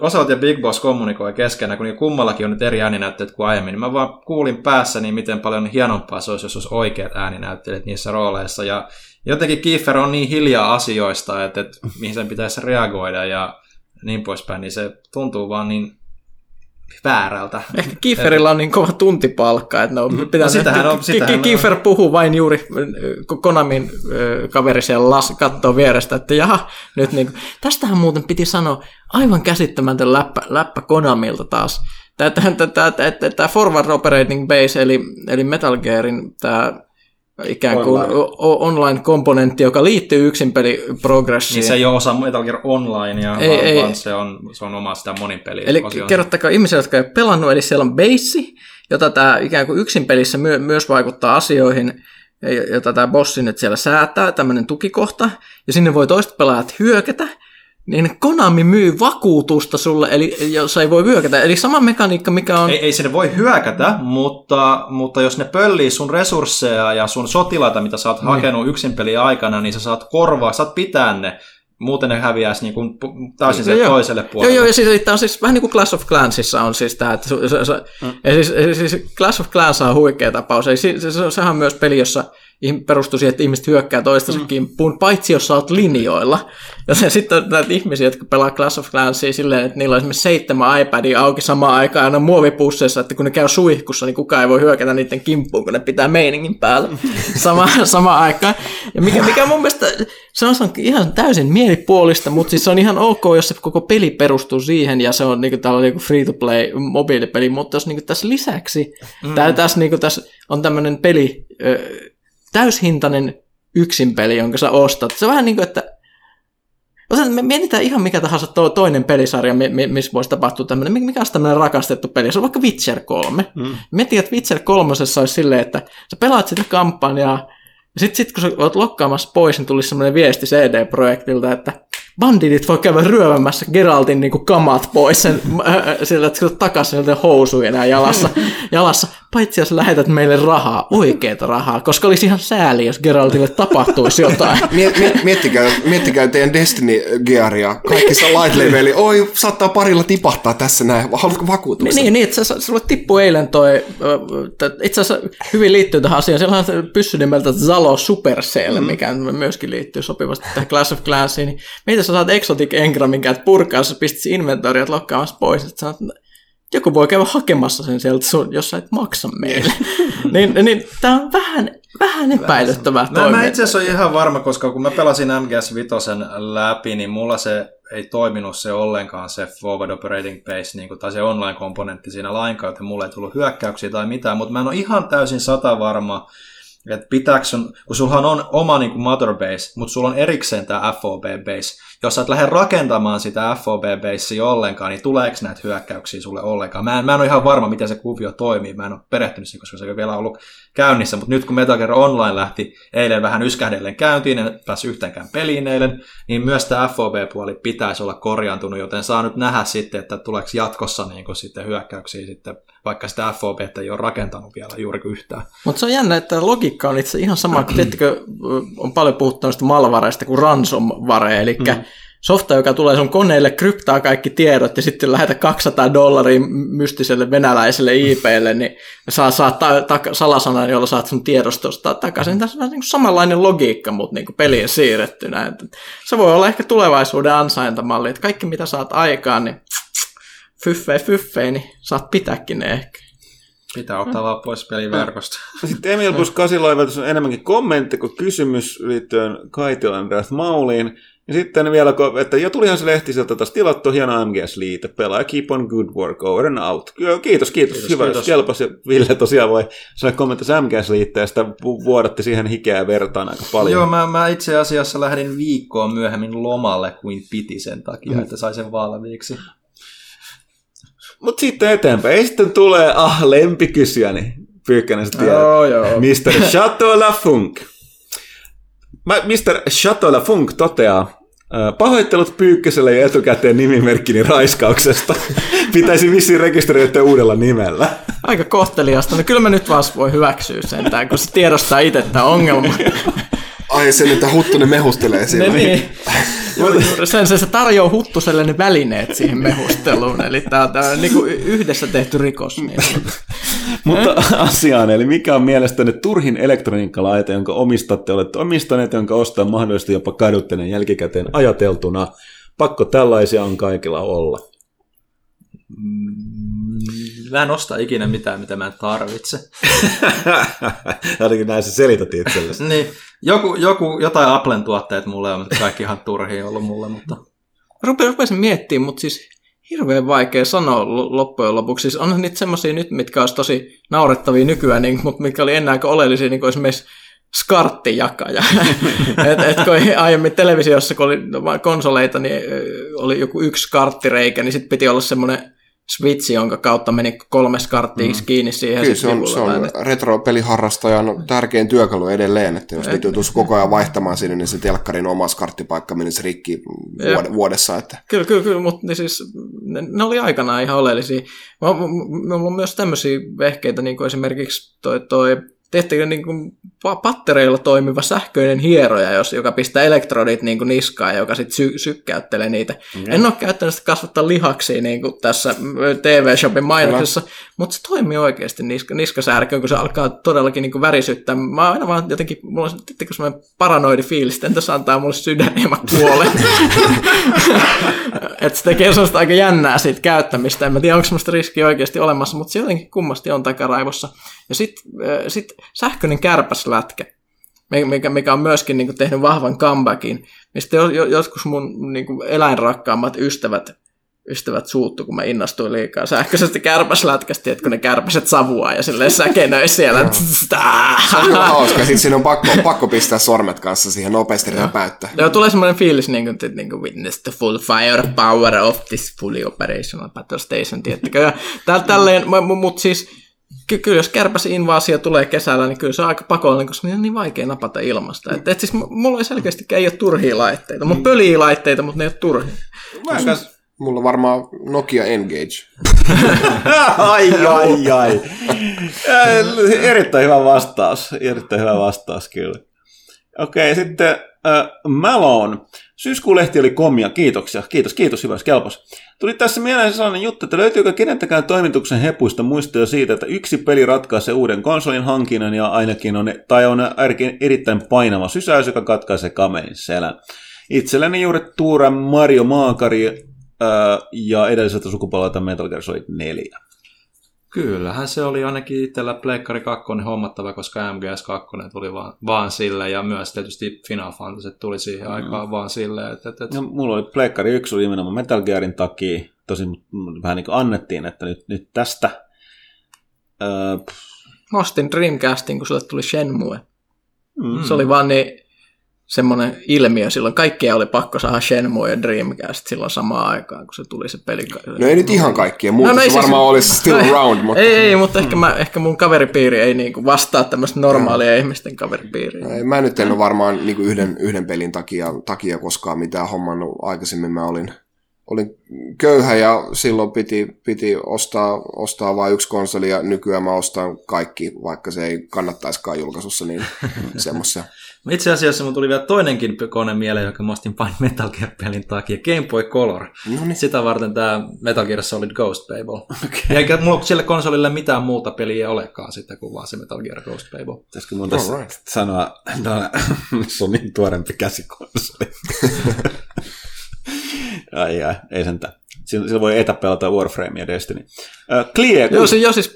Ocelot ja Big Boss kommunikoi keskenään, kun niin kummallakin on nyt eri ääninäyttelijät kuin aiemmin, niin mä vaan kuulin päässäni, miten paljon hienompaa se olisi, jos olisi oikeat ääninäyttelijät niissä rooleissa. Ja jotenkin Kiefer on niin hiljaa asioista, että, että mihin sen pitäisi reagoida ja niin poispäin, niin se tuntuu vaan niin väärältä. Ehkä Kieferillä on niin kova tuntipalkka, että no, pitää No sitähän on- sitähän on. Kiefer puhuu vain juuri äh, Konamin äh, kaveri siellä las, kattoo vierestä, että jaha, nyt niin kuin, tästähän muuten piti sanoa aivan käsittämätön läppä, läppä Konamilta taas. Tämä Forward Operating Base, eli, eli Metal Gearin tämä ikään kuin Online. online-komponentti, joka liittyy yksin peli progressiin. Niin se ei ole osa Metal Gear Onlinea, Ei, vaan, ei. vaan se, on, se on oma sitä monipeliä. Eli kerrottakaa ihmisille, jotka ei ole pelannut, eli siellä on base, jota tämä ikään kuin yksin pelissä myö- myös vaikuttaa asioihin, jota tämä bossi nyt siellä säätää, tämmöinen tukikohta, ja sinne voi toiset pelaajat hyökätä, niin Konami myy vakuutusta sulle, eli jos ei voi hyökätä. Eli sama mekaniikka, mikä on... Ei, ei sinne voi hyökätä, mutta, mutta jos ne pöllii sun resursseja ja sun sotilaita, mitä sä oot Niin. hakenut yksin peli aikana, niin sä saat korvaa, saat pitää ne. Muuten ne häviäisi niin kuin täysin Joo, joo. toiselle Joo, puolelle. joo, ja siis tämä on siis vähän niin kuin Clash of Clansissa on siis tämä, että se, se, se, ja siis, siis Clash of Clans on huikea tapaus, eli se, se, se, sehän on myös peli, jossa perustuu siihen, että ihmiset hyökkää toistensa mm. kimppuun, paitsi jos sä oot linjoilla. Ja sitten on näitä ihmisiä, jotka pelaa Clash of Clansia silleen, että niillä on esimerkiksi seitsemän iPadia auki samaan aikaan, on muovipusseissa, että kun ne käy suihkussa, niin kukaan ei voi hyökätä niiden kimppuun, kun ne pitää meiningin päällä [LAUGHS] sama, samaan aikaan. Ja mikä, mikä mun mielestä, se on, ihan täysin mielipuolista, mutta siis se on ihan ok, jos se koko peli perustuu siihen, ja se on niin täällä on niin free-to-play mobiilipeli, mutta jos niin tässä lisäksi, mm. tää, tässä, niin tässä on tämmöinen peli, ö, täyshintainen yksinpeli, jonka sä ostat. Se on vähän niin kuin, että me mietitään ihan mikä tahansa to, toinen pelisarja, mi- mi- missä voisi tapahtua tämmöinen, mi- mikä olisi tämmöinen rakastettu peli, se on vaikka Witcher 3. Mm. Miettii, että Witcher 3 olisi silleen, että sä pelaat sitä kampanjaa, ja sitten sit, kun sä oot lokkaamassa pois, niin tulisi semmoinen viesti CD-projektilta, että bandidit voi käydä ryövämässä Geraltin niin kuin kamat pois sen, [LAUGHS] äh, sillä, että sä takaisin sieltä housuja enää jalassa, [LAUGHS] jalassa, paitsi jos lähetät meille rahaa, oikeeta rahaa, koska olisi ihan sääli, jos Geraltille tapahtuisi jotain. [LAUGHS] Miet, miet, miettikää, miettikää teidän Destiny Gearia. Kaikissa light leveli. Oi, saattaa parilla tipahtaa tässä näin. Haluatko vakuutuksen? Niin, niin että sulle tippui eilen toi, t- itse asiassa hyvin liittyy tähän asiaan, siellä on pyssy nimeltä Zalo Supercell, mm. mikä myöskin liittyy sopivasti tähän Clash of Clansiin, niin mitä sä saat Exotic Engramin käyt purkaa, sä pistit inventoriat lokkaamassa pois, että sä sanot, joku voi käydä hakemassa sen sieltä sun, jos sä et maksa meille. niin, [LAUGHS] niin tämä on vähän, vähän epäilyttävää No, mä itse asiassa olen ihan varma, koska kun mä pelasin MGS Vitosen läpi, niin mulla se ei toiminut se ollenkaan se forward operating base, niin kuin, tai se online-komponentti siinä lainkaan, joten mulla ei tullut hyökkäyksiä tai mitään, mutta mä en ole ihan täysin sata varma, että pitääkö sun, kun sulla on oma niin mother base, mutta sulla on erikseen tämä FOB base. Jos sä et lähde rakentamaan sitä FOB basea ollenkaan, niin tuleeko näitä hyökkäyksiä sulle ollenkaan? Mä en, mä en ole ihan varma, miten se kuvio toimii. Mä en ole perehtynyt siihen, koska se ei vielä ollut käynnissä. Mutta nyt kun Metal Gear Online lähti eilen vähän yskähdellen käyntiin, en päässyt yhteenkään peliin eilen, niin myös tämä FOB-puoli pitäisi olla korjaantunut, joten saa nyt nähdä sitten, että tuleeko jatkossa niin sitten hyökkäyksiä sitten, vaikka sitä FOB ei ole rakentanut vielä juuri yhtään. Mutta se on jännä, että logiikka on itse ihan sama, kun tiettikö, on paljon puhuttu noista malvareista kuin ransomware, eli mm. softa, joka tulee sun koneelle, kryptaa kaikki tiedot ja sitten lähetä 200 dollaria mystiselle venäläiselle IPlle, niin saa, saa ta- ta- salasanan, jolla saat sun tiedostosta takaisin. Tässä on niin kuin samanlainen logiikka, mutta niin kuin peliin siirrettynä. Et se voi olla ehkä tulevaisuuden ansaintamalli, että kaikki mitä saat aikaan, niin fyffei fyffei, niin saat pitääkin ne ehkä. Pitää ottaa vaan pois peliverkosta. [LAUGHS] Sitten Emil plus Kasiloivelta on enemmänkin kommentti kuin kysymys liittyen Kaitilan Death Mauliin. Ja sitten vielä, että jo tulihan se lehti sieltä taas tilattu, hieno MGS-liite, pelaa keep on good work, over and out. Joo, Kiitos, kiitos, Kiitos, hyvä, kiitos. kelpas. Ja Ville tosiaan voi sanoa kommentissa MGS-liitteestä, vu- vuodatti siihen hikeä ja vertaan aika paljon. Joo, mä, mä itse asiassa lähdin viikkoa myöhemmin lomalle kuin piti sen takia, että sai sen valmiiksi. Mutta sitten eteenpäin. Ei sitten tulee, ah, lempikysyjäni. Pyykkänen sitten tiedät. Joo, joo. Mr. [LAUGHS] Chateau Lafunk. Mä- Mr. Chateau Lafunk toteaa, "Ö, Pahoittelut Pyykköselle ja etukäteen nimimerkkini raiskauksesta. [LAUGHS] Pitäisi vissiin rekisteröityä uudella nimellä. Aika kohteliasta. No kyllä mä nyt vaan voi hyväksyä sen, tää, kun se tiedostaa itse tämä ongelma. Ai sen, että Huttunen mehustelee siinä. Ne, niin. [LAUGHS] Sen, se, se tarjoaa Huttuselle ne välineet siihen mehusteluun, eli tämä on niinku yhdessä tehty rikos. Niin. [LAUGHS] Mutta asiaan, eli mikä on mielestäni turhin elektroniikkalaite, jonka omistatte, olette omistaneet, jonka ostaa mahdollisesti jopa kaduttinen jälkikäteen ajateltuna. Pakko tällaisia on kaikilla olla. Mä en osta ikinä mitään, mitä mä en tarvitse. [LAUGHS] Ainakin näin sä selität itsellesi. [LAUGHS] Niin, joku, joku, jotain Applen tuotteet mulle on, mutta kaikki ihan turhia ollut mulle, mutta Rupe, rupesin miettimään, mutta siis hirveän vaikea sanoa lo- loppujen lopuksi. Siis onhan niitä semmoisia nyt, mitkä olisi tosi naurettavia nykyään, niin, mutta mitkä oli ennen aika oleellisia, niin kuin esimerkiksi skarttijakaja. [LAUGHS] et, et kun aiemmin televisiossa, kun oli konsoleita, niin oli joku yksi skarttireikä, niin sitten piti olla semmoinen switchi, jonka kautta meni kolme skarttia mm. kiinni siihen. Kyllä se on, se on retro-peliharrastajan tärkein työkalu edelleen, että jos niitä joutuisi koko ajan vaihtamaan sinne, niin se telkkarin oma skarttipaikka menisi rikki vuod- vuodessa. Että. Kyllä, kyllä, kyllä, mutta ne, siis, ne, ne oli aikanaan ihan oleellisia. Mä- m- m- Meillä on myös tämmöisiä vehkeitä, niin kuin esimerkiksi toi, toi tehtiin niin kuin pa- pattereilla toimiva sähköinen hieroja, jos, joka pistää elektrodit niin kuin niskaan, joka sitten sy- sykkäyttelee niitä. Mm. En ole käyttänyt sitä kasvattaa lihaksia niin kuin tässä TV-shopin mainoksessa, mutta se toimii oikeasti niska, niskasärkyyn, kun se alkaa todellakin niin kuin värisyttää. Mä aina vaan jotenkin, mulla on tietenkin semmoinen paranoidi fiilis, että entä se antaa mulle sydän ja mä kuolen. [LAUGHS] että se tekee sellaista aika jännää siitä käyttämistä. En mä tiedä, onko semmoista riskiä oikeasti olemassa, mutta se jotenkin kummasti on takaraivossa. Ja sitten sit sähköinen kärpäslätkä, mikä, mikä on myöskin niin kuin, tehnyt vahvan comebackin. Mistä jo, jo, joskus mun niin kuin, eläinrakkaammat ystävät, ystävät suuttu, kun mä innostuin liikaa sähköisestä kärpäslätkästä, että kun ne kärpäset savuaa ja silleen säkenöi siellä. Se on kyllä hauska, sitten siinä on pakko, pakko pistää sormet kanssa siihen nopeasti räpäyttää. Joo, tulee semmoinen fiilis, niin kuin, että niin kuin witness the full fire power of this fully operational battle station, tiettäkö? Ja täl, tälleen, mutta siis ky- kyllä jos kärpäsinvaasio tulee kesällä, niin kyllä se on aika pakollinen, koska niitä on niin vaikea napata ilmasta. Et, et siis mulla ei selkeästi ei ole turhia laitteita. Mulla on pöliä laitteita, mutta ne ei ole turhia. Mä kas... Mulla on varmaan Nokia Engage. [LAUGHS] ai, ai, ai. Äh, Erittäin hyvä vastaus. Erittäin hyvä vastaus, kyllä. Okei, sitten äh, Malone. Syyskuun lehti oli komia. Kiitoksia. Kiitos, kiitos, hyvä, kelpos. Tuli tässä mieleen sellainen juttu, että löytyykö keneltäkään toimituksen hepuista muistoja siitä, että yksi peli ratkaisee uuden konsolin hankinnan ja ainakin on, tai on erittäin painava sysäys, joka katkaisee kamelin selän. Itselleni juuri Tuura Mario Maakari ja edelliseltä sukupolvelta Metal Gear Solid 4. Kyllähän se oli ainakin itsellä Pleikkari 2 hommattava, koska MGS 2 tuli vaan, vaan sille, ja myös tietysti Final Fantasy tuli siihen mm. aikaan vaan sille. Että, että, No, mulla oli Pleikkari 1 oli nimenomaan Metal Gearin takia, tosin vähän niin kuin annettiin, että nyt, nyt tästä. Öö, Mä ostin Dreamcastin, kun sulle tuli Shenmue. mm. Se oli vaan niin semmoinen ilmiö silloin. Kaikkia oli pakko saada Shenmue ja Dreamcast silloin samaan aikaan, kun se tuli se peli. No ei nyt ihan kaikkia, muuta no no, siis- varmaan olisi [LAUGHS] still no ei- around, mutta Ei, ei, mutta ehkä, mä, ehkä mun kaveripiiri ei niinku vastaa tämmöistä normaalia ihmisten kaveripiiriä. Ei, Mä nyt en ole varmaan niin yhden, yhden pelin takia, takia koskaan mitään hommannut. Aikaisemmin mä olin, olin köyhä ja silloin piti, piti ostaa, ostaa vain yksi konsoli ja nykyään mä ostan kaikki, vaikka se ei kannattaisikaan julkaisussa, niin [LAUGHS] semmoisia. Itse asiassa mun tuli vielä toinenkin kone mieleen, joka mä ostin vain Metal Gear-pelin takia, Game Boy Color. No niin. Sitä varten tämä Metal Gear Solid Ghost Babel. Okay. Eikä mulla sille konsolille mitään muuta peliä olekaan sitten kuin vaan se Metal Gear Ghost Babel. Pitäisikö mun tässä Alright. sanoa, että se on niin tuorempi käsikonsoli. [LAUGHS] ai ai, ei sentään. Sillä, voi etäpelata Warframe ja Destiny. Uh, Clear, Joo, se, joo siis,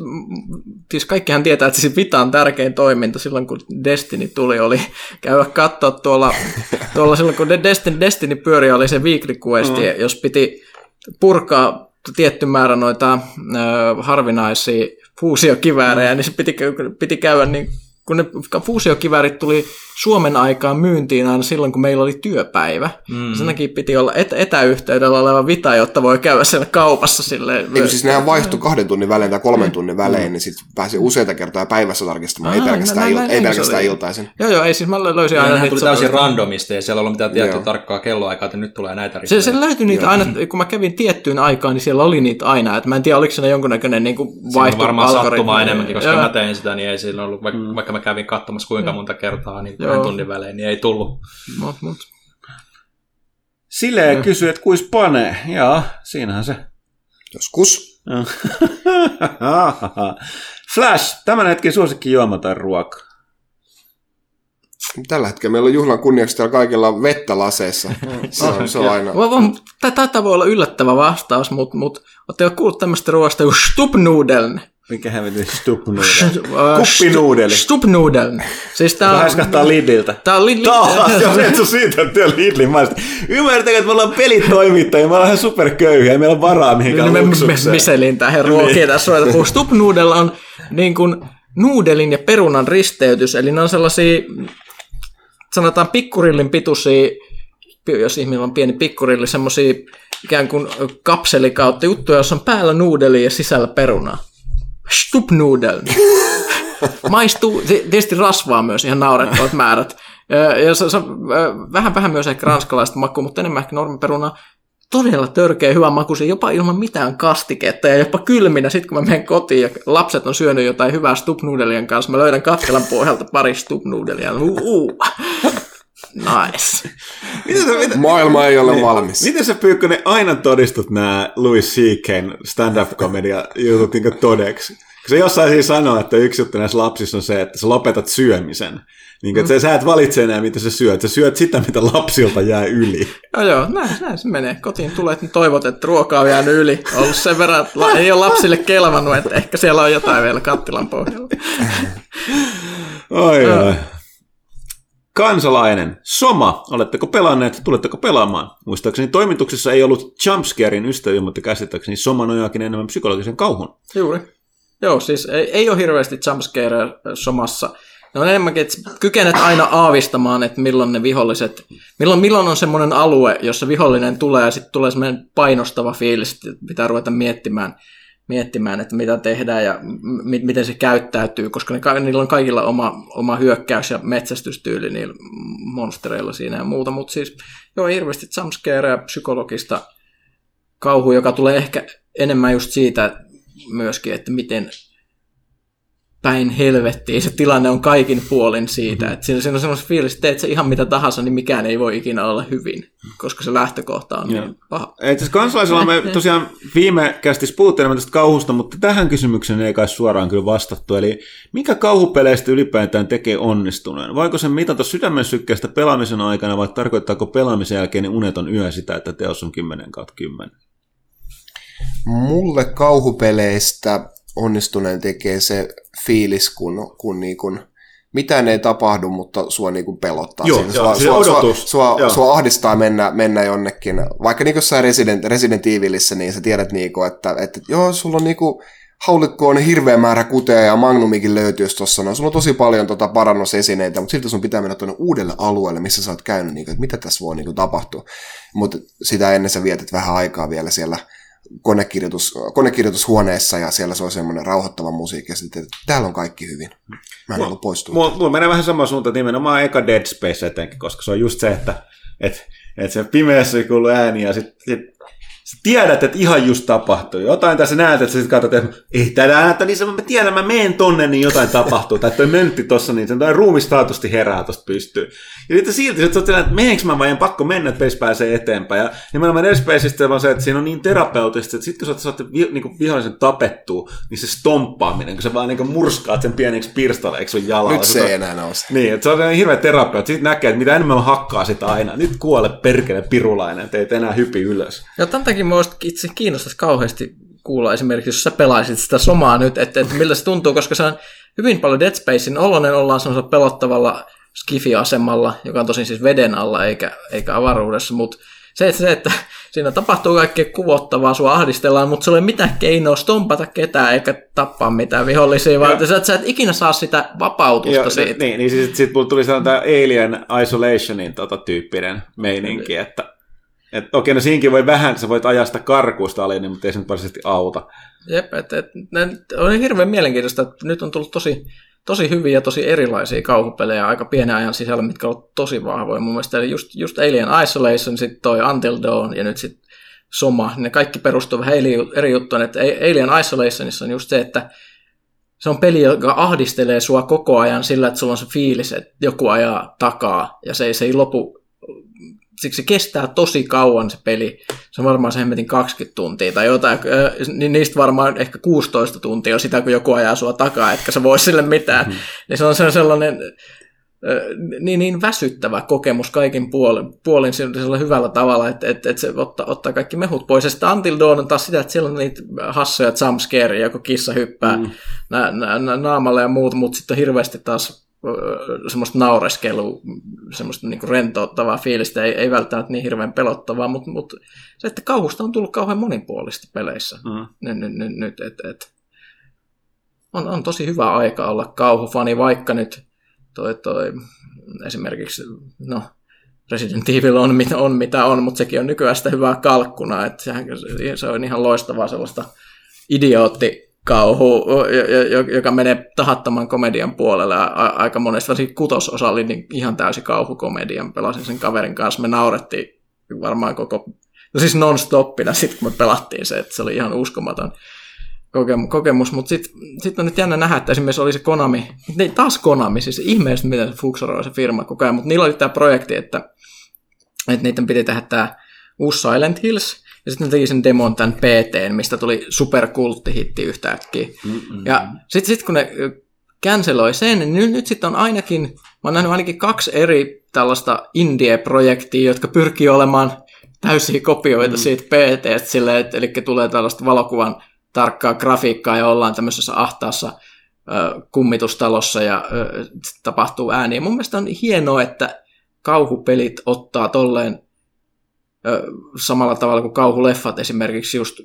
siis kaikkihan tietää, että se Vitan tärkein toiminto silloin, kun Destiny tuli, oli käydä katsoa tuolla, [LAUGHS] tuolla silloin, kun Destiny, Destiny pyöri, oli se weekly quest, mm. jos piti purkaa tietty määrä noita ö, harvinaisia fuusiokiväärejä, mm. niin se piti, piti käydä niin kun ne fuusiokiväärit tuli Suomen aikaan myyntiin aina silloin, kun meillä oli työpäivä. Mm. Sen takia piti olla et- etäyhteydellä oleva vita, jotta voi käydä siellä kaupassa silleen. Eikö siis nehän vaihtui kahden tunnin välein tai kolmen tunnin välein, niin sitten pääsi useita kertaa päivässä tarkistamaan, ei Aa, pelkästään, no il- näin- ei näin se pelkästään iltaisin. Joo, joo, ei siis mä löysin aina. Niitä tuli täysin randomisti, ei siellä ollut mitään tiettyä Joo. tarkkaa kelloaikaa, että nyt tulee näitä Se, ristejä. se löytyi niitä aina, kun mä kävin tiettyyn aikaan, niin siellä oli niitä aina. Et mä en tiedä, oliko siinä jonkunnäköinen niin Siinä on vaihto varmaan sattumaa enemmänkin, koska Joo. mä tein sitä, niin ei sillä ollut, vaikka, vaikka mä kävin katsomassa kuinka monta kertaa, niin Joo. Kahden tunnin välein, niin ei tullut. Mut, mut. Silee kysyy, että kuis panee. Jaa, siinähän se. Joskus. [LAUGHS] Flash, tämän hetken suosikki juoma tai ruoka. Tällä hetkellä meillä on juhlan kunniaksi täällä kaikilla vettä laseissa. [LAUGHS] Se on, se on aina. Tätä voi olla yllättävä vastaus, mutta mut, ootteko kuullut tämmöistä ruoasta kuin stupnudeln? Mikä hävetin stupnuudel? Äh, Kuppinuudeli. stu- Stupnudeln. Siis tää on... Häiskahtaa Lidliltä. Tää on li- li- Taas, jos et sä siitä työ Lidlin maista. Ymmärrättekö, että me ollaan pelitoimittajia, me ollaan ihan superköyhiä, ei meillä ole varaa mihinkään Niin me- me- luksukseen. Miselin tähän ruokia tässä ruveta puhua. Stup noodle on niin kuin nuudelin ja perunan risteytys, eli ne on sellaisia, sanotaan pikkurillin pituisia, jos ihmisellä on pieni pikkurilli, semmoisia ikään kuin kapseli kautta juttuja, jossa on päällä nuudeli ja sisällä perunaa. Stup noodle. [LAUGHS] Maistuu, ti- tietysti rasvaa myös ihan naurettavat määrät. Ja- Ja se, se, vähän, vähän myös ehkä ranskalaista makua, mutta enemmän ehkä normiperunaa todella törkeä hyvä makuisia, jopa ilman mitään kastiketta ja jopa kylminä. Sitten kun mä menen kotiin ja lapset on syönyt jotain hyvää stupnudelien kanssa, mä löydän kattilan pohjalta pari stupnudelia. Uh, uh. Nice. Miten sä, miten, Maailma ei ole valmis. miten sä Pyykkönen aina todistut nämä Louis C.K.'n stand-up-komedia jutut niin todeksi? Kun se jossain siinä sanoo, että yksi juttu näissä lapsissa on se, että sä lopetat syömisen. Niin, että mm. sä et valitse enää, mitä sä syöt. Sä syöt sitä, mitä lapsilta jää yli. No joo, näin, näin se menee. Kotiin tulee, että toivot, että ruoka on jäänyt yli. Ollut sen verran, että ei ole lapsille kelvannut, että ehkä siellä on jotain vielä kattilan pohjalla. Oi. Kansalainen. Soma, oletteko pelanneet, tuletteko pelaamaan? Muistaakseni toimituksessa ei ollut jumpscarein ystäviä, mutta käsittääkseni Soma nojaakin enemmän psykologisen kauhun. Juuri. Joo, siis ei, ei ole hirveästi jumpscarea somassa. Ne on enemmänkin, että kykenet aina aavistamaan, että milloin ne viholliset, milloin, milloin on semmoinen alue, jossa vihollinen tulee ja sitten tulee semmoinen painostava fiilis, että pitää ruveta miettimään, miettimään että mitä tehdään ja m- miten se käyttäytyy, koska ne, ka- niillä on kaikilla oma, oma hyökkäys- ja metsästystyyli niillä monstereilla siinä ja muuta, mutta siis joo, hirveästi jumpscarea, psykologista kauhu, joka tulee ehkä enemmän just siitä myöskin, että miten päin helvettiin se tilanne on kaikin puolin siitä, mm-hmm. että siinä, siinä on semmoinen fiilis, että teet sä ihan mitä tahansa, niin mikään ei voi ikinä olla hyvin, koska se lähtökohta on Joo. niin paha. Ei, tässä kansalaisella me [LAUGHS] tosiaan viime kästissä puhuttiin enemmän tästä kauhusta, mutta tähän kysymykseen ei kai suoraan kyllä vastattu. Eli mikä kauhupeleistä ylipäätään tekee onnistuneen? Voiko se mitata sydämen sykkeestä pelaamisen aikana vai tarkoittaako pelaamisen jälkeen uneton yö sitä, että teos on 10 kautta 10? Mulle kauhupeleistä onnistuneen tekee se fiilis, kun, kun niin kuin, mitään ei tapahdu, mutta sua niin kuin pelottaa. Joo, siinä. joo, sua, sua, odotus. Sua, Joo. sua, sua, ahdistaa mennä, mennä jonnekin. Vaikka niin jossain Resident, Resident Evilissä, niin sä tiedät, niin kuin, että, että joo, sulla on niin kuin, haulikko on hirveä määrä kuteja ja magnumikin löytyisi tuossa. No, sulla on tosi paljon tota parannusesineitä, mutta silti sun pitää mennä tuonne uudelle alueelle, missä sä oot käynyt, niin kuin, että mitä tässä voi niin kuin, tapahtua. Mutta sitä ennen sä vietät vähän aikaa vielä siellä konekirjoitus, konekirjoitushuoneessa ja siellä se on semmoinen rauhoittava musiikki ja sitten, että täällä on kaikki hyvin. Mä en halua poistua. Mulla, mulla menee vähän sama suunta, että nimenomaan eka Dead Space etenkin, koska se on just se, että et, et se pimeässä ei kuulu ääni ja sit, sit sä tiedät, että ihan just tapahtuu. Jotain tässä näet, että sä sit katsot, että ei tätä näytä, niin se, mä tiedän, mä menen tonne, niin jotain tapahtuu. Tai toi möntti tossa, niin sen toi ruumistaatusti herää tosta pystyy. Ja sitten silti, että sä oot että meneekö mä vai en pakko mennä, että Space pääsee eteenpäin. Ja nimenomaan Dead Spaceista on se, että siinä on niin terapeutista, että sitten kun sä saat vi, niin vihollisen tapettua, niin se stomppaaminen, kun sä vaan niin murskaat sen pieniksi pirstaleiksi sun jalalla. Nyt se ei enää nouse. Niin, että se on hirveä terapeutti. Sitten näkee, että mitä enemmän mä hakkaa sitä aina. Nyt kuole perkele pirulainen, että et enää hypi ylös. Ja tämän takia minua itse kiinnostaisi kauheasti kuulla esimerkiksi, jos sä pelaisit sitä somaa nyt, että, että miltä se tuntuu, koska se on hyvin paljon Dead Spacein oloinen, ollaan semmoisella pelottavalla skifi-asemalla, joka on tosin siis veden alla eikä, eikä avaruudessa, mutta se, että, se, että siinä tapahtuu kaikkea kuvottavaa, sua ahdistellaan, mutta sulla ei ole mitään keinoa stompata ketään eikä tappaa mitään vihollisia, vaan sä, et- sä et ikinä saa sitä vapautusta Joo, siitä. Niin, niin siis sit mulla tuli sellainen Alien Isolationin tota, tyyppinen meininki, että et, okei, no siinkin voi vähän, sä voit ajaa sitä karkuusta alien, mutta ei se nyt varsinaisesti auta. Jep, et, ne- on hirveän mielenkiintoista, että nyt on tullut tosi, tosi hyviä ja tosi erilaisia kauhupelejä aika pienen ajan sisällä, mitkä ovat tosi vahvoja mun mielestä. Eli just, just Alien Isolation, sitten toi Until Dawn ja nyt sitten Soma, ne kaikki perustuu vähän eri, eri juttuun, että Alien Isolationissa on just se, että se on peli, joka ahdistelee sua koko ajan sillä, että sulla on se fiilis, että joku ajaa takaa ja se ei, se ei lopu siksi se kestää tosi kauan se peli. Se on varmaan se hemmetin 20 tuntia tai jotain, niin niistä varmaan ehkä 16 tuntia on sitä, kun joku ajaa sua takaa, etkä sä voi sille mitään. Mm. Niin se on se- sellainen niin, niin väsyttävä kokemus kaikin puolin, puolin sillä hyvällä tavalla, että, että, että se ottaa, ottaa kaikki mehut pois. Ja sitten Until Dawn on taas sitä, että siellä on niitä hassoja jumpscareja, joku kissa hyppää mm. nä, nä, nä, naamalle ja muut, mutta sitten on hirveästi taas semmoista naureskelua, semmoista niinku rentouttavaa fiilistä, ei, ei välttämättä niin hirveän pelottavaa, mutta, mutta se, että kauhusta on tullut kauhean monipuolista peleissä Mm. nyt, nyt, nyt, nyt et, et. On, on tosi hyvä aika olla kauhufani, vaikka nyt toi, toi, esimerkiksi, no, Resident Evil on mitä on, mitä on mutta sekin on nykyään sitä hyvää kalkkuna, että sehän, se on ihan loistavaa sellaista idiootti-kauhu, joka menee tahattoman komedian puolelle. Aika monesti, varsinkin kutososa oli niin ihan täysi kauhukomedian. Pelasin sen kaverin kanssa, me naurettiin varmaan koko, no siis non-stoppina sitten, kun me pelattiin se, että se oli ihan uskomaton kokemus, mutta sitten sit on nyt jännä nähdä, että esimerkiksi oli se Konami, ne, taas Konami, siis ihmeellistä, miten se fuksoroi se firma koko ajan, mutta niillä oli tämä projekti, että, että niiden piti tehdä tämä uusi Silent Hills, ja sitten ne teki sen demon tämän PT, mistä tuli superkulttihitti yhtäkkiä. Mm-hmm. Ja sitten sit kun ne canceloi sen, niin nyt, nyt sitten on ainakin, mä oon nähnyt ainakin kaksi eri tällaista indie-projektia, jotka pyrkii olemaan täysiä kopioita mm. siitä PTstä, silleen, että, eli tulee tällaista valokuvan tarkkaa grafiikkaa ja ollaan tämmöisessä ahtaassa ö, kummitustalossa ja ö, tapahtuu ääni. Ja mun mielestä on hienoa, että kauhupelit ottaa tolleen samalla tavalla kuin kauhuleffat esimerkiksi just,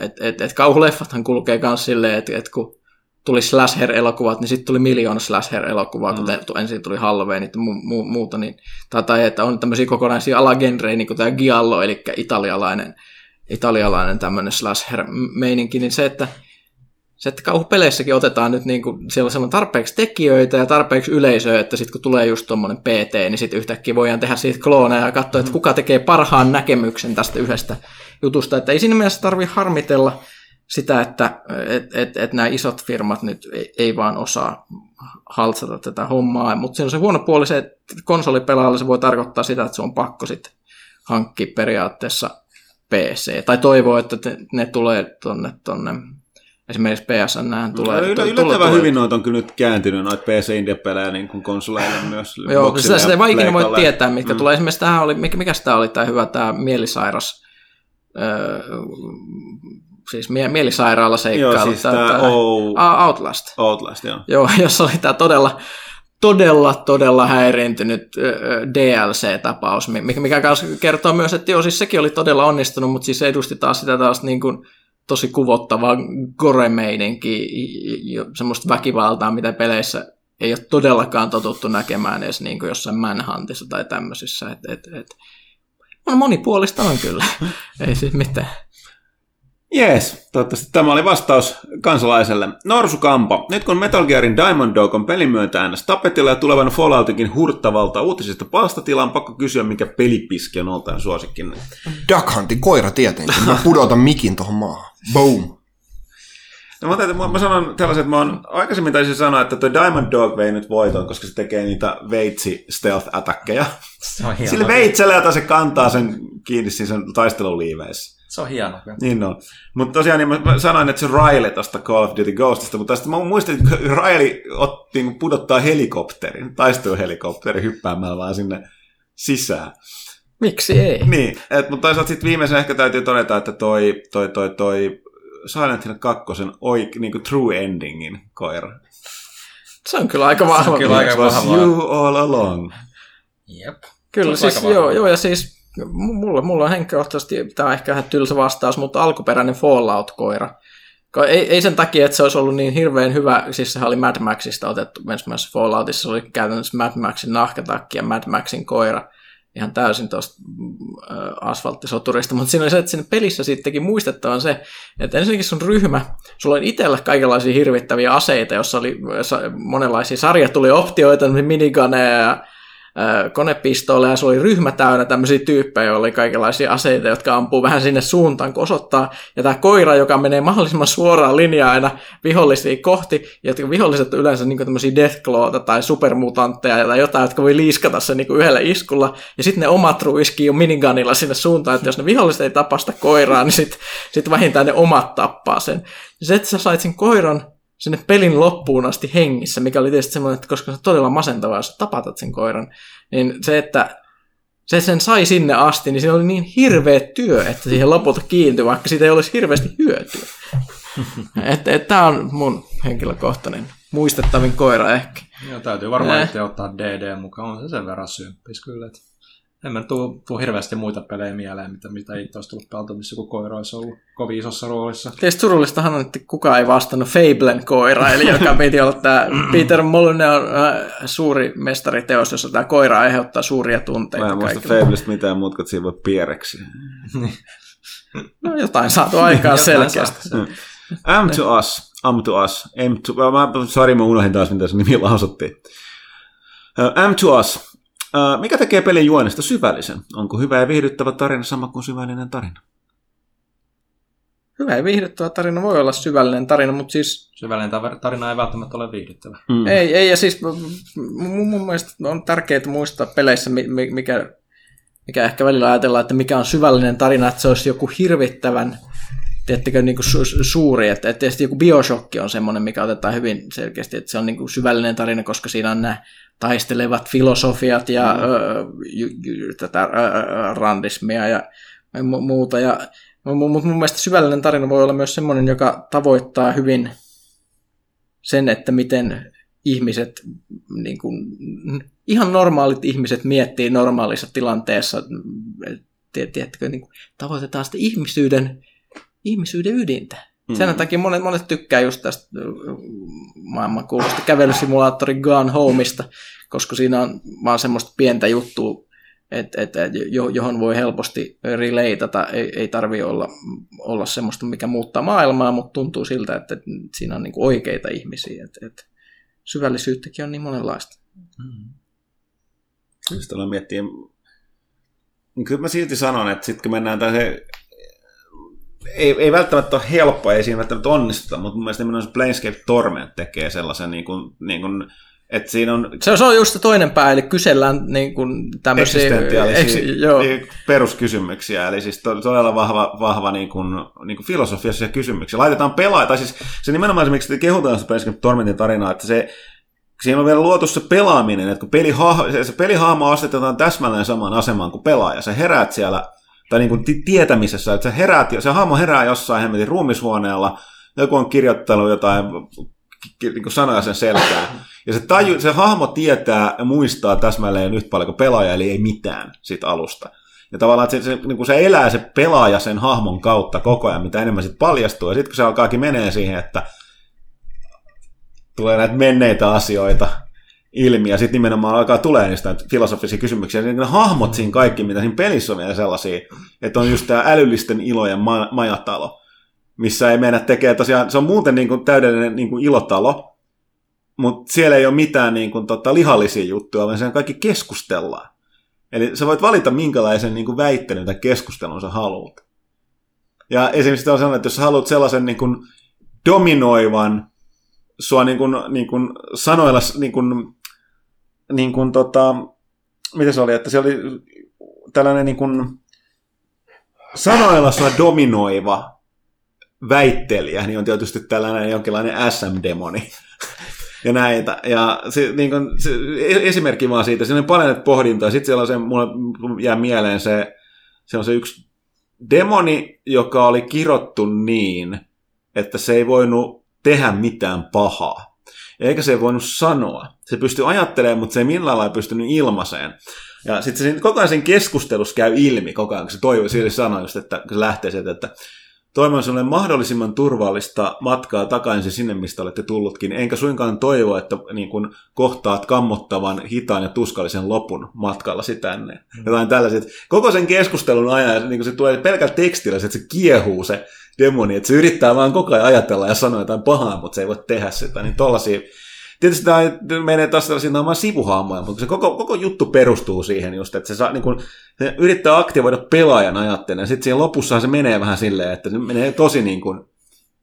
että et, et kauhuleffathan kulkee myös silleen, että et kun tuli slasher-elokuvat, niin sitten tuli miljoona slasher-elokuvaa, mm. tu- ensin tuli Halloween ja mu- mu- muuta, niin, tai, tai että on tämmöisiä kokonaisia alagenrejä, niin kuin tämä Giallo, eli italialainen, italialainen tämmöinen slasher-meininki, niin se, että se, että kauhupeleissäkin otetaan nyt niin kuin, siellä on tarpeeksi tekijöitä ja tarpeeksi yleisöä, että sitten kun tulee just tuommoinen PT, niin sitten yhtäkkiä voidaan tehdä siitä klooneja ja katsoa, että kuka tekee parhaan näkemyksen tästä yhdestä jutusta. Että ei siinä mielessä tarvitse harmitella sitä, että et, et, et nämä isot firmat nyt ei, ei vaan osaa haltsata tätä hommaa. Mutta siinä on se huono puoli se, että konsolipelaajalle se voi tarkoittaa sitä, että se on pakko sitten hankkia periaatteessa PC. Tai toivoo, että ne tulee tonne, tonne esimerkiksi PSN tulee. Yl- tu- yllättävän tulee- hyvin noita on kyllä nyt kääntynyt, noita PC Indie-pelejä niin kuin konsoleille myös. [LAUGHS] Joo, sitä, sitä ei vaan ikinä voi tietää, mitkä mm. tulee. Esimerkiksi tähän oli, mikä, mikä tämä oli tämä hyvä, tämä mielisairas, öö, siis mie- mielisairaalaseikkailu. Joo, siis tää tää- O- Outlast. Outlast, joo. Joo, [LAUGHS] jossa oli tämä todella, todella, todella häiriintynyt DLC-tapaus, mi- mikä, mikä kertoo myös, että joo, siis sekin oli todella onnistunut, mutta siis se edusti taas sitä taas niin kuin tosi kuvottavaa gore-meininkiä, jo- semmoista väkivaltaa, mitä peleissä ei ole todellakaan totuttu näkemään edes niin kuin jossain Manhuntissa tai tämmöisissä. Et, et, et. On monipuolista on kyllä, [LAUGHS] ei siis mitään. Jees, toivottavasti tämä oli vastaus kansalaiselle. Norsukampo, nyt kun Metal Gearin Diamond Dog on pelin myötä äänes tapetilla ja tulevan Falloutikin hurttavalta uutisista palstatila, on pakko kysyä, mikä pelipiski on oltaan suosikkin. Duck Huntin koira tietenkin. Mä pudotan mikin tuohon maahan. Boom. No, mä, täytyy, mä, mä sanon tällaiset, että mä oon aikaisemmin taisin sanoa, että tuo Diamond Dog vei nyt voiton, koska se tekee niitä veitsi stealth attackeja. Se on hieno. Sillä veitsellä, jota se kantaa sen kiinni siinä sen taisteluliiveissä. Se on hieno. Niin on. Mutta tosiaan niin mä sanoin, että se Riley tuosta Call of Duty Ghostista, mutta tästä mä muistin, että Riley otti niin pudottaa helikopterin, taisteluhelikopterin hyppäämällä vaan sinne sisään. Miksi ei? Niin, et, mutta toisaalta sitten viimeisen ehkä täytyy todeta, että toi, toi, toi, toi Silent Hill 2 oik, niin kuin true endingin koira. Se on kyllä aika vahva. kyllä aika It was vahvaa. you all along. Jep. Kyllä, Se on siis aika joo, vahva. joo, ja siis mulla, mulla on henkilökohtaisesti, tämä on ehkä vähän tylsä vastaus, mutta alkuperäinen Fallout-koira. Ko- Ei, ei sen takia, että se olisi ollut niin hirveän hyvä, siis sehän oli Mad Maxista otettu ensimmäisessä Falloutissa, oli käytännössä Mad Maxin nahkatakki ja Mad Maxin koira, ihan täysin tuosta äh, asfalttisoturista, mutta siinä oli se, että siinä pelissä sittenkin muistettavan se, että ensinnäkin sun ryhmä, sulla oli itsellä kaikenlaisia hirvittäviä aseita, jossa oli monenlaisia sarja tuli optioita, miniganeja ja konepistooleja, ja se oli ryhmä täynnä tämmöisiä tyyppejä, joilla oli kaikenlaisia aseita, jotka ampuu vähän sinne suuntaan, kun osoittaa. Ja tämä koira, joka menee mahdollisimman suoraan linjaa aina vihollisia kohti, ja jotka viholliset on yleensä niin tämmöisiä deathclawta tai supermutantteja tai jotain, jotka voi liiskata sen niin yhdellä iskulla, ja sitten ne omat ruiskii jo minigunilla sinne suuntaan, että jos ne viholliset ei tapa sitä koiraa, niin sitten sit vähintään ne omat tappaa sen. Se, että sä sait sen koiran sinne pelin loppuun asti hengissä, mikä oli tietysti semmoinen, että koska se on todella masentavaa, jos tapatat sen koiran, niin se, että se sen sai sinne asti, niin siinä oli niin hirveä työ, että siihen lopulta kiintyi, vaikka siitä ei olisi hirveästi hyötyä. [LAUGHS] että et, tämä on mun henkilökohtainen muistettavin koira ehkä. Joo, täytyy varmaan Eh. ottaa DD mukaan. On se sen verran symppis kyllä. Että en mä tuu, tuu hirveästi muita pelejä mieleen, mitä, mitä itse olisi tullut pelata, missä joku koira olisi ollut kovin isossa roolissa. Tietysti surullistahan on, että kukaan ei vastannut Fablen koira, eli [LAUGHS] joka piti olla tämä Peter Molyneux on äh, suuri mestariteos, jossa tämä koira aiheuttaa suuria tunteita. Mä en muista. Fablesta mitään muuta, kuin siinä voi piereksi. [LAUGHS] No jotain saatu aikaan Jotain selkeästi. saa. Am to us, am to us, am to, mä, sorry, mä unohdin taas, mitä se nimi lausuttiin. Uh, am to us. Mikä tekee pelin juonesta syvällisen? Onko hyvä ja viihdyttävä tarina sama kuin syvällinen tarina? Hyvä ja viihdyttävä tarina voi olla syvällinen tarina, mutta siis Syvällinen tarina ei välttämättä ole viihdyttävä. Mm. ei, ei ja siis mun, mun mielestä on tärkeää muistaa peleissä, mi- mi- mikä, mikä ehkä välillä ajatellaan, että mikä on syvällinen tarina, että se olisi joku hirvittävän tiedättekö, niin kuin su- suuri, että, että tietysti joku Bioshock on semmoinen, mikä otetaan hyvin selkeästi, että se on niin kuin syvällinen tarina, koska siinä on nämä taistelevat filosofiat ja mm. ö, ju, ju, tätä ö, randismia ja mu- muuta. Ja, mutta mun, mielestä syvällinen tarina voi olla myös semmoinen, joka tavoittaa hyvin sen, että miten ihmiset, niin kuin, ihan normaalit ihmiset miettii normaalissa tilanteessa, tiedättekö, niin kuin, tavoitetaan sitä ihmisyyden, ihmisyyden ydintä. Mm. Sen takia monet, monet tykkää just tästä maailmankuulusta kävelysimulaattori Gone Homeista, koska siinä on vaan semmoista pientä juttua, et, et, et, johon voi helposti relateata. Ei, ei tarvi olla, olla semmoista, mikä muuttaa maailmaa, mutta tuntuu siltä, että, siinä on niinku oikeita ihmisiä. Et, et syvällisyyttäkin on niin monenlaista. Just aloin miettiä. Kyllä mä silti sanon, että sitten kun mennään tähän ei, ei välttämättä ole helppo, ei siinä välttämättä onnistuta, mutta mun mielestä nimenomaan se Planescape Torment tekee sellaisen, niin kuin, niin kuin, että siinä on Se on, se on just se toinen pää, eli kysellään niin kuin tämmöisiä eksistentiaalisia eks- joo. niin peruskysymyksiä, eli siis to- todella vahva, vahva niin kuin, niin kuin filosofiassa kysymyksiä. Laitetaan pelaa, tai siis se nimenomaan se, miksi kehutaan se Planescape Tormentin tarinaa, että se, siinä on vielä luotu se pelaaminen, että kun pelihah- se, se pelihahmo asetetaan täsmälleen samaan asemaan kuin pelaaja, sä heräät siellä tai niin kuin ti- tietämisessä, että se, heräät, se hahmo herää jossain hemmetin ruumishuoneella, joku on kirjoittanut jotain niin kuin sanoja sen selkään, ja se, taju, se hahmo tietää ja muistaa täsmälleen yhtä paljon kuin pelaaja, eli ei mitään siitä alusta. Ja tavallaan että se, se, niin kuin se elää se pelaaja sen hahmon kautta koko ajan, mitä enemmän sitten paljastuu. Ja sitten kun se alkaakin menee siihen, että tulee näitä menneitä asioita ilmi, ja sitten nimenomaan alkaa tulee niistä filosofisia kysymyksiä, niin ne hahmot siinä kaikki, mitä siinä pelissä on vielä sellaisia, että on just tämä älyllisten ilojen ma- majatalo, missä ei mennä tekemään tosiaan, se on muuten niin kuin täydellinen niin kuin ilotalo, mutta siellä ei ole mitään niin kuin, tota, lihallisia juttuja, vaan siellä kaikki keskustellaan. Eli sä voit valita, minkälaisen niin kuin väittelyn tai keskustelun sä haluat. Ja esimerkiksi on sellainen, että jos sä haluat sellaisen niin kuin dominoivan, sua niin kuin, niin kuin sanoilla, niin kuin, niin kuin tota, mitä se oli, että se oli tällainen niin kuin, sanoilla dominoiva väittelijä, niin on tietysti tällainen jonkinlainen SM-demoni ja näitä. Ja se, niin kuin, se, esimerkki vaan siitä, siinä on paljon näitä pohdintoja. Sitten siellä on se, mulle jää mieleen se, se on se yksi demoni, joka oli kirottu niin, että se ei voinut tehdä mitään pahaa. Eikä se voinut sanoa. Se pystyi ajattelemaan, mutta se ei millään lailla pystynyt ilmaiseen. Ja sitten se koko ajan sen keskustelussa käy ilmi koko ajan, kun se toivoo, sille sanoo just, että kun se lähtee sieltä, että Toivon sinulle mahdollisimman turvallista matkaa takaisin sinne, mistä olette tullutkin. Enkä suinkaan toivo, että niin kun kohtaat kammottavan, hitaan ja tuskallisen lopun matkallasi tänne. Mm. Jotain tällaiset. Koko sen keskustelun ajan niin se tulee pelkällä tekstillä, että se kiehuu se demoni, että se yrittää vaan koko ajan ajatella ja sanoa jotain pahaa, mutta se ei voi tehdä sitä. Niin tollaisia Tietysti tämä menee taas tällaisiin omaan sivuhaamoja, mutta se koko, koko juttu perustuu siihen just, että se, saa, niin kun, se yrittää aktivoida pelaajan ajattelun, ja sitten siinä lopussa se menee vähän silleen, että se menee tosi niin kun,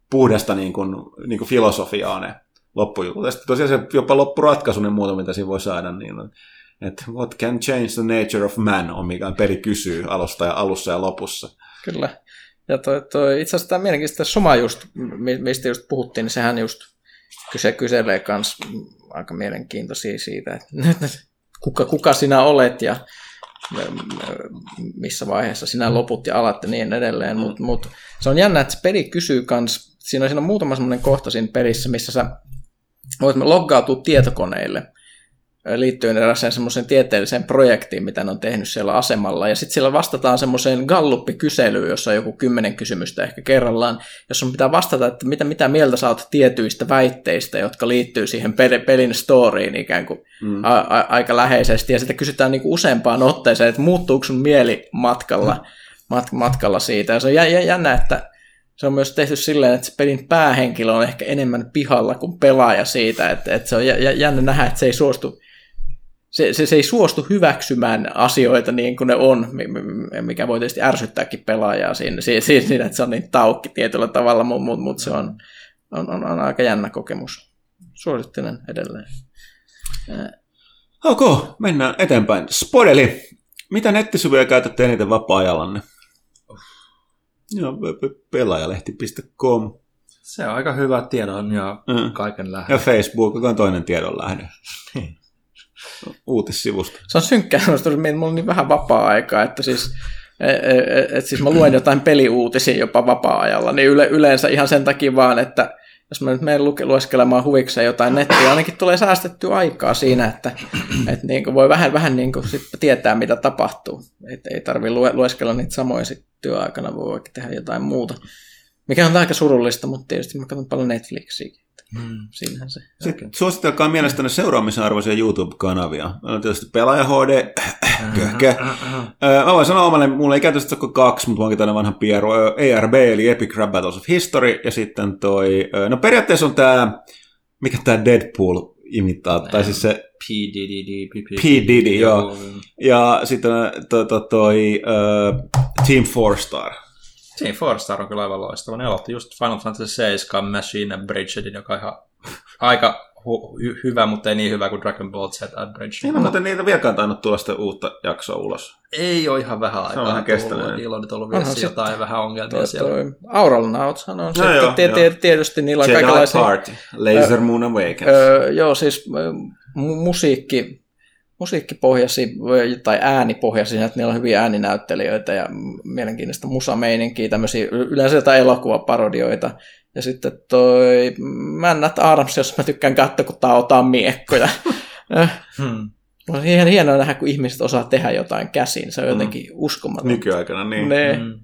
puhdasta niin kun, niin kun filosofiaa ne loppujutut. Ja sitten tosiaan se jopa loppuratkaisunen muuta, mitä siinä voi saada, niin että what can change the nature of man on mikä peli kysyy alusta ja alussa ja lopussa. Kyllä. Ja toi, toi, itse asiassa tämä mielenkiintoista soma just, mistä just puhuttiin, niin sehän just kyse kyselee myös aika mielenkiintoisia siitä, että [LAUGHS] kuka, kuka sinä olet ja missä vaiheessa sinä loput ja alat ja niin edelleen, mutta mut, se on jännä, että se peli kysyy kans, siinä siinä on muutama semmoinen kohta siinä pelissä, missä sä voit loggautua tietokoneille liittyen eräseen semmoiseen tieteelliseen projektiin, mitä ne on tehnyt siellä asemalla. Ja sitten siellä vastataan semmoiseen Gallup-kyselyyn, jossa on joku kymmenen kysymystä ehkä kerrallaan, jos on pitää vastata, että mitä, mitä mieltä sä oot tietyistä väitteistä, jotka liittyy siihen pelin storyin ikään kuin mm. a, a, aika läheisesti. Ja sitten kysytään niin kuin useampaan otteeseen, että muuttuuko sun mieli matkalla, mm. mat, matkalla siitä. Ja se on jännä, että se on myös tehty silleen, että se pelin päähenkilö on ehkä enemmän pihalla kuin pelaaja siitä, että, että se on jännä nähdä, että se ei suostu se, se, se ei suostu hyväksymään asioita niin kuin ne on, mikä voi tietysti ärsyttääkin pelaajaa siinä, siinä että se on niin taukki tietyllä tavalla, mutta mut, mut se on, on, on, on aika jännä kokemus. Suosittelen edelleen. Ok, mennään eteenpäin. Spodeli, mitä nettisivuja käytätte eniten vapaa-ajallanne? Joo, pelaajalehti.com. Se on aika hyvä tiedon ja mm. kaiken lähde. Ja Facebook, joka on toinen tiedon lähde. Uutissivusta. Se on synkkää, että mulla on niin vähän vapaa-aikaa, että siis, et, et, et siis mä luen jotain peliuutisia jopa vapaa-ajalla, niin yle, yleensä ihan sen takia vaan, että jos mä nyt menen luke, lueskelemaan huvikseen jotain nettiä, ainakin tulee säästettyä aikaa siinä, että, että niin kuin voi vähän, vähän niin kuin sit tietää, mitä tapahtuu. Et ei tarvi lue, lueskella niitä samoja sitten työaikana, voi vaikka tehdä jotain muuta. Mikä on aika surullista, mutta tietysti mä katson paljon Netflixiä. Mm. Siinähän se. Sitten okay. suositelkaa mielestäni seuraamisen arvoisia YouTube-kanavia. Meillä on tietysti Pelaaja HD, köhkä. Mä voin sanoa omalle, mulla ei käytössä kuin kaksi, mutta onkin tämmöinen vanha pieru. ARB, eli Epic Rap Battles of History, ja sitten toi, no periaatteessa on tää, mikä tää Deadpool imittaa, tai siis se P. Diddy, P. Diddy, joo. Ja sitten toi, Team Four Star. Team Four Star on kyllä aivan loistava. Ne aloitti just Final Fantasy 7 Machine Bridgedin, joka on ihan aika hu- hy- hyvä, mutta ei niin hyvä kuin Dragon Ball Z Bridge. Niin, mutta niitä vieläkään tainnut tulla sitä uutta jaksoa ulos. Ei ole ihan vähän aikaa. Se on vähän kestänyt. Niillä on nyt ollut vielä jotain vähän ongelmia toi, siellä. Toi Aural Nauthan on no, sitten joo, t- joo. tietysti niillä on Jedi kaikenlaisia... Party, Laser Moon Awakens. Öö, joo, siis mu- musiikki, musiikkipohjaisia tai äänipohjaisia, että niillä on hyviä ääninäyttelijöitä ja mielenkiintoista musameininkiä, tämmöisiä yleensä jotain elokuvaparodioita. Ja sitten toi Männät Arms, jos mä tykkään katsoa, kun tautaan miekkoja. [LAUGHS] Hmm. On ihan hienoa nähdä, kun ihmiset osaa tehdä jotain käsin. Se on jotenkin uskomatonta. Nykyaikana, niin. Ne. Mm.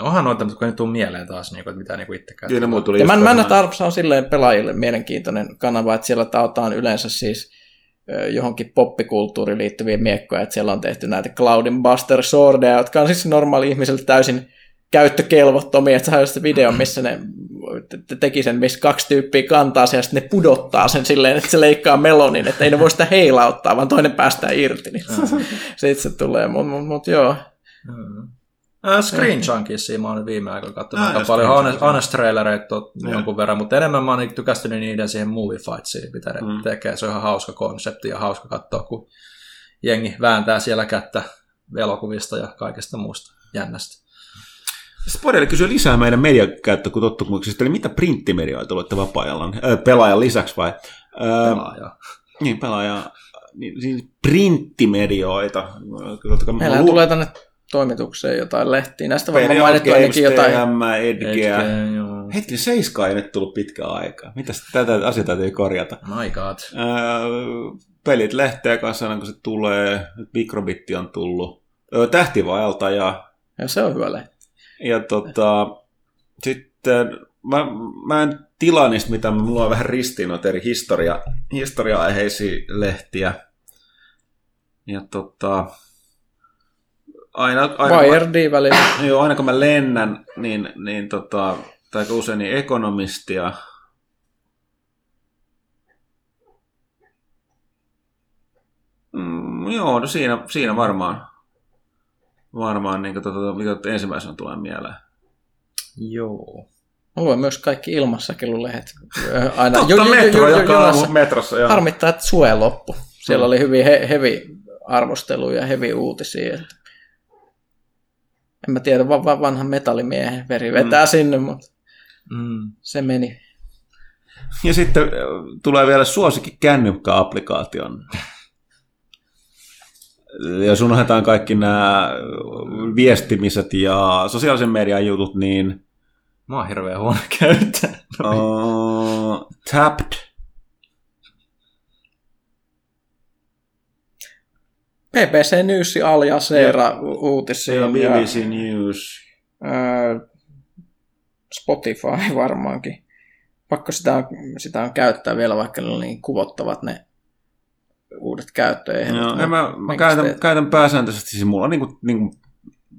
Onhan noita, mutta kun ei tule mieleen taas, niin kuin, että mitä niin kuin itsekään. Kyllä tuli Ja Man, Man at Arms on silleen pelaajille mielenkiintoinen kanava, että siellä tautaan yleensä siis johonkin poppikulttuuriin liittyviä miekkoja, että siellä on tehty näitä Cloudin Buster Swordia, jotka on siis normaali ihmiselle täysin käyttökelvottomia, että saa just video, missä ne te- teki sen, missä kaksi tyyppiä kantaa sen ja sitten ne pudottaa sen silleen, että se leikkaa melonin, että ei ne voi sitä heilauttaa, vaan toinen päästää irti, niin [LAUGHS] sitten se tulee, mutta mut, mut, joo. Mm. Äh, Screen Junkisia mä oon viime aikoina katsonut Ah, aika paljon honest, Junkies, trailereita jonkun verran, mutta enemmän mä oon niinku tykästynyt niiden siihen movie fightsiin, mitä ne Mm. tekee. Se on ihan hauska konsepti ja hauska katsoa, kun jengi vääntää siellä kättä elokuvista ja kaikesta muusta jännästä. Spodelle kysyy lisää meidän mediakäyttökutottumuksista, eli mitä printtimedioita olette? Äh, pelaajan lisäksi vai? Äh, Pelaaja. niin, pelaaja. Niin, siis printtimedioita. Kyllä, Meillähän tulee tänne toimitukseen jotain lehtiä. Näistä varmaan mainittu Games, ainakin jotain. TM, Edgeä. Hetki, Seiska ei nyt tullut pitkään aikaa. Mitäs tätä asiaa täytyy korjata? My god. Ää, pelit lehteä kanssa aina kun se tulee. Nyt Microbitti on tullut. Ö, Tähtivaelta ja, Ja se on hyvä lehti. ja tota, sitten mä, mä en tilaa niistä mitä mulla on vähän ristiin noita eri historia, historia-aiheisia lehtiä. Ja tota, aina, aina, YRD välillä. Joo, aina kun mä lennän, niin, niin tota, tai usein niin ekonomistia. Mm, joo, no siinä, siinä varmaan. Varmaan niin tota, mikä ensimmäisenä tulee mieleen. Joo. Mä luen myös kaikki ilmassakelulehdet. Aina Totta, metro joka junassa. aamu metrossa. Joo. Harmittaa, että sue loppu. Siellä oli hyvin he, hevi arvosteluja ja hevi uutisia. Että... En mä tiedä, va- va- vanhan metallimiehen veri vetää mm. sinne, mutta Mm. se meni. Ja sitten äh, tulee vielä suosikin kännykkäapplikaation. Jos unohdetaan kaikki nämä viestimiset ja sosiaalisen median jutut, niin Mä oon hirveän huono käyttää. uh, Tapped BBC News Al Jazeera uutisia. ja ja, BBC News. ää, Spotify [LAUGHS] varmaankin. Pakko sitä on, sitä on käyttää vielä, vaikka ne niin kuvottavat ne uudet käyttöehdot. Joo, en mä, mä käytän, teet? käytän pääsääntöisesti, siis mulla on niinku, niinku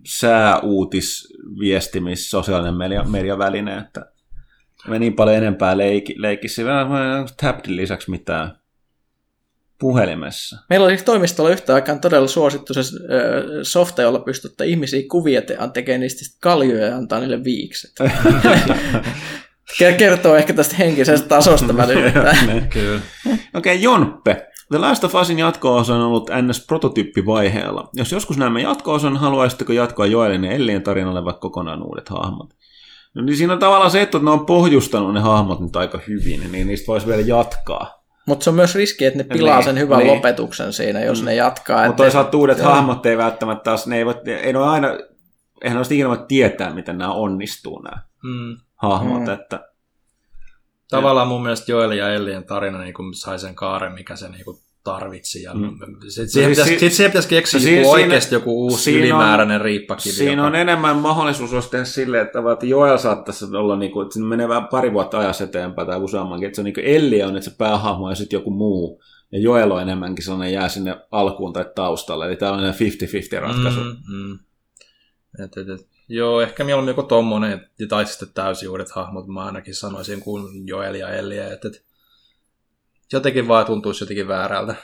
sääuutisviestimis, sosiaalinen media, mediaväline, että mä niin paljon enempää leiki, leikissä. Mä en Tappedin lisäksi mitään puhelimessa. Meillä oli toimistolla yhtä aikaan todella suosittu se softa, jolla pystytte ihmisiä kuvia te- tekemään niistä kaljoja ja antaa niille viikset. [LAUGHS] Ke- Kertoo ehkä tästä henkisestä tasosta välillä. Kyllä. Okei, okay, Jonppe. The Last of Usin jatko-osa on ollut NS-prototyyppivaiheella. Jos joskus näemme jatko-osan, haluaisitteko jatkoa Joelin ja Ellien tarinalle vaikka kokonaan uudet hahmot? No niin siinä on tavallaan se, että ne on pohjustanut ne hahmot nyt aika hyvin, niin niistä voisi vielä jatkaa. Mutta se on myös riski, että ne pilaa Niin, sen hyvän niin. lopetuksen siinä, jos ne jatkaa. Mutta toisaalta uudet Joo. hahmot ei välttämättä taas, ne ei, voi, ei ne ole aina, eihän ne olisi ikinä voi tietää, miten nämä onnistuu nämä Mm. hahmot, Mm. että Tavallaan mun mielestä Joel ja Ellien tarina niin kuin sai sen kaaren, mikä se niin kuin tarvitsi. Ja Mm. sit, siihen, siis pitäisi, si- siihen pitäisi keksiä no joku siinä- oikeasti joku uusi siinä on- ylimääräinen riippakivi. Siinä joka- on enemmän mahdollisuus olisi tehdä silleen, että että Joel saattaisi olla, niin kuin, että siinä menee vähän pari vuotta ajassa eteenpäin tai useammankin, että se on niin kuin Ellie on, että se päähahmo ja sitten joku muu. Ja Joel on enemmänkin sellainen jää sinne alkuun tai taustalle, eli tämä on 50-50 ratkaisu. Mm. Mm. Et, et, et. Joo, ehkä mieluummin joku tommonen, tai sitten täysin uudet hahmot, mä ainakin sanoisin, kuin Joel ja Ellie. Et, et. Jotenkin vaan tuntuisi jotenkin väärältä.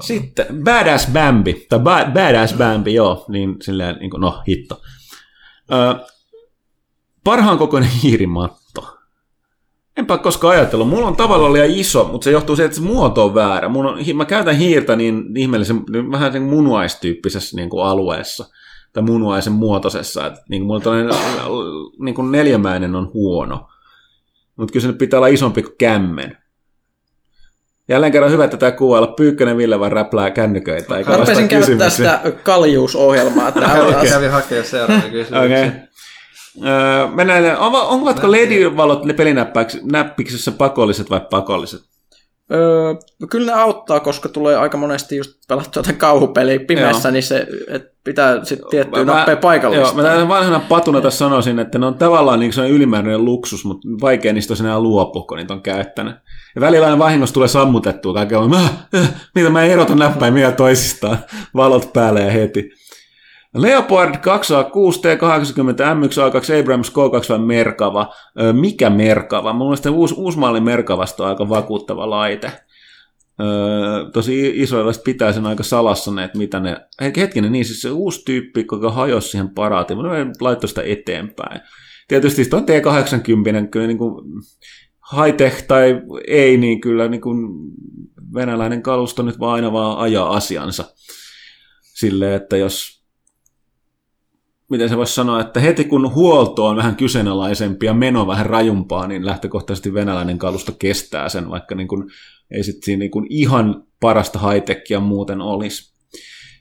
Sitten Badass Bambi, tai ba- Badass Bambi, joo, niin silleen, niin kuin, no hitto. Ö, parhaan kokoinen [LAUGHS] hiirimatto. Enpä koskaan ajatellut. Mulla on tavallaan liian iso, mutta se johtuu siitä, että se muoto on väärä. Mun on, mä käytän hiirtä niin ihmeellisen, niin vähän sen munuaistyyppisessä niin kuin alueessa, tai munuaisen muotoisessa. Että, niin kuin mulla tällainen niin kuin neljämäinen on huono. Mutta kyllä se nyt pitää olla isompi kuin kämmen. Jälleen kerran hyvä tätä kuvailla. Pyykkönen Ville vaan räplää kännyköitä. Eikä [LAUGHS] Mä rupesin käyttää sitä kaljuusohjelmaa tähän Kävi, hakea seuraavia kysymyksiä. Okei. Okay. Öö, mennään, on, onko LED-valot ne pelinäppiksessä pakolliset vai pakolliset? Öö, kyllä ne auttaa, koska tulee aika monesti just pelattua jotain kauhupeliä pimeässä, Joo. niin se et pitää sitten tiettyä Mä- nappeja Joo, paikallista. mä tämän vanhana patuna tässä sanoisin, että ne on tavallaan niin ylimääräinen luksus, mutta vaikea niistä olisi enää luopua, kun niitä on käyttänyt. Ja välillä aina vahingossa tulee sammutettua kaikkea, äh, äh, mitä mä erotan näppäimiä toisistaan, [LAUGHS] valot päälle ja heti. Leopard 2A6 T80 M1A2 Abrams K2 vai Merkava. Mikä Merkava? Mun mielestä uusi, uusi malli Merkavasta on aika vakuuttava laite. Öö, tosi israelilaiset pitää sen aika salassa, ne, että mitä ne... Hetkinen, niin siis se uusi tyyppi, joka hajosi siihen paraatiin, mutta ne laittoi sitä eteenpäin. Tietysti on T80, kyllä niin kuin high-tech tai ei, niin kyllä niin kuin venäläinen kalusto nyt vaan aina vaan ajaa asiansa. Silleen, että jos miten se voisi sanoa, että heti kun huolto on vähän kyseenalaisempi ja meno vähän rajumpaa, niin lähtökohtaisesti venäläinen kalusto kestää sen, vaikka niin kuin, ei sitten niin kuin ihan parasta high-techia muuten olisi.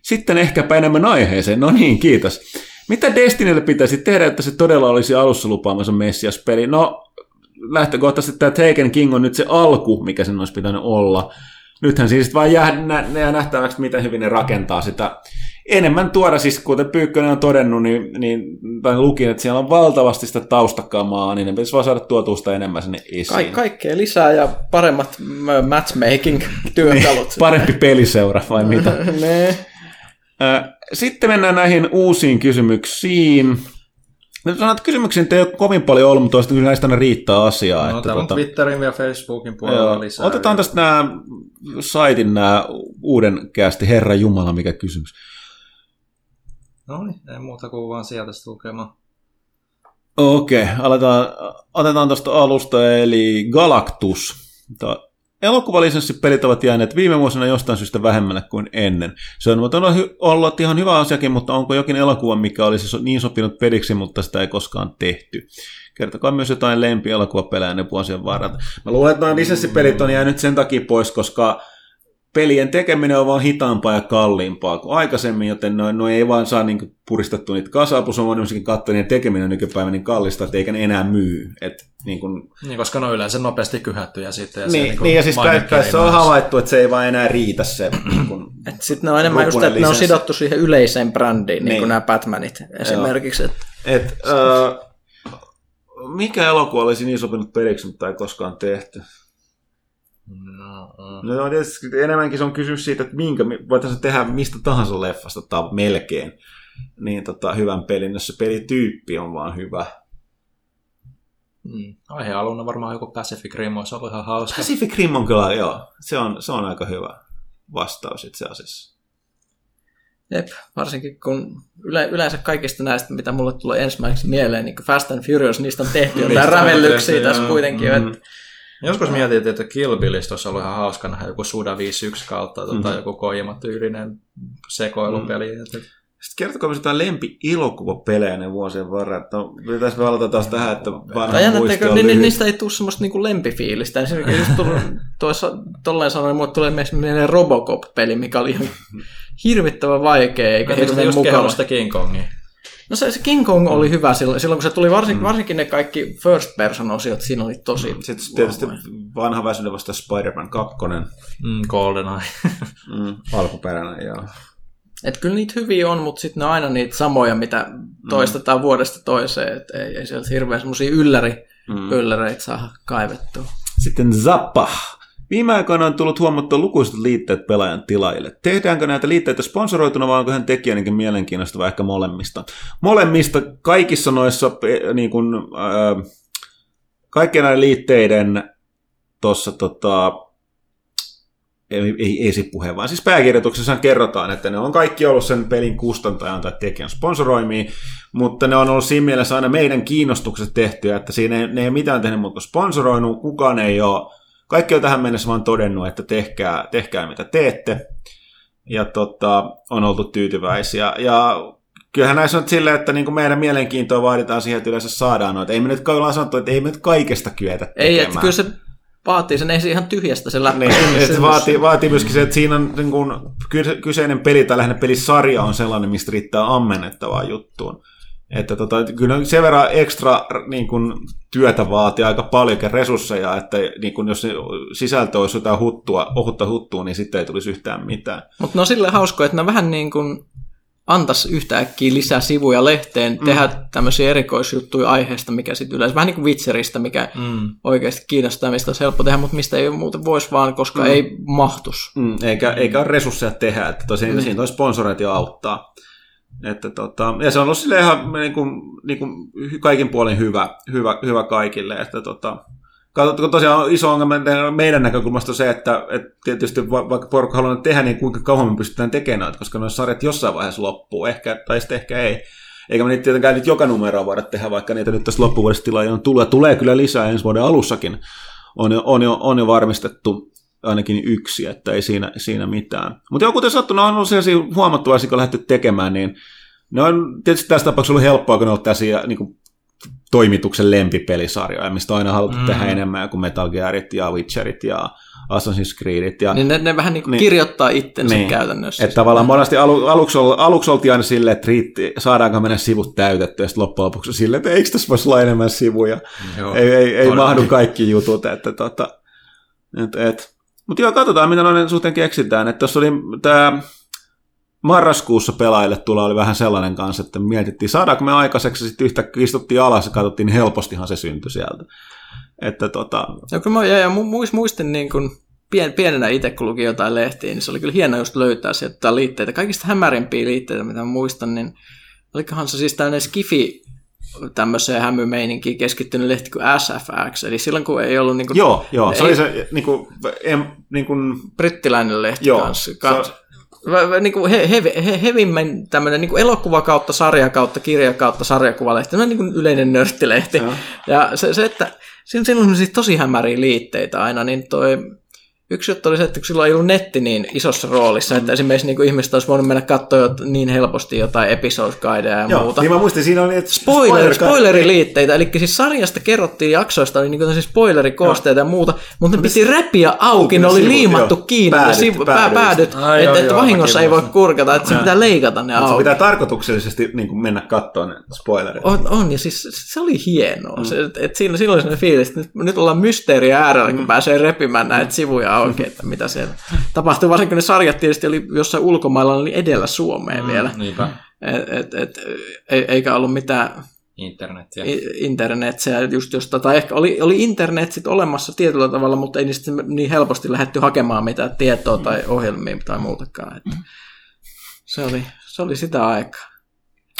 Sitten ehkäpä enemmän aiheeseen. No niin, kiitos. Mitä Destinylle pitäisi tehdä, että se todella olisi alussa lupaamassa Messias-peli? No, lähtökohtaisesti tämä Taken King on nyt se alku, mikä sen olisi pitänyt olla. Nythän siis vaan jää, jää nähtäväksi, miten hyvin ne rakentaa sitä. Enemmän tuoda, siis kuten Pyykkönen on todennut, niin, niin tai lukin, että siellä on valtavasti sitä taustakamaa, niin ne pitäisi vaan saada tuotua sitä enemmän sinne esiin. Ka- kaikkea lisää ja paremmat matchmaking-työkalut. [LAUGHS] Parempi peliseura vai mitä? [LAUGHS] ne. Sitten mennään näihin uusiin kysymyksiin. Nyt sanon, että kysymyksiä nyt ei ole kovin paljon ollut, mutta kyllä näistä aina riittää asiaa. No, että täällä on tota- Twitterin ja Facebookin puolella Joo. lisää. Otetaan tästä nämä saitin nämä uuden kästi, Herra Jumala, mikä kysymys. No niin, ei muuta kuin vaan sieltä sitten lukemaan. Okei, aletaan, otetaan tuosta alusta, eli Galactus. Tämä Elokuvalisenssipelit ovat jääneet viime vuosina jostain syystä vähemmälle kuin ennen. Se on ollut ihan hyvä asiakin, mutta onko jokin elokuva, mikä olisi niin sopinut peliksi, mutta sitä ei koskaan tehty? Kertokaa myös jotain lempielokuvapelejä ne vuosien varrella. Mä luulen, että nuo lisenssipelit on jäänyt sen takia pois, koska pelien tekeminen on vaan hitaampaa ja kalliimpaa kuin aikaisemmin, joten no, no ei vaan saa niin puristettu niitä kasaan, plus on myöskin katsoa, niiden tekeminen on nykypäivänä niin kallista, että eikä ne enää myy. Et, niin kuin, Niin, koska ne on yleensä nopeasti kyhättyjä sitten. Ja se niin, niinku niin, ja siis se on havaittu, että se ei vaan enää riitä se. [CLEARS THROAT] Niin Sitten ne on enemmän just, että ne on sidottu siihen yleiseen brändiin, niin, Niin. kuin nämä Batmanit esimerkiksi. Että et, äh, mikä elokuva olisi niin sopinut peliksi, mutta ei koskaan tehty? No. No on tietysti enemmänkin se on kysymys siitä, että minkä, voitaisiin tehdä mistä tahansa leffasta tai melkein niin tota, hyvän pelin, jos se pelityyppi on vaan hyvä. Mm. Aihealuna varmaan joku Pacific Rim olisi ollut ihan hauska. Pacific Rim on kyllä, joo, se on, se on aika hyvä vastaus itse asiassa. Jep, varsinkin kun yle, yleensä kaikista näistä, mitä mulle tulee ensimmäiseksi mieleen, niin kuin Fast and Furious, niistä on tehty [LAUGHS] jotain rävellyksiä tässä kuitenkin. Mm. Mm. Että, Joskus mietin, että Kill Billistä olisi ollut ihan hauska nähdä joku Suda 5-1 kautta tota, Mhm. joku Kojima-tyylinen sekoilupeli. Mm. Sitten kertokaa myös jotain lempi-elokuvapelejä ne vuosien varrella. että No, pitäisi valita taas tähän, että vanha tai muisti että on ni, ni, lyhyt. niistä ei tule semmoista niinku lempifiilistä. Esimerkiksi just tullut, tuossa, tolleen sanoen, mulle tulee mieleen Robocop-peli, mikä oli ihan [LAUGHS] hirvittävän vaikea, eikä Hirveän just mukava. sitä King Kongia. No se, se King Kong oli hyvä silloin, silloin kun se tuli, Mm. varsin, varsinkin ne kaikki first person osiot, siinä oli tosi Sitten tietysti vanha väsyne vasta Spider-Man 2. Mm, GoldenEye. Mm, [LAUGHS] alkuperäinen, joo. Et kyllä niitä hyviä on, mutta sitten ne on aina niitä samoja, mitä toistetaan vuodesta toiseen. Et ei, ei sieltä hirveän semmoisia ylläri, Mm. ylläreitä saa kaivettua. Sitten Zappa. Viime aikoina on tullut huomattua lukuiset liitteet pelaajan tilaajille. Tehdäänkö näitä liitteitä sponsoroituna vai onko hän tekijänkin mielenkiinnostava ehkä molemmista? Molemmista kaikissa noissa eh, niin kuin, äh, kaikkien näiden liitteiden tuossa tota, ei, ei esipuheen, vaan siis pääkirjoituksessa kerrotaan, että ne on kaikki ollut sen pelin kustantajan tai tekijän sponsoroimia, mutta ne on ollut siinä mielessä aina meidän kiinnostukset tehtyä, että siinä ei, ne ei mitään tehnyt kuin sponsoroinut, kukaan ei ole, kaikki on tähän mennessä vaan todennut, että tehkää, tehkää mitä teette, ja tota, on oltu tyytyväisiä, ja kyllähän näissä on silleen, että niin kuin meidän mielenkiintoa vaaditaan siihen, että yleensä saadaan noita. Ei me nyt ollaan sanottu, että ei me nyt kaikesta kyetä tekemään. Ei, että kyllä se vaatii sen, ei se ihan tyhjästä se läppä. Niin, [LAUGHS] se synny- vaatii, vaatii myöskin se, että siinä on niin kyse- kyseinen peli tai lähinnä pelisarja on sellainen, mistä riittää ammennettavaa juttuun. Että tota, kyllä sen verran ekstra niin kun, työtä vaatii aika paljonkin resursseja, että niin kun, jos sisältö olisi jotain huttua, ohutta huttua, niin sitten ei tulisi yhtään mitään. Mutta ne on silleen hauskoja, että ne vähän niin kuin antaisi yhtäkkiä lisää sivuja lehteen, mm. tehdä tämmöisiä erikoisjuttuja aiheesta, mikä sitten yleensä, vähän niin kuin Witcheristä, mikä mm. oikeasti kiinnostaa, mistä olisi helppo tehdä, mutta mistä ei muuten voisi vaan, koska mm. ei mahtus. Mm, eikä, eikä ole resursseja tehdä, että tosiaan mm. siinä toi sponsoreita auttaa. Että tota, ja se on ollut sille ihan niin kuin, niin kuin kaikin puolin hyvä, hyvä, hyvä kaikille. Että tota, Katsotko tosiaan iso ongelma meidän näkökulmasta on se, että, että tietysti va- vaikka porukka haluaa tehdä, niin kuinka kauan me pystytään tekemään koska noissa sarjat jossain vaiheessa loppuu, ehkä, tai sitten ehkä ei. Eikä me niitä tietenkään nyt joka numeroa voida tehdä, vaikka niitä nyt tässä loppuvuodesta tilaa on tullut. Tulee kyllä lisää ensi vuoden alussakin. On jo, on jo, on jo varmistettu ainakin yksi, että ei siinä, siinä mitään. Mutta joo, kuten sattuu, ne on ollut sellaisia huomattavia, kun lähdetty tekemään, niin ne on tietysti tässä tapauksessa ollut helppoa, kun ne on ollut tällaisia niin kuin toimituksen lempipelisarjoja, mistä on aina haluttu mm. tehdä enemmän kuin Metal Gearit ja Witcherit ja Assassin's Creedit. Ja, Niin ne, ne vähän niin kuin Niin. kirjoittaa itsensä Niin. käytännössä. että tavallaan monesti alu, aluksi, ol- aluksi oltiin aina silleen, että riitti, saadaanko meidän sivut täytetty, ja sitten loppujen lopuksi silleen, että eikö tässä voisi olla enemmän sivuja. Joo, ei, ei, ei mahdu kaikki jutut. Että, tota, et, et. Mutta joo, katsotaan, mitä noiden suhteen keksitään. Että tuossa oli tämä marraskuussa pelaajille tulla oli vähän sellainen kanssa, että mietittiin, saadaanko me aikaiseksi, sitten yhtäkkiä istuttiin alas ja katsottiin, niin helpostihan se syntyi sieltä. Että tota, Ja kyllä mä ja, ja mu- muist, muistin niin kuin pien, pienenä itse, kun luki jotain lehtiä, niin se oli kyllä hienoa just löytää sieltä liitteitä. Kaikista hämärimpiä liitteitä, mitä muistan, niin olikohan se siis tämmöinen skifi tämmöiseen hämymeininkiin keskittynyt lehti kuin SFX, eli silloin kun ei ollut niin kuin, joo, joo, se ei, oli se niin kuin, em, niin kuin, brittiläinen lehti Joo, kanssa. se- Kans, Vä- vä- niin kuin he, he, he, hevimmän tämmöinen niin kuin elokuva kautta sarja kautta kirja kautta sarjakuvalehti, tämmöinen niin kuin yleinen nörttilehti. Joo. Ja se, se että siinä, siinä on siis tosi hämäriä liitteitä aina, niin toi, yksi juttu oli se, että kun silloin ei ollut netti niin isossa roolissa, mm. että esimerkiksi niin kuin ihmiset olisi voinut mennä katsoa jot, niin helposti jotain episode guideja ja joo, muuta. niin mä muistin, siinä oli, että Spoiler, spoileriliitteitä, eli siis sarjasta kerrottiin jaksoista, oli niin siis spoilerikoosteita ja muuta, mutta ne piti räpiä auki, ne oli sivut, liimattu joo. kiinni, Päädyt, sivu, päädyt. pää, päädyt, Ai, että, joo, että joo, vahingossa ei voi kurkata, että se pitää leikata ne se auki. pitää tarkoituksellisesti niin kuin mennä katsoa ne spoilerit. On, on, ja siis se oli hienoa. Mm. Se, et, et siinä, silloin sellainen fiilis, että nyt, nyt ollaan mysteeriä äärellä, kun pääsee repimään näitä sivuja auki, että mitä siellä tapahtuu. Varsinkin kun ne sarjat tietysti oli jossain ulkomailla, oli edellä Suomeen mm. vielä. Niinpä. Et, et, et, ei- eikä ollut mitään Internetiä. i- internetsiä, just josta, tai ehkä oli, oli internet sit olemassa tietyllä tavalla, mutta ei niistä niin helposti lähdetty hakemaan mitään tietoa tai ohjelmia tai muutakaan. Että se, oli, se oli sitä aikaa.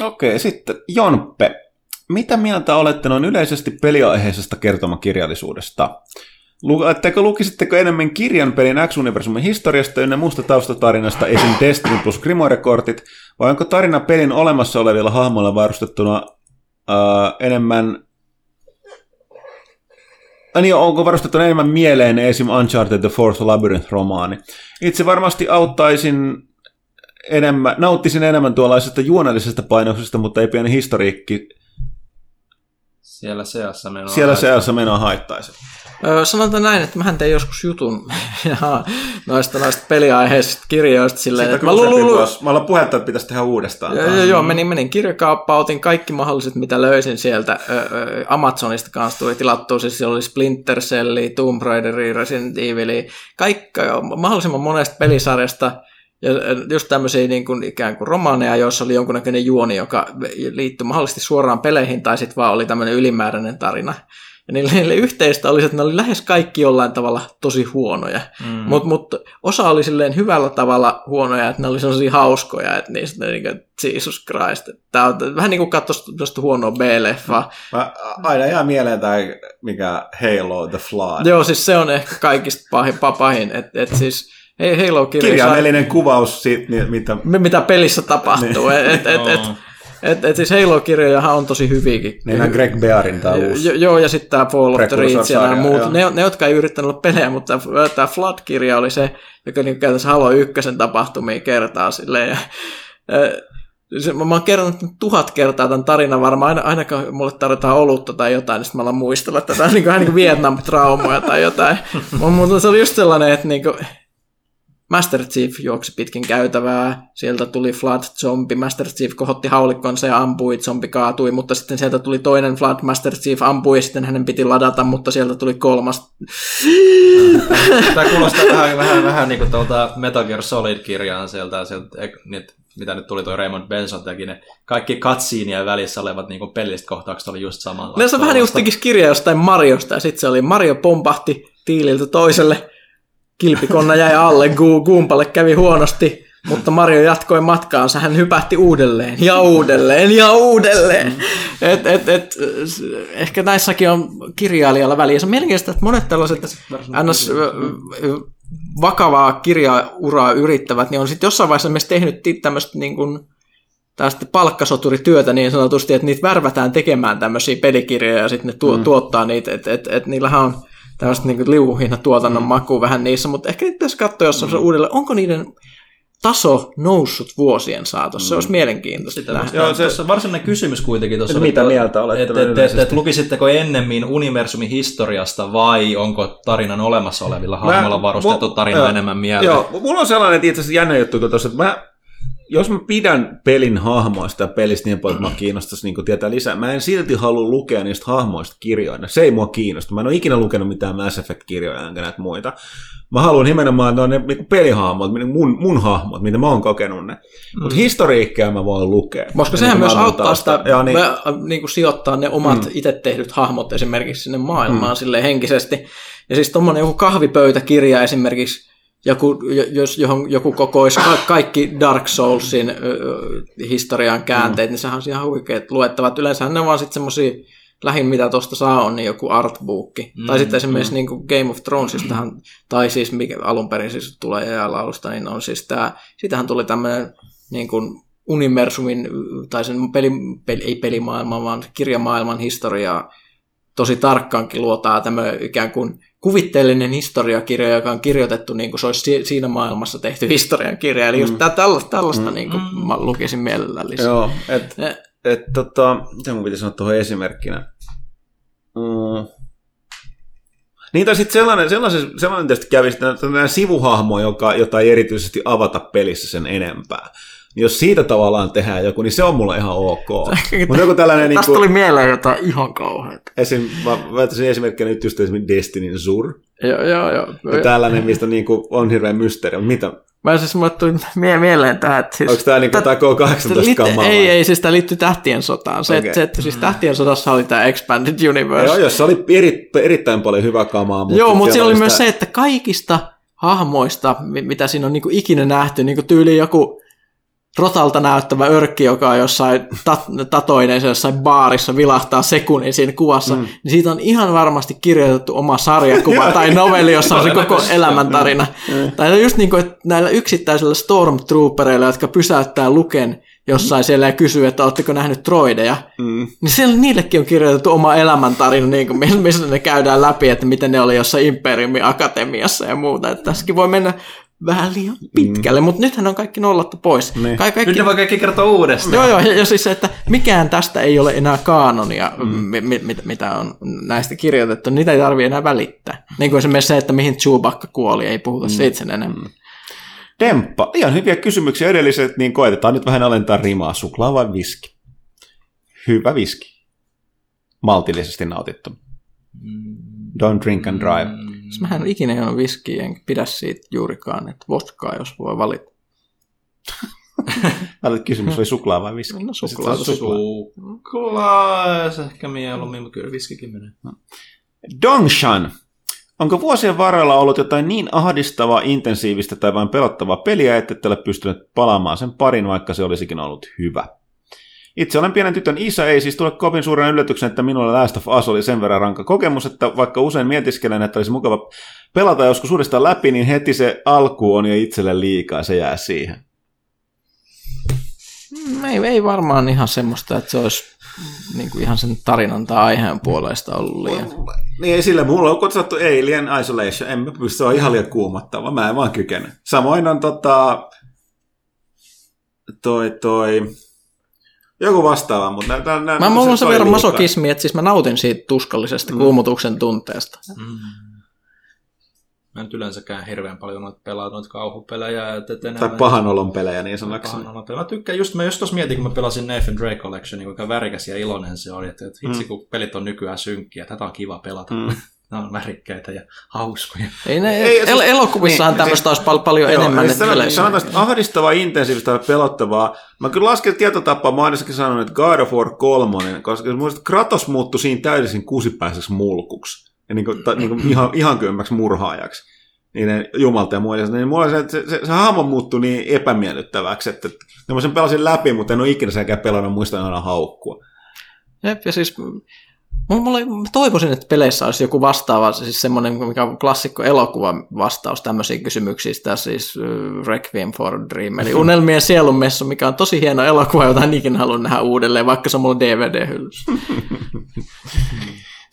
Okei, sitten Jonppe. Mitä mieltä olette noin yleisesti peliaiheisesta kertomakirjallisuudesta? Luetteko, lukisitteko enemmän kirjan pelin X-universumin historiasta ynnä muusta taustatarinasta esim. Destiny plus Grimoire-kortit, vai onko tarina pelin olemassa olevilla hahmoilla varustettuna uh, enemmän Ai Niin, onko varustettu enemmän mieleen esim. Uncharted The Fourth Labyrinth-romaani? Itse varmasti auttaisin enemmän, nauttisin enemmän tuollaisesta juonellisesta painoksesta, mutta ei pieni historiikki Siellä seassa menoa. siellä seassa menoa haittaisi. Sanotaan näin, että mähän tein joskus jutun [LAUGHS] noista, noista peliaiheisista kirjoista silleen, että mä, lu- lu- lu- mä ollaan puhetta, että pitäisi tehdä uudestaan. Joo, joo, joo, menin, menin kirjakauppaan, otin kaikki mahdolliset, mitä löysin sieltä. Amazonista kanssa tuli tilattua, siis siellä oli Splinter Celli, Tomb Raideri, Resident Evil, kaikki mahdollisimman monesta pelisarjasta. Ja just tämmöisiä niin kuin, ikään kuin romaaneja, joissa oli jonkunnäköinen juoni, joka liittyi mahdollisesti suoraan peleihin, tai sitten vaan oli tämmöinen ylimääräinen tarina. Ja niille, niille yhteistä oli että ne oli lähes kaikki jollain tavalla tosi huonoja. Mm. Mutta mut osa oli silleen hyvällä tavalla huonoja, että ne oli sellaisia hauskoja, että niistä ne niinku, Jesus Christ. Tämä on vähän niin kuin katsoisi tuosta huonoa B-leffaa. Mä, aina jää mieleen tämä, mikä Halo The Flood. Joo, siis se on ehkä kaikista pahin, pahin että et siis ei Halo-kirja Kirjaimellinen kuvaus siitä, mitä... mitä pelissä tapahtuu. et, et, et, et, et, et, siis Halo-kirjojahan on tosi hyviäkin. Niin on Greg Bearin tämä uusi. Jo, joo, ja sitten tämä Fall of the Reach ja nämä muut. joo. Ne, ne, jotka ei yrittänyt olla pelejä, mutta tämä Flood-kirja oli se, joka niin käytännössä Halo 1 tapahtumia kertaa silleen. Ja, se, mä, mä oon kertonut tuhat kertaa tämän tarinan varmaan, aina, ainakaan mulle tarvitaan olutta tai jotain, niin sitten mä alan muistella tätä [LAUGHS] niin kuin, niin kuin Vietnam-traumoja tai jotain. Mutta se oli just sellainen, että niin kuin, Master Chief juoksi pitkin käytävää, sieltä tuli Flood zombi, Master Chief kohotti haulikkonsa ja ampui, zombi kaatui, mutta sitten sieltä tuli toinen Flood, Master Chief ampui ja sitten hänen piti ladata, mutta sieltä tuli kolmas. [LAUGHS] Tämä kuulostaa vähän, vähän, vähän niin kuin tuolta Metal Gear Solid-kirjaan sieltä, sieltä nyt, mitä nyt tuli tuo Raymond Benson teki, ne kaikki katsiinien välissä olevat niin pelistä kohtaukset oli just samalla. Ne se vähän niin kuin kirja jostain Mariosta ja sitten se oli Mario pompahti tiililtä toiselle, kilpikonna jäi alle, Goompalle kävi huonosti, mutta Mario jatkoi matkaansa, hän hypähti uudelleen ja uudelleen ja uudelleen. Et, et, et, ehkä näissäkin on kirjailijalla väliä. Se on mielenkiintoista, että monet tällaiset ns. vakavaa kirjauraa yrittävät, niin on sitten jossain vaiheessa myös tehnyt tämmöistä niin kuin, tästä palkkasoturityötä niin sanotusti, että niitä värvätään tekemään tämmöisiä pelikirjoja ja sitten ne tuo, mm. tuottaa niitä, että et, et, niillähän on tämmöistä niin liukuhinnan tuotannon mm. makua vähän niissä, mutta ehkä niitä pitäisi katsoa jossain mm. uudelleen, onko niiden taso noussut vuosien saatossa. Mm. Se olisi mielenkiintoista. Sitä Joo, se, se varsinainen kysymys kuitenkin tuossa. Mitä oli, mieltä olette? Että et, et, et, lukisitteko ennemmin universumin historiasta vai onko tarinan olemassa olevilla hahmoilla varustettu tarina jo, enemmän mieltä? Joo, mulla on sellainen itse asiassa jännä juttu tuossa, että mä jos mä pidän pelin hahmoista ja pelistä niin paljon, että mä kiinnostaisi niin tietää lisää, mä en silti halua lukea niistä hahmoista kirjoina. Se ei mua kiinnosta. Mä en ole ikinä lukenut mitään Mass Effect-kirjoja enkä näitä muita. Mä haluan nimenomaan, että ne on ne niin pelihahmot, mun, mun hahmot, mitä mä oon kokenut ne. Mm. Mutta historiikkaa mä voin lukea. Koska sehän myös auttaa sitä, ja niin, mä, niin kuin sijoittaa ne omat mm. itse tehdyt hahmot esimerkiksi sinne maailmaan mm. sille henkisesti. Ja siis tuommoinen joku kahvipöytäkirja esimerkiksi, joku, jos johon joku kokoisi kaikki Dark Soulsin historian käänteet, mm. niin sehän on ihan huikeat luettavat. Yleensä ne on vaan sitten semmoisia lähin mitä tuosta saa on niin joku artbookki. Mm, tai sitten esimerkiksi mm. niin kuin Game of Thronesistahan, tai siis mikä alun perin siis tulee EA-laulusta, niin on siis tämä, siitähän tuli tämmöinen niin kuin universumin, tai sen peli, peli, ei pelimaailman, vaan kirjamaailman historiaa tosi tarkkaankin luotaa tämmöinen ikään kuin kuvitteellinen historiakirja, joka on kirjoitettu niin kuin se olisi siinä maailmassa tehty historiankirja. Eli mm. just tällaista, tällaista mm. niin kuin mm. mä lukisin mielellään lisää. Joo, et, et, tota, mitä mun piti sanoa tuohon esimerkkinä? Mm. Niin, tai sitten sellainen, sellainen, sellainen tietysti kävi sitten sivuhahmo, joka, jota ei erityisesti avata pelissä sen enempää jos siitä tavallaan tehdään joku, niin se on mulle ihan ok. [LAUGHS] Mutta joku tällainen... Tästä niin kuin, tuli mieleen jotain ihan kauheaa. Esim, mä väittäisin esimerkkinä nyt just esimerkiksi Destiny Zur. Joo, joo, joo. Ja tällainen, mistä niin kuin on hirveän mysteeri. Mitä? Mä siis mulle tuli mie- mieleen tähän, että siis... Onko tämä niin tämä K-18 kamaa? Ei, ei, siis tämä liittyy Tähtien sotaan. Se, okay. että, se, että siis Tähtien sodassa oli tämä Expanded Universe. Joo, jos se oli eri, erittäin paljon hyvää kamaa. Mutta joo, mutta siinä oli sitä... myös se, että kaikista hahmoista, mitä siinä on niin kuin ikinä nähty, niin kuin tyyli joku rotalta näyttävä örkki, joka on jossain tat- tatoinen jossain baarissa vilahtaa sekunnin siinä kuvassa, mm. niin siitä on ihan varmasti kirjoitettu oma sarjakuva [LAUGHS] tai novelli, jossa on se koko elämäntarina. Tai just niin kuin, että näillä yksittäisillä stormtroopereilla, jotka pysäyttää luken jossain mm. siellä ja kysyy, että oletteko nähnyt troideja, mm. niin siellä niillekin on kirjoitettu oma elämäntarina, niin kuin, missä ne käydään läpi, että miten ne oli jossain Imperiumin akatemiassa ja muuta. Että tässäkin voi mennä vähän liian pitkälle, mm. mutta nythän on kaikki nollattu pois. Niin. Ka- kaikki... Nyt ne voi kaikki kertoa uudestaan. Joo, joo, ja siis se, että mikään tästä ei ole enää kaanonia, mm. mi- mi- mitä on näistä kirjoitettu, niitä ei tarvitse enää välittää. Niin kuin esimerkiksi se, että mihin Chewbacca kuoli, ei puhuta mm. siitä sen enemmän. Mm. Demppa, ihan hyviä kysymyksiä edelliset, niin koetetaan nyt vähän alentaa rimaa. Suklaa vai viski? Hyvä viski. Maltillisesti nautittu. Mm. Don't drink and drive. Mm. Mähän en ikinä juonut viskiä, en pidä siitä juurikaan, että vodkaa, jos voi valita. [LAUGHS] Olet kysymys, oli suklaa vai viski? No suklaa. Suklaa. suklaa. Se ehkä mieluummin, mutta kyllä viskikin menee. No. Dongshan. Onko vuosien varrella ollut jotain niin ahdistavaa, intensiivistä tai vain pelottavaa peliä, että et ole pystynyt palaamaan sen parin, vaikka se olisikin ollut hyvä? Itse olen pienen tytön isä, ei siis tule kovin suuren yllätyksen, että minulla Last of Us oli sen verran rankka kokemus, että vaikka usein mietiskelen, että olisi mukava pelata joskus uudestaan läpi, niin heti se alku on jo itselle liikaa, se jää siihen. Mm, ei, ei varmaan ihan semmoista, että se olisi niin kuin ihan sen tarinan tai aiheen puolesta ollut liian. Niin sillä mulla on kutsuttu Alien Isolation, en mä pysty, se on ihan liian kuumottava, mä en vaan kykene. Samoin on tota, toi, toi, Joku vastaava, mutta nää, nää, nää, Mä, mulla on se sen verran masokismi, että siis mä nautin siitä tuskallisesta mm. kuumutuksen tunteesta. Mä en yleensäkään hirveän paljon noita pelaa noita kauhupelejä. Et, enää Tai pahan olon pelejä niin sanoksi. Pahan olon pelejä. Mä tykkään just, mä just tuossa mietin, kun mä pelasin Nathan Drake Collection, niin kuinka värikäs ja iloinen se oli. Että, että hitsi, Mm. kun pelit on nykyään synkkiä, tätä on kiva pelata. Mm. Nämä on värikkäitä ja hauskoja. Ei ne, Ei, el- siis- elokuvissahan niin, tämmöistä olisi pal- paljon Joo, enemmän. siis sanotaan, peleissä. sanotaan, että ahdistavaa, intensiivistä ja pelottavaa. Mä kyllä lasken tietotapaa, mä ainakin sanonut, että God of War 3, koska mun mielestä Kratos muuttui siinä täysin kusipäiseksi mulkuksi. Ja niin kuin, ta, niin kuin [CLEARS THROAT] ihan, ihan köymäksi murhaajaksi. Niiden jumalta ja muiden. Niin mulla se, se, se, se hahmo muuttui niin epämiellyttäväksi, että, että mä sen pelasin läpi, mutta en ole ikinä senkään pelannut, muistan aina haukkua. Jep, ja siis mulla, mä toivoisin, että peleissä olisi joku vastaava, siis semmoinen, mikä on klassikko elokuva vastaus tämmöisiin kysymyksiin, tämä siis Requiem for a Dream, eli [LAUGHS] Unelmien sielunmessu, mikä on tosi hieno elokuva, jota en ikinä halua nähdä uudelleen, vaikka se on mulla DVD-hyllyssä.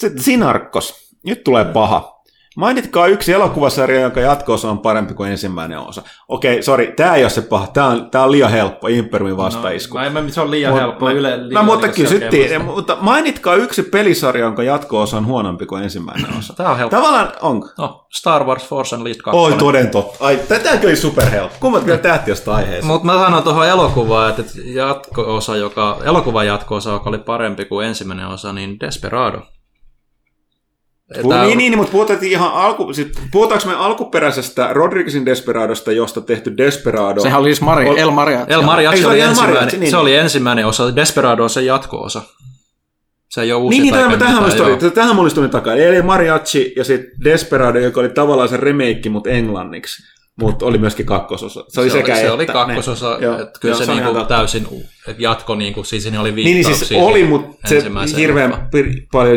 Sitten [LAUGHS] Sinarkkos. Nyt tulee paha. Mainitkaa yksi elokuvasarja, jonka jatko-osa on parempi kuin ensimmäinen osa. Okei, sori, tämä ei ole se paha. Tämä on, tää on liian helppo. Imperiumin vastaisku. No, mä, mä, se on liian Mut- helppoa. Yle, liian, No, mutta kysyttiin, mutta mainitkaa yksi pelisarja, jonka jatko-osa on huonompi kuin ensimmäinen osa. Tämä on helppo. Tavallaan onko? No, Star Wars Force Unleashed 2. Oi, toden totta. Ai, tätäkin oli superhelppo. Kummat vielä tähti josta aiheesta. Mutta mä sanon tuohon elokuvaan, että että jatko-osa, joka, elokuvan jatko-osa, joka oli parempi kuin ensimmäinen osa, niin Desperado. Tää... Niin, niin, mutta puhutaan ihan alku, sit, puhutaanko me alkuperäisestä Rodriguezin Desperadosta, josta tehty Desperado? Sehän oli siis Mari, El Mariachi. El Mariachi se oli, oli ensimmäinen, niin. se oli ensimmäinen osa, Desperado on se jatko-osa. Se ei ole uusi Niin, niin tähän, tähän mulla tuli takaa. Eli Mariachi ja sitten Desperado, joka oli tavallaan se remake, mutta englanniksi. Mutta oli myöskin kakkososa. Se oli se, sekä oli, se että. oli kakkososa, Joo, että kyllä joo, se, se niinku täysin jatko, niinku, siis siinä oli Niin, niin viittauksia. siis oli, mutta se hirveän leffaan. pir- paljon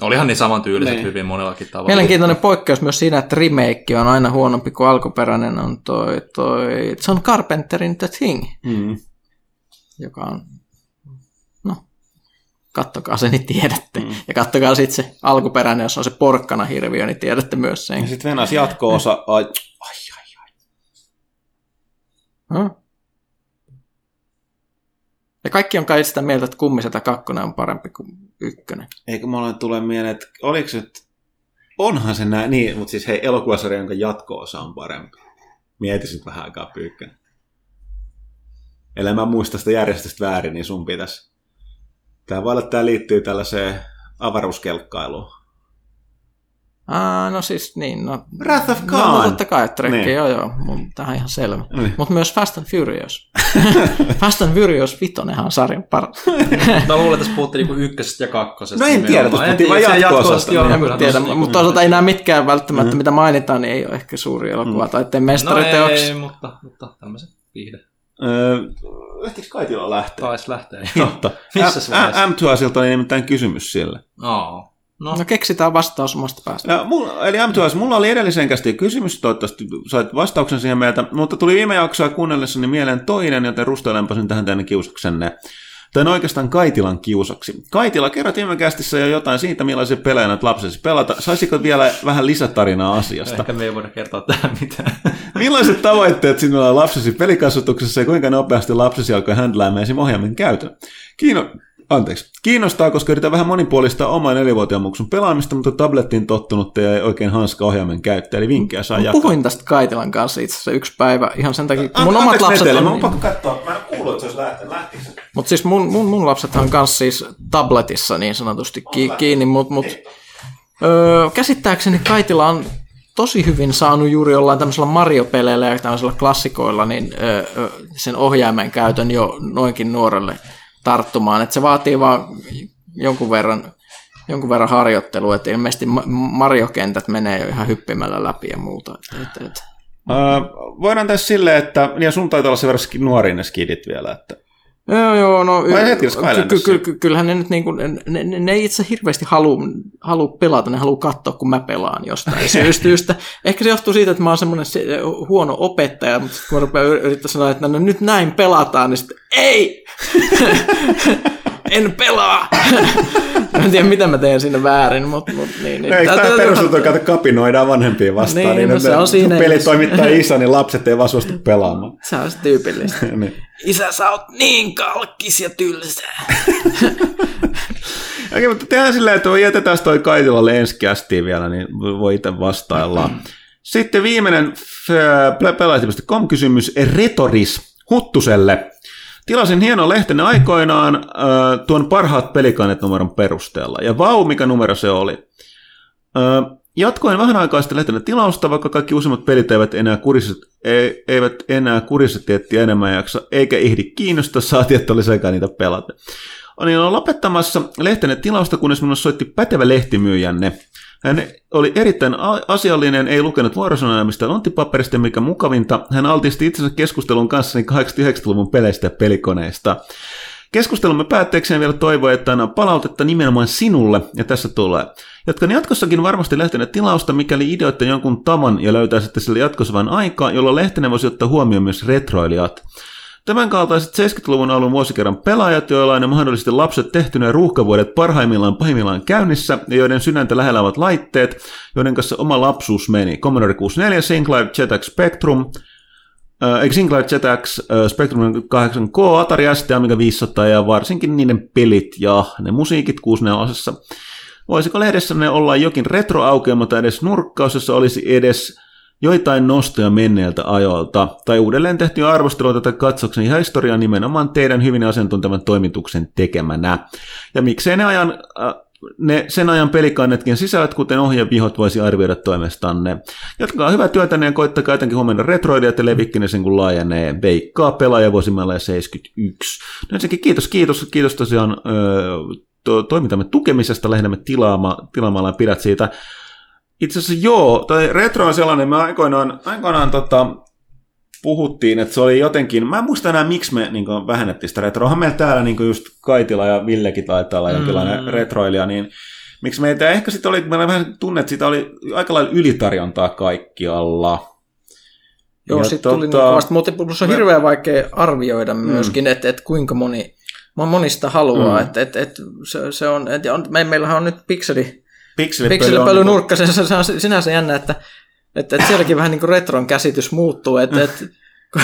niin sama. Olihan niin samantyyliset Niin. hyvin monellakin tavalla. Mielenkiintoinen poikkeus myös siinä, että remake on aina huonompi kuin alkuperäinen on toi, toi John Carpenterin The Thing, Mm. joka on, no, kattokaa se, niin tiedätte. Mm. Ja kattokaa sitten se alkuperäinen, jos on se porkkana hirviö, niin tiedätte myös sen. Ja sitten Venäjä jatko-osa. Ai, ai, ai, ai. Hmm? Ja kaikki on kai sitä mieltä, että kummisetä kakkonen on parempi kuin ykkönen. Eikö mulle tule mieleen, että oliko että onhan se näin, niin, mutta siis hei, elokuvasarja, jonka jatko-osa on parempi. Mieti sit vähän aikaa pyykkönen. Ellei mä muista sitä järjestystä väärin, niin sun pitäisi. Tämä voi olla, että tämä liittyy tällaiseen avaruuskelkkailuun. Ah, no siis niin, no. Wrath of No, Khan. no totta kai, trekki, Niin. joo joo, mun- tähän ihan selvä. Niin. Mutta myös Fast and Furious. Fast and Furious vitonenhan on sarjan paras. Mä luulen, että tässä puhuttiin niinku ykkösestä ja kakkosesta. No en tiedä, tässä puhuttiin vain jatko-osasta. joo, En tiedä, niinku- mutta toisaalta ei nämä mitkään välttämättä, mitä mainitaan, niin ei ole ehkä suuri elokuva tai taiteen No mestariteoksi. ei, mutta, mutta tämmöisen viihde. Öö, ehtikö Kaitila lähteä? Taisi lähteä. Totta. Missäs vaiheessa? M2Asilta oli nimittäin kysymys sille. Oo. No, No keksitään vastaus omasta päästä. Ja, mulla, eli M2S, mulla oli edellisen kästiin kysymys, toivottavasti sait vastauksen siihen meiltä, mutta tuli viime jaksoa kuunnellessani mieleen toinen, joten rustailenpa sen tähän tänne kiusaksenne. Tai oikeastaan Kaitilan kiusaksi. Kaitila, kerrot viime kästissä jo jotain siitä, millaisia pelejä näitä lapsesi pelata. Saisiko vielä vähän lisätarinaa asiasta? ehkä me ei voida kertoa tähän mitään. [LAUGHS] Millaiset tavoitteet sinulla on lapsesi pelikasvatuksessa ja kuinka nopeasti lapsesi alkoi handlaamaan esim. ohjaimen käytön? Kiino... Anteeksi. Kiinnostaa, koska yritän vähän monipuolistaa oman nelivuotiaan muksun pelaamista, mutta tablettiin tottunut ja ei oikein hanska ohjaimen käyttö, eli vinkkejä saa jakaa. puhuin tästä Kaitilan kanssa itse asiassa yksi päivä ihan sen takia, kun An- mun omat anteeksi lapset Meteli, Mä on... oon pakko katsoa. Mä en kuullut, että se olisi? Mutta siis mun, mun, mun lapset on kanssa siis tabletissa niin sanotusti ki- kiinni, mutta mut, öö, käsittääkseni Kaitila on tosi hyvin saanut juuri jollain tämmöisellä Mario-peleillä ja tämmöisillä klassikoilla niin öö, sen ohjaimen käytön jo noinkin nuorelle tarttumaan. Et se vaatii vaan jonkun verran, jonkun verran harjoittelua, että ilmeisesti Ma- Mario-kentät menee jo ihan hyppimällä läpi ja muuta. Et, et, et. Öö, voidaan tässä silleen, että ja sun taitaa olla verran nuori ne skidit vielä, että Joo, joo, no Vai hetkellä Skylandissa? ky- ky- ky- kyllähän ne nyt niinku, ne, ne, ne ei itse hirveästi halua, halua pelata, ne haluaa katsoa, kun mä pelaan jostain [LAUGHS] syystä. Ehkä se johtuu siitä, että mä oon semmoinen se, huono opettaja, mutta kun mä rupean yrittää sanoa, että no nyt näin pelataan, niin sitten ei! [LAUGHS] en pelaa! [LAUGHS] en tiedä, mitä mä teen sinne väärin, mutta mut, niin. niin. Ei, Tää- tämä perustuu, että kapinoidaan vanhempia vastaan, Niin, niin, no niin se on siinä. peli toimittaa isä, niin lapset ei vaan suostu pelaamaan. Se on tyypillistä. [LAUGHS] niin. Isä, sä oot niin kalkkis ja tylsä. [LAUGHS] Okei, mutta tehdään silleen, että jätetään toi Kaitilalle ensi kästiin vielä, niin voi itse vastailla. Sitten viimeinen f- pelaajat.com kysymys Retoris Huttuselle. Tilasin hienon lehtenne aikoinaan äh, tuon parhaat pelikanet numeron perusteella. Ja vau, mikä numero se oli. Äh, jatkoin vähän aikaa sitten lehtenne tilausta, vaikka kaikki useimmat pelit eivät enää kuriset, ei, eivät enää kuriositeettia enemmän jaksa, eikä ihdi kiinnosta, saati, että oli sekä niitä pelata. Olin lopettamassa lehtenne tilausta, kunnes minulle soitti pätevä lehtimyyjänne. Hän oli erittäin asiallinen, ei lukenut vuorosanaa mistä lonttipaperista, mikä mukavinta. Hän altisti itsensä keskustelun kanssani 89-luvun peleistä ja pelikoneista. Keskustelumme päätteeksi vielä toivoi, että annan palautetta nimenomaan sinulle, ja tässä tulee. Jatkan jatkossakin varmasti lehtenne tilausta, mikäli ideoitte jonkun tavan ja löytäisitte sille jatkossa vain aikaa, jolloin lehtenne voisi ottaa huomioon myös retroilijat. Tämän kaltaiset 70-luvun alun vuosikerran pelaajat, joilla on mahdollisesti lapset tehtyneen ruuhkavuodet parhaimmillaan pahimmillaan käynnissä ja joiden sydäntä lähellä ovat laitteet, joiden kanssa oma lapsuus meni. Commodore 64, Sinclair ZX Spectrum, äh, Sinclair ZX äh, Spectrum 8K, Atari ST, Amiga 500 ja varsinkin niiden pelit ja ne musiikit 64 Voisiko lehdessänne olla jokin retroaukeama tai edes nurkkaus, jossa olisi edes joitain nostoja menneiltä ajoilta, tai uudelleen tehtyjä arvosteluita tai katsauksen historiaa nimenomaan teidän hyvin asiantuntevan toimituksen tekemänä. Ja miksei ne ajan, äh, ne sen ajan pelikannetkin sisällöt, kuten ohjevihot voisi arvioida toimestanne. Jatkaa hyvää työtänne ja koittakaa jotenkin huomenna retroidia, että levikkinen sen kun laajenee. Veikkaa pelaaja vuosimällä 71. No ensinnäkin kiitos, kiitos, kiitos tosiaan öö, to, toimintamme tukemisesta, lähinnä tilaama, tilaamalla pidät siitä. Itse asiassa joo, toi retro on sellainen, me aikoinaan, aikoinaan tota, puhuttiin, että se oli jotenkin, mä en muista enää miksi me niin kuin, vähennettiin sitä retroa, meillä täällä niin kuin just Kaitila ja Villekin taitaa olla jonkinlainen Mm. retroilija, niin miksi meitä ehkä sitten oli, meillä vähän tunne, että siitä oli aika lailla ylitarjontaa kaikkialla. Joo, sitten tuli tota- tota, kovasti, mutta on mä- hirveän vaikea arvioida myöskin, että et kuinka moni, monista haluaa, Mm. että et, et se, se on, et on, me, meillähän on nyt pikseli, Pikselipely niinku- nurkka, se, se, se on sinänsä jännä, että että että sielläkin vähän niin kuin retron käsitys muuttuu, että että kun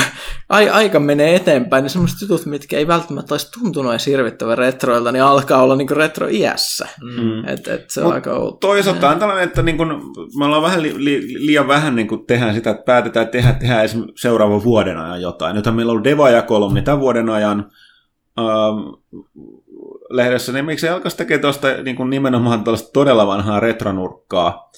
ai, aika menee eteenpäin, niin semmoiset jutut, mitkä ei välttämättä olisi tuntunut edes hirvittävän retroilta, niin alkaa olla niin kuin retro-iässä. Mm. Et, et se on Mut aika outo. Toisaalta on tällainen, että niin kun, me ollaan vähän li, li, liian vähän niin kun tehdään sitä, että päätetään tehdä, tehdä esimerkiksi seuraavan vuoden ajan jotain. Nythän meillä on Deva ja kolumni tämän vuoden ajan ähm, lehdessä, niin miksi alkaisi tekemään tuosta niin kun nimenomaan tällaista todella vanhaa retronurkkaa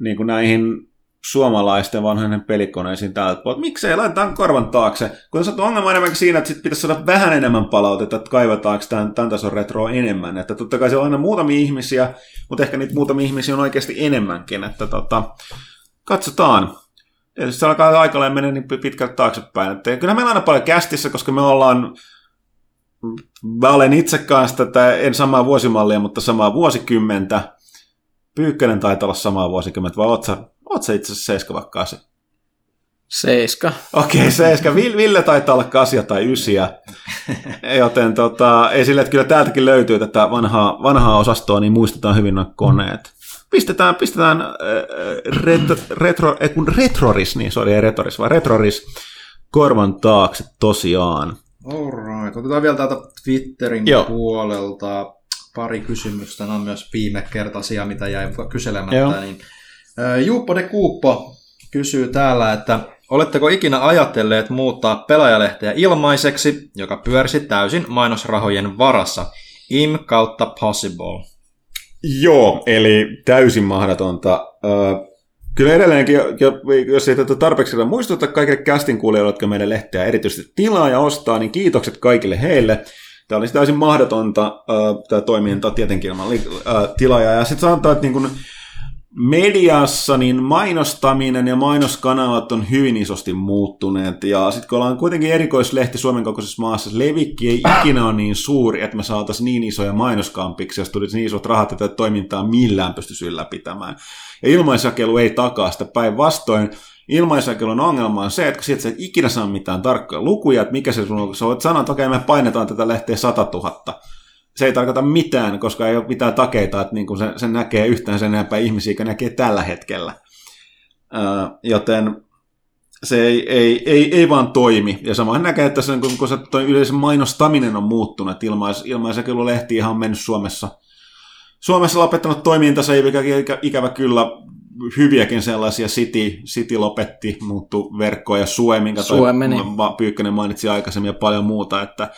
niin kuin näihin suomalaisten vanhojen pelikoneisiin täältä puolelta. Miksei laitetaan korvan taakse? Kun sattuu ongelma enemmänkin siinä, että sit pitäisi saada vähän enemmän palautetta, että kaivataanko tämän, tämän tason retroa enemmän. Että totta kai siellä on aina muutamia ihmisiä, mutta ehkä niitä muutamia ihmisiä on oikeasti enemmänkin. Että tota, katsotaan. Tietysti se alkaa aika mennä niin pitkältä taaksepäin. Että kyllä meillä on aina paljon kästissä, koska me ollaan Mä olen itse kanssa tätä, en samaa vuosimallia, mutta samaa vuosikymmentä. Pyykkönen taitaa olla samaa vuosikymmentä, vai oot sä, oot sä itse asiassa 7 vai 8? Seiska. Okei, okay, [LAUGHS] seiska. Vil- Ville taitaa olla kasia tai ysiä. Joten tota, ei sille, että kyllä täältäkin löytyy tätä vanhaa, vanhaa osastoa, niin muistetaan hyvin nuo koneet. Pistetään, pistetään äh, retro, retro, ei kun retroris, niin se oli ei retoris, vaan retroris korvan taakse tosiaan. Alright, otetaan vielä täältä Twitterin Joo. Puolelta pari kysymystä. Nämä on myös viime kertaisia, mitä jäi kyselemättä. Joo. Niin, Juuppo de Kuuppo kysyy täällä, että oletteko ikinä ajatelleet muuttaa pelaajalehteä ilmaiseksi, joka pyörisi täysin mainosrahojen varassa? Im kautta possible. Joo, eli täysin mahdotonta. Öö, Kyllä edelleenkin, jo- jo- jos ei tätä tarpeeksi muistuttaa kaikille castin kuulijoille, jotka meidän lehteä erityisesti tilaa ja ostaa, niin kiitokset kaikille heille. Tämä olisi täysin mahdotonta, tämä toiminta tietenkin ilman tilaajaa. Ja sitten sanotaan, että niin kun mediassa niin mainostaminen ja mainoskanavat on hyvin isosti muuttuneet. Ja sitten kun ollaan kuitenkin erikoislehti Suomen kokoisessa maassa, levikki ei ikinä ole niin suuri, että me saataisiin niin isoja mainoskampiksi, jos tulisi niin isot rahat, että toimintaa millään pystyisi ylläpitämään. Ja ilmaisjakelu ei takaa sitä päinvastoin. Ilmaisjakelun ongelma on se, että sieltä et ikinä saa mitään tarkkoja lukuja, että mikä se sun on, sä voit sanoa, että okei, me painetaan tätä lehteä 100 000 se ei tarkoita mitään, koska ei ole mitään takeita, että niin kuin se, se näkee yhtään sen enempää ihmisiä, kuin näkee tällä hetkellä. Ää, joten se ei, ei, ei, ei vaan toimi. Ja samoin näkee, että se, kun, kun se toi yleisen mainostaminen on muuttunut, että ilmais, ilmaisäkelulehti ihan mennyt Suomessa, Suomessa lopettanut toimintansa, ikä, ikä, ikävä kyllä hyviäkin sellaisia, City, City lopetti, muuttu verkko ja Sue, minkä toi Pyykkönen mainitsi aikaisemmin ja paljon muuta, että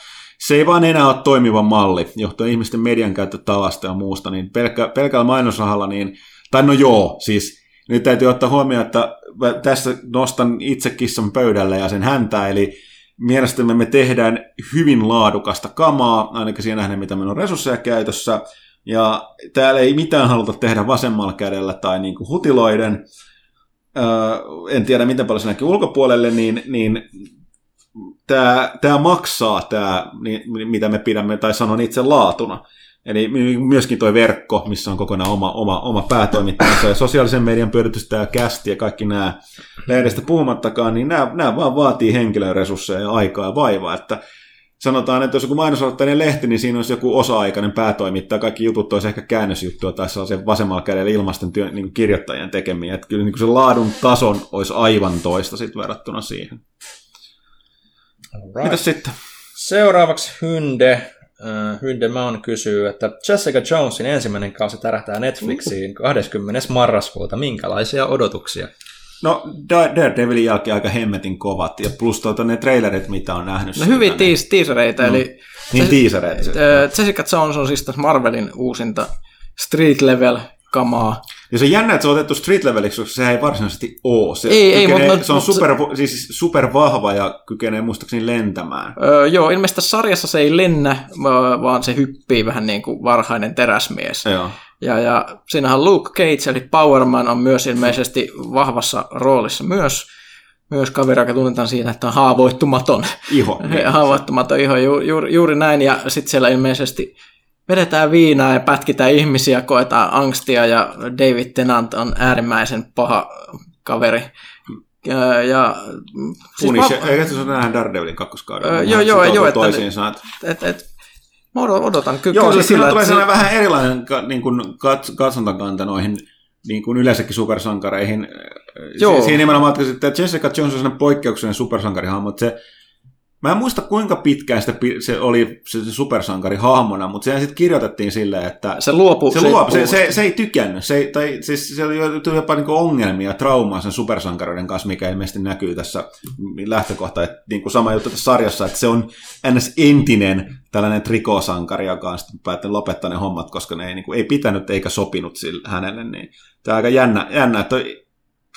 se ei vaan enää ole toimiva malli, johtuen ihmisten median käyttötavasta ja muusta, niin pelkkä, pelkällä mainosrahalla, niin, tai no joo, siis nyt täytyy ottaa huomioon, että tässä nostan itse kissan pöydälle ja sen häntä, eli mielestämme me tehdään hyvin laadukasta kamaa, ainakin siinä nähden, mitä meillä on resursseja käytössä, ja täällä ei mitään haluta tehdä vasemmalla kädellä tai niin kuin hutiloiden, öö, en tiedä miten paljon se näkyy ulkopuolelle, niin, niin tämä, tämä maksaa, tämä, mitä me pidämme, tai sanon itse laatuna. Eli myöskin tuo verkko, missä on kokonaan oma, oma, oma päätoimittajansa ja sosiaalisen median pyöritystä ja kästi ja kaikki nämä lehdestä puhumattakaan, niin nämä, nämä vaan vaatii henkilöresursseja ja aikaa ja vaivaa, että sanotaan, että jos joku mainosaloitteinen lehti, niin siinä olisi joku osa-aikainen päätoimittaja, kaikki jutut olisi ehkä käännösjuttua tai sellaisen vasemmalla kädellä ilmasten työ, niin kirjoittajien tekemiä, että kyllä niin se laadun tason olisi aivan toista sitten verrattuna siihen. Right. Mitäs sitten? Seuraavaksi Hynde. Äh, Hynde Maun kysyy, että Jessica Jonesin ensimmäinen kausi tärähtää Netflixiin 20. marraskuuta. Minkälaisia odotuksia? No Da- Daredevilin jälkeen aika hemmetin kovat, ja plus tuota, ne trailerit, mitä on nähnyt. No hyvin niin- teas- teasereita, eli Niin Jes- teasereita. äh, Jessica Jones on siis tässä Marvelin uusinta street level kamaa. Ja se on jännä, että se on otettu street leveliksi, koska sehän ei varsinaisesti ole. Se, Ei, ei, kykenee, mutta- se on mutta- super, siis super vahva ja kykenee muistaakseni lentämään. Öö, joo, ilmeisesti tässä sarjassa se ei lennä, va- vaan se hyppii vähän niin kuin varhainen teräsmies. Joo. Ja, ja siinähän Luke Cage, eli Powerman, on myös ilmeisesti vahvassa roolissa myös. Myös kaveri, joka tunnetaan siitä, että on haavoittumaton. Iho. [LAUGHS] Haavoittumaton iho, ju, juuri, juuri näin. Ja sitten siellä ilmeisesti vedetään viinaa ja pätkitään ihmisiä, koetaan angstia ja David Tennant on äärimmäisen paha kaveri. Ja, ja siis mä- eikä se ole nähdään Daredevilin kakkoskauden. Öö, Nehän joo, joo, joo, että- Toisiinsa, että... et, et, mä odot- odotan ky- Joo, kyllä siis siinä tulee sellainen vähän erilainen niin kuin kats, katsontakanta noihin niin kuin yleensäkin supersankareihin. Joo. Si- siinä nimenomaan, että Jessica Jones on sellainen poikkeuksellinen supersankarihahmo, että se Mä en muista kuinka pitkään sitä, se oli se, se supersankari hahmona, mutta sehän sitten kirjoitettiin silleen, että se luopuu. se, luo, se, se, se, ei tykännyt. Se, ei, tai, siis se oli jopa niinku ongelmia traumaa sen supersankaroiden kanssa, mikä ilmeisesti näkyy tässä lähtökohta. Että niinku sama juttu tässä sarjassa, että se on ns. entinen tällainen trikosankari, joka on sitten päättänyt lopettaa ne hommat, koska ne ei, niinku, ei pitänyt eikä sopinut sille, hänelle. Niin, tämä on aika jännä, jännä että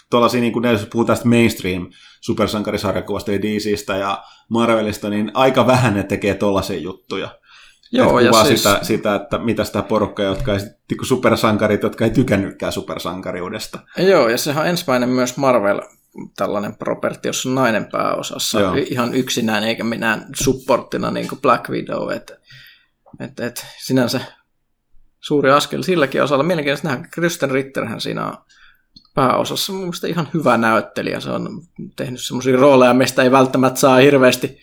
tuollaisia, niin kuin jos puhutaan tästä mainstream supersankarisarjakuvasta ja DCstä ja Marvelista, niin aika vähän ne tekee tuollaisia juttuja. Joo, ja siis, sitä, sitä, että mitä sitä porukkaa, jotka ei, niinku supersankarit, jotka ei tykännytkään supersankariudesta. joo, ja sehän on ensimmäinen myös Marvel tällainen properti, jossa on nainen pääosassa Joo. ihan yksinään, eikä minään supporttina niin kuin Black Widow. Et, et, et, sinänsä suuri askel silläkin osalla. Mielenkiintoista nähdä, Kristen Ritterhän siinä on pääosassa mun mielestä ihan hyvä näyttelijä. Se on tehnyt semmoisia rooleja, mistä ei välttämättä saa hirveästi,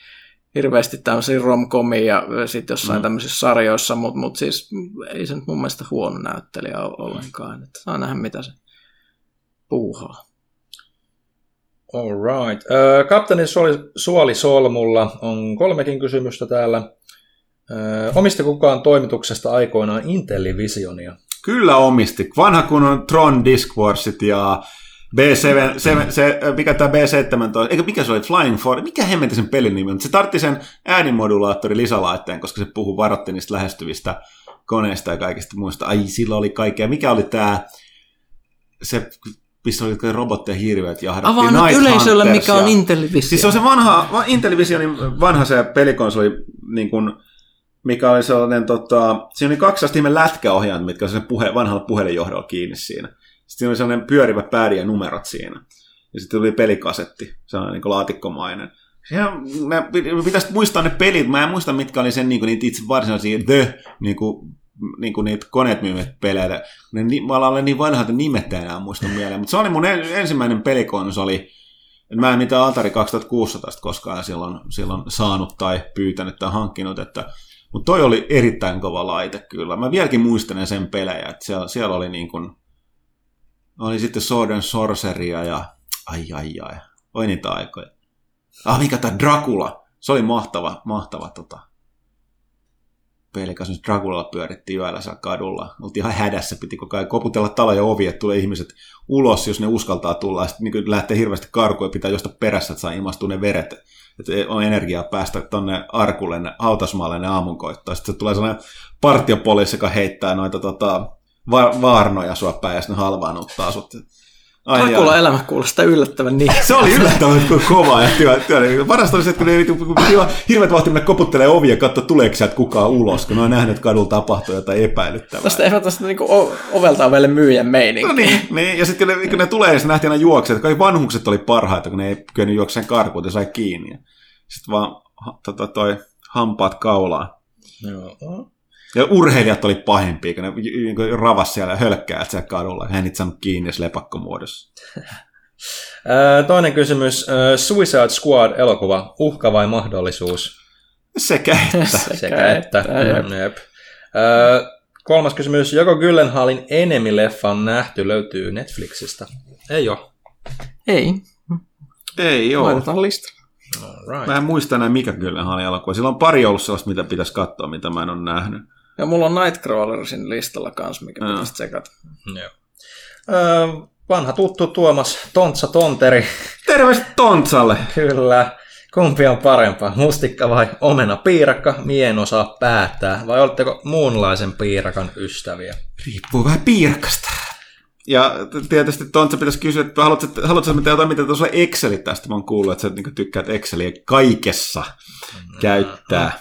hirveästi tämmöisiä romcomia ja sitten jossain Mm. mm. tämmöisissä sarjoissa, mutta mut siis ei se nyt mun mielestä huono näyttelijä ole ollenkaan. Että saa nähdä, mitä se puuhaa. Alright. Öö, Kapteeni Suoli, Suoli Solmulla on kolmekin kysymystä täällä. Omisti kukaan toimituksesta aikoinaan Intellivisionia? Kyllä omisti. Vanha kun on Tron Disc Warsit ja B7, se, se, mikä tämä B17, eikö mikä se oli, Flying For, mikä hemmetti sen pelin nimi on? Se tartti sen äänimodulaattori lisälaitteen, koska se puhuu varoitti niistä lähestyvistä koneista ja kaikista muista. Ai, sillä oli kaikkea. Mikä oli tämä, se, missä oli robotteja hirveät jahdattiin. Avaa nyt yleisölle, mikä on ja- Intellivision. Siis se on se vanha, va- Intellivisionin vanha se pelikonsoli, niin kuin, mikä oli sellainen, tota, siinä oli kaksi sellaista lätkäohjaimet, mitkä oli puhe, vanhalla puhelinjohdolla kiinni siinä. Sitten siinä oli sellainen pyörivä päädi ja numerot siinä. Ja sitten tuli pelikasetti, sellainen niin laatikkomainen. Siinä, mä, pitäisi muistaa ne pelit, mä en muista mitkä oli sen niin kuin, niitä itse varsinaisia The, niin kuin, niin kuin niitä koneet myyvät peleitä. Ne, mä olen niin vanha, että nimet enää muista mieleen. Mutta se oli mun en, ensimmäinen pelikonsoli, Mä en mitään Atari 2600 koskaan silloin, silloin saanut tai pyytänyt tai hankkinut, että Mutta toi oli erittäin kova laite kyllä. Mä vieläkin muistelen sen pelejä, että siellä, siellä oli niin kuin, oli sitten Sword Sorceria ja ai ai ai, oli niitä aikoja. Ah, mikä tämä Dracula, se oli mahtava, mahtava tota, peli, kanssa Dracula pyörittiin yöllä siellä kadulla. Oltiin ihan hädässä, piti koko ajan koputella taloja ovi, että tulee ihmiset ulos, jos ne uskaltaa tulla. Sitten niin lähtee hirveästi karkuun ja pitää josta perässä, että saa imastua ne veret. Että on energiaa päästä tonne arkulle, hautasmaalle ne aamunkoittaa. Sitten tulee sellainen partiopoliisi, joka heittää noita tota, va- vaarnoja sua päin ja sitten halvaannuttaa sut. Ai Dracula elämä kuulostaa yllättävän niin. Se oli yllättävän kova ja työ, työ. Parasta oli se, että kun ne hirveät vahti mennä koputtelee ovia ja katsoa tuleeko sieltä kukaan ulos, kun ne on nähnyt, että kadulla tapahtuu jotain epäilyttävää. Tästä tästä niinku ovelta ovelle myyjän meininki. No niin, niin. ja sitten kun ne, kun ne tulee, se nähtiin aina juokset, kaikki vanhukset oli parhaita, kun ne ei kyennyt juokseen karkuun, ja sai kiinni. Sitten vaan tota, toi hampaat kaulaan. Joo. Ja urheilijat oli pahempia, kun ne niin ravas siellä hölkkää siellä kadulla. Hän niitä saanut kiinni lepakkomuodossa. [LAUGHS] Toinen kysymys. Suicide Squad-elokuva. Uhka vai mahdollisuus? Sekä että. [LAUGHS] Sekä että. Jep. Kolmas kysymys. Joko Gyllenhaalin Enemy-leffa on nähty, löytyy Netflixistä? Ei ole. Ei. Ei ole. Laitetaan lista. Right. Mä en muista enää mikä Gyllenhaalin elokuva. Sillä on pari ollut sellaista, mitä pitäisi katsoa, mitä mä en ole nähnyt. Ja mulla on Nightcrawlersin listalla kanssa, mikä no. pitäisi tsekata. Joo. Öö, vanha tuttu Tuomas Tontsa Tonteri. Terveistä Tontsalle! Kyllä. Kumpi on parempaa, mustikka vai omena piirakka? Mien osaa päättää. Vai oletteko muunlaisen piirakan ystäviä? Riippuu vähän piirakasta. Ja tietysti Tontsa pitäisi kysyä, että haluatko, haluatko mitä jotain, mitä tuossa Exceli tästä? Mä oon kuullut, että sä niin tykkäät Exceliä kaikessa mm. käyttää.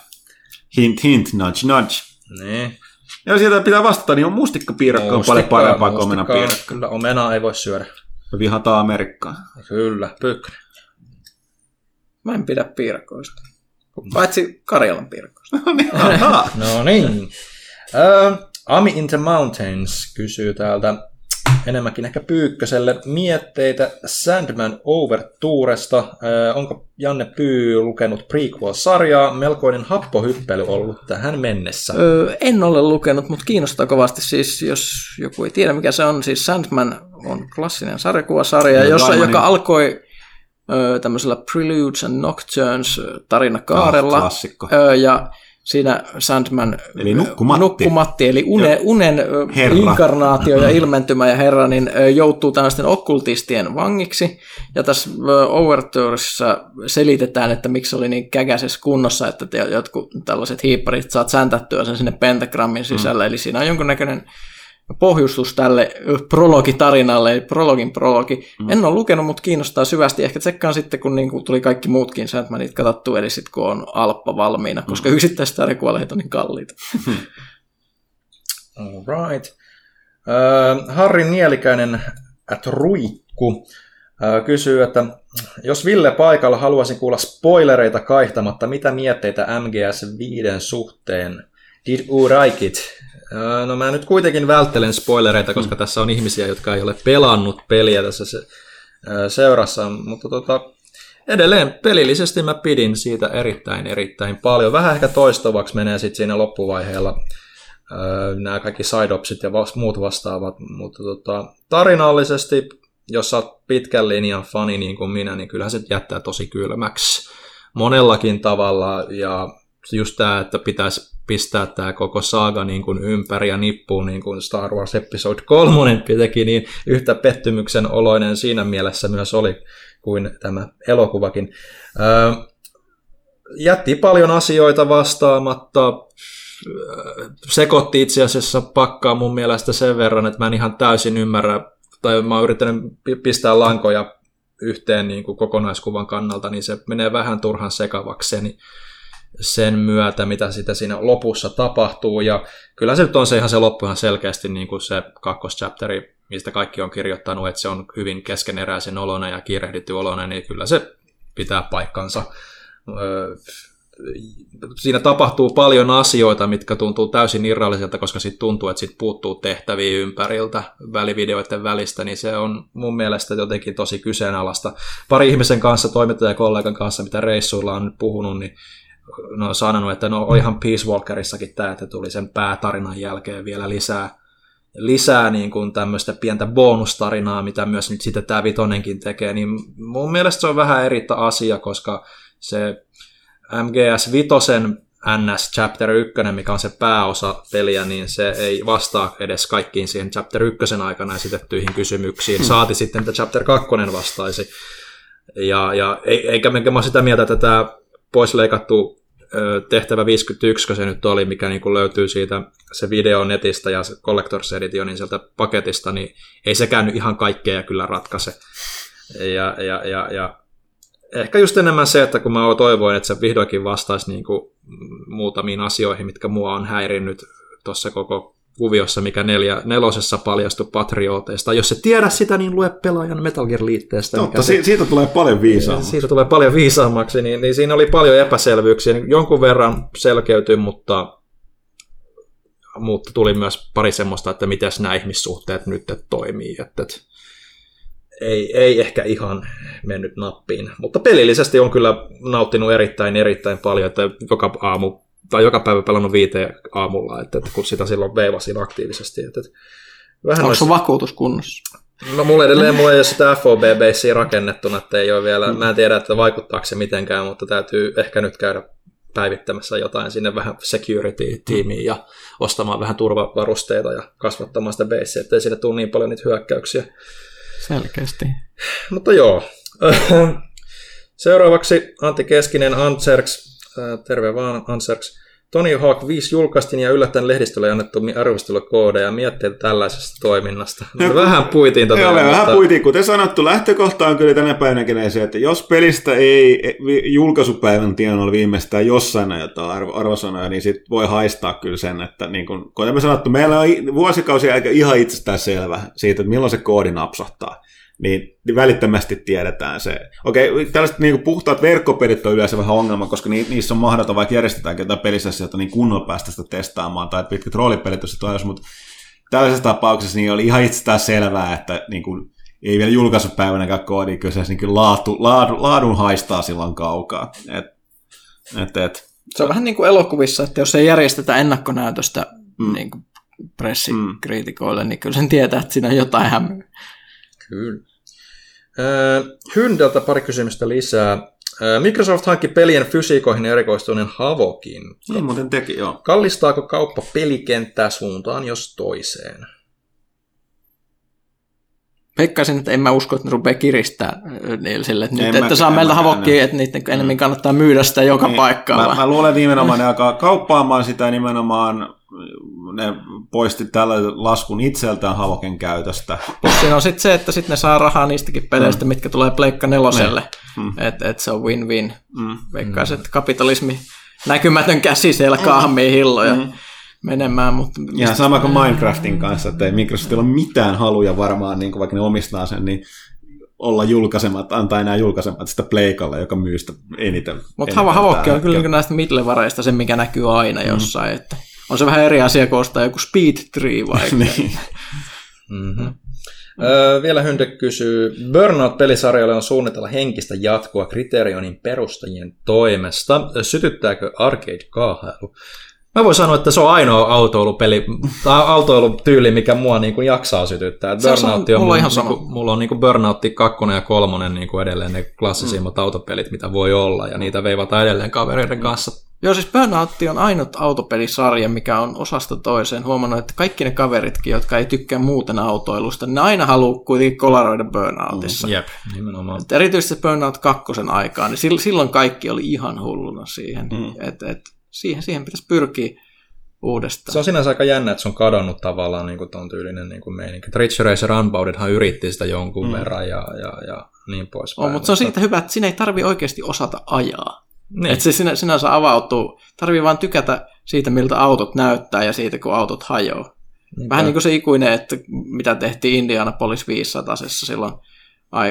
Hint, hint, nudge, nudge. Niin. Ja sieltä pitää vastata, niin on mustikkapiirakka on paljon parempaa kuin omenapiirakka. Kyllä, omenaa ei voi syödä. Me vihataan Amerikkaa. Kyllä, pykkänen. Mä en pidä piirakoista. Paitsi Karjalan piirakoista. [LAUGHS] no niin. [LAUGHS] no niin. Uh, Ami in the Mountains kysyy täältä enemmänkin ehkä Pyykköselle mietteitä Sandman Overturesta. Äh, onko Janne Pyy lukenut prequel-sarjaa? Melkoinen happohyppely ollut tähän mennessä. Öö, en ole lukenut, mutta kiinnostaa kovasti. Siis, jos joku ei tiedä, mikä se on, siis Sandman on klassinen sarjakuvasarja, jossa, joka alkoi öö, tämmöisellä Preludes and Nocturnes tarinakaarella. Oh, öö, ja siinä Sandman eli nukkumatti, nukkumatti eli une, unen herra. inkarnaatio ja ilmentymä ja herra, niin joutuu tällaisten okkultistien vangiksi. Ja tässä Overtureissa selitetään, että miksi oli niin käkäisessä kunnossa, että te, jotkut tällaiset hiipparit saat säntättyä sen sinne pentagrammin sisällä. Mm. Eli siinä on jonkunnäköinen pohjustus tälle prologitarinalle, eli prologin prologi. Mm. En ole lukenut, mutta kiinnostaa syvästi. Ehkä tsekkaan sitten, kun niin kuin tuli kaikki muutkin Sandmanit katsottu, eli sitten kun on Alppa valmiina, koska mm. yksittäiset sarjakuvalehdet on niin kalliita. [LAUGHS] All right. Uh, Harri Nielikäinen at Ruikku uh, kysyy, että jos Ville paikalla haluaisin kuulla spoilereita kaihtamatta, mitä mietteitä MGS 5 suhteen? Did you like it? No mä nyt kuitenkin välttelen spoilereita, koska mm. tässä on ihmisiä, jotka ei ole pelannut peliä tässä se, seurassa, mutta tota, edelleen pelillisesti mä pidin siitä erittäin erittäin paljon. Vähän ehkä toistavaksi menee sitten siinä loppuvaiheella nämä kaikki side ja muut vastaavat, mutta tota, tarinallisesti, jos sä oot pitkän linjan fani niin kuin minä, niin kyllähän se jättää tosi kylmäksi monellakin tavalla ja just tämä, että pitäisi pistää tämä koko saaga niin kuin ympäri ja nippuun, niin kuin Star Wars Episode 3 teki, niin yhtä pettymyksen oloinen siinä mielessä myös oli kuin tämä elokuvakin. Öö, jätti paljon asioita vastaamatta, sekoitti itse asiassa pakkaa mun mielestä sen verran, että mä en ihan täysin ymmärrä, tai mä oon yrittänyt pistää lankoja yhteen niin kuin kokonaiskuvan kannalta, niin se menee vähän turhan sekavaksi. Niin sen myötä, mitä sitä siinä lopussa tapahtuu. Ja kyllä se nyt on se ihan se loppu ihan selkeästi niin kuin se kakkoschapteri, mistä kaikki on kirjoittanut, että se on hyvin keskeneräisen oloinen ja kiirehditty oloinen, niin kyllä se pitää paikkansa. Siinä tapahtuu paljon asioita, mitkä tuntuu täysin irralliselta, koska sitten tuntuu, että sit puuttuu tehtäviä ympäriltä välivideoiden välistä, niin se on mun mielestä jotenkin tosi kyseenalaista. Pari ihmisen kanssa, toimittajakollegan kanssa, mitä reissuilla on nyt puhunut, niin no, on sanonut, että no ihan Peace Walkerissakin tämä, että tuli sen päätarinan jälkeen vielä lisää, lisää niin kuin tämmöistä pientä bonustarinaa, mitä myös nyt sitten tämä Vitonenkin tekee, niin mun mielestä se on vähän eri asia, koska se MGS Vitosen NS Chapter 1, mikä on se pääosa peliä, niin se ei vastaa edes kaikkiin siihen Chapter 1 aikana esitettyihin kysymyksiin. Hmm. Saati sitten, että Chapter 2 vastaisi. Ja, ja eikä mä sitä mieltä, että tämä poisleikattu tehtävä 51, kun se nyt oli, mikä niin kuin löytyy siitä se video netistä ja se Collector's Editionin sieltä paketista, niin ei sekään nyt ihan kaikkea kyllä ratkaise. Ja, ja, ja, ja ehkä just enemmän se, että kun mä toivoin, että se vihdoinkin vastaisi niin kuin muutamiin asioihin, mitkä mua on häirinnyt tuossa koko kuviossa, mikä neljä, nelosessa paljastui patrioteista. Jos se tiedä sitä, niin lue pelaajan Metal Gear-liitteestä. Totta, se, siitä tulee paljon viisaammaksi. Siitä tulee paljon viisaammaksi, niin, niin siinä oli paljon epäselvyyksiä. Jonkun verran selkeytyi, mutta, mutta tuli myös pari semmoista, että miten nämä ihmissuhteet nyt toimii. Että, että ei, ei ehkä ihan mennyt nappiin, mutta pelillisesti on kyllä nauttinut erittäin, erittäin paljon, että joka aamu tai joka päivä pelannut viiteen aamulla, että, että kun sitä silloin veivasin aktiivisesti. Että, että vähän Onko olisi... vakuutus kunnossa? No mulla edelleen mulla ei ole sitä fob basea rakennettuna, että ei ole vielä, mm. mä en tiedä, että vaikuttaako se mitenkään, mutta täytyy ehkä nyt käydä päivittämässä jotain sinne vähän security-tiimiin ja ostamaan vähän turvavarusteita ja kasvattamaan sitä basea, ettei sinne tule niin paljon niitä hyökkäyksiä. Selkeästi. Mutta joo. [LAUGHS] Seuraavaksi Antti Keskinen, Antserks. Terve vaan, Antserks. Tony Hawk 5 julkaistiin ja yllättäen lehdistölle annettu arvostelukoodeja ja mietteitä tällaisesta toiminnasta. No, vähän puitiin tätä. Joo, vähän puitiin. Kuten sanottu, lähtökohta on kyllä tänä päivänä se, että jos pelistä ei julkaisupäivän tienoilla viimeistään jossain jotain arvo, arvosanoja, niin sit voi haistaa kyllä sen, että niin kun, kuten me sanottu, meillä on vuosikausia aika ihan itsestään selvä siitä, että milloin se koodi napsahtaa niin, niin välittömästi tiedetään se. Okei, tällaiset niin kuin puhtaat verkkopelit on yleensä vähän ongelma, koska ni, niissä on mahdoton, vaikka järjestetäänkin jotain pelisessioita, niin kunnolla päästä sitä testaamaan, tai pitkät roolipelit, jos se toivoisi, mutta tällaisessa tapauksessa niin oli ihan itsestään selvää, että niin kuin, ei vielä julkaisupäivänäkään koodi kyseessä, niin kyllä laatu, laadu, laadun haistaa silloin kaukaa. Et, et, et. Se on vähän niin kuin elokuvissa, että jos ei järjestetä ennakkonäytöstä mm. niin kuin pressikriitikoille, mm. niin kyllä sen tietää, että siinä on jotain hämyä. Kyllä. Hyndeltä pari kysymystä lisää. Microsoft hankki pelien fysiikoihin erikoistuneen Havokin. Niin muuten teki, joo. Kallistaako kauppa pelikenttää suuntaan jos toiseen? Peikkaisin, että en mä usko, että ne rupeaa kiristää niille sille, että, nyt, että saa meiltä havokkia, että niiden enemmän kannattaa myydä sitä joka niin. paikkaan. Mä, mä luulen, että nimenomaan ne alkaa kauppaamaan sitä nimenomaan ne poisti tällä laskun itseltään Havoken käytöstä. Siinä on sitten se, että sit ne saa rahaa niistäkin peleistä, mm. mitkä tulee Pleikka neloselle. Mm. Että et se on win-win. Mm. Veikkaisin, että kapitalismi näkymätön käsi siellä kahmii hilloja. Mm menemään. Mutta Ihan sama kuin Minecraftin kanssa, että ei Microsoftilla ole mitään haluja varmaan, niin kuin vaikka ne omistaa sen, niin olla julkaisemat, antaa enää julkaisemat sitä Pleikalle, joka myy sitä eniten. Mutta Havokki on kyllä näistä middlevareista se, mikä näkyy aina mm. jossain, että on se vähän eri asia kuin ostaa joku Speed Tree vaikka. [LAUGHS] niin. mm-hmm. Öö, vielä Hynde kysyy, Burnout-pelisarjalle on suunnitella henkistä jatkoa Kriterionin perustajien toimesta. Sytyttääkö arcade-kaahailu? Mä voin sanoa, että se on ainoa autoilupeli, tai autoilutyyli, mikä mua niin kuin jaksaa sytyttää. Se Burnout on, on mulla, ihan sama. Niin kuin, mulla on niin kuin Burnout 2 ja 3 niin kuin edelleen ne klassisimmat mm. autopelit, mitä voi olla, ja niitä veivataan edelleen kavereiden mm. kanssa Joo, siis Burnout on ainut autopelisarja, mikä on osasta toiseen huomannut, että kaikki ne kaveritkin, jotka ei tykkää muuten autoilusta, ne aina haluaa kuitenkin kolaroida Burnoutissa. Mm, jep, nimenomaan. Et erityisesti Burnout kakkosen aikaan, niin silloin kaikki oli ihan hulluna siihen. Mm. Et, et, siihen, siihen pitäisi pyrkiä uudestaan. Se on sinänsä aika jännä, että se on kadonnut tavallaan niin kuin ton tyylinen niin kuin meininki. Ridge Racer Unboundedhan yritti sitä jonkun mm. verran ja, ja, ja niin poispäin. Oh, mutta se on siitä hyvä, että sinä ei tarvi oikeasti osata ajaa. Niin. Että se sinä, sinänsä avautuu. Tarvii vaan tykätä siitä, miltä autot näyttää ja siitä, kun autot hajoaa. Niinpä. Vähän niin kuin se ikuinen, että mitä tehtiin Indianapolis 500 silloin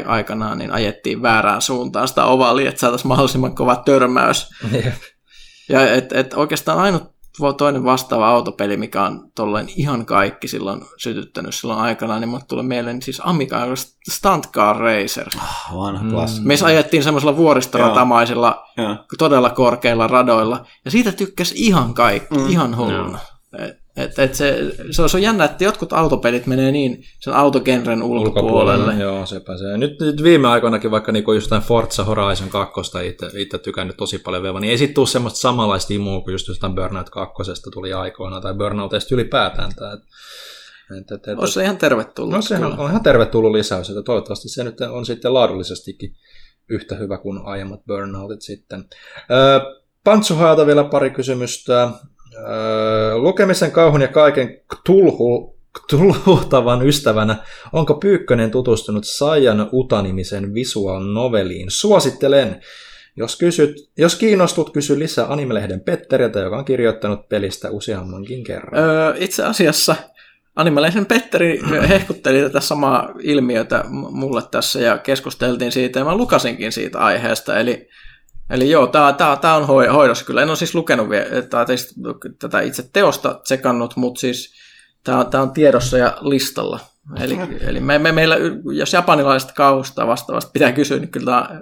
aikanaan, niin ajettiin väärään suuntaan sitä ovalia, että saataisiin mahdollisimman kova törmäys. Ja et, et oikeastaan ainut toinen vastaava autopeli, mikä on tolleen ihan kaikki silloin sytyttänyt silloin aikana, niin mulle tulee mieleen siis Amiga Stunt Car Racer. Vanha klassikko. Me ajettiin semmoisella vuoristoratamaisilla, Joo. todella korkeilla radoilla, ja siitä tykkäsi ihan kaikki, mm. ihan hulluna. Et, et, et se, se, on, se on jännä, että jotkut autopelit menee niin sen autogenren ulkopuolelle. Joo, sepä se. Nyt, nyt viime aikoinakin vaikka niinku just tämän Forza Horizon 2 itse, tykännyt tosi paljon vielä, niin ei sit tule semmoista samanlaista imua kuin just jostain Burnout 2 tuli aikoina, tai Burnoutista ylipäätään. Tää, et, et, et, et, Olisi se ihan tervetullut. No sehän on ihan tervetullut lisäys, että toivottavasti se nyt on sitten laadullisestikin yhtä hyvä kuin aiemmat burnoutit sitten. Öö, Pantsuhaalta vielä pari kysymystä. Öö, lukemisen kauhun ja kaiken tulhu, tulhuhtavan ystävänä, onko Pyykkönen tutustunut Saiyan Uta-nimisen visual noveliin? Suosittelen! Jos, kysyt, jos kiinnostut, kysy lisää animelehden Petteriltä, joka on kirjoittanut pelistä useammankin kerran. Öö, itse asiassa Animaleisen Petteri hehkutteli tätä samaa ilmiötä mulle tässä ja keskusteltiin siitä ja mä lukasinkin siitä aiheesta. Eli, eli joo, tämä on hoidossa kyllä. En ole siis lukenut vielä, tätä itse teosta tsekannut, mutta siis tämä on tiedossa ja listalla. Eli, eli me, me, meillä, jos japanilaiset kauhusta vastaavasti pitää kysyä, niin kyllä tämä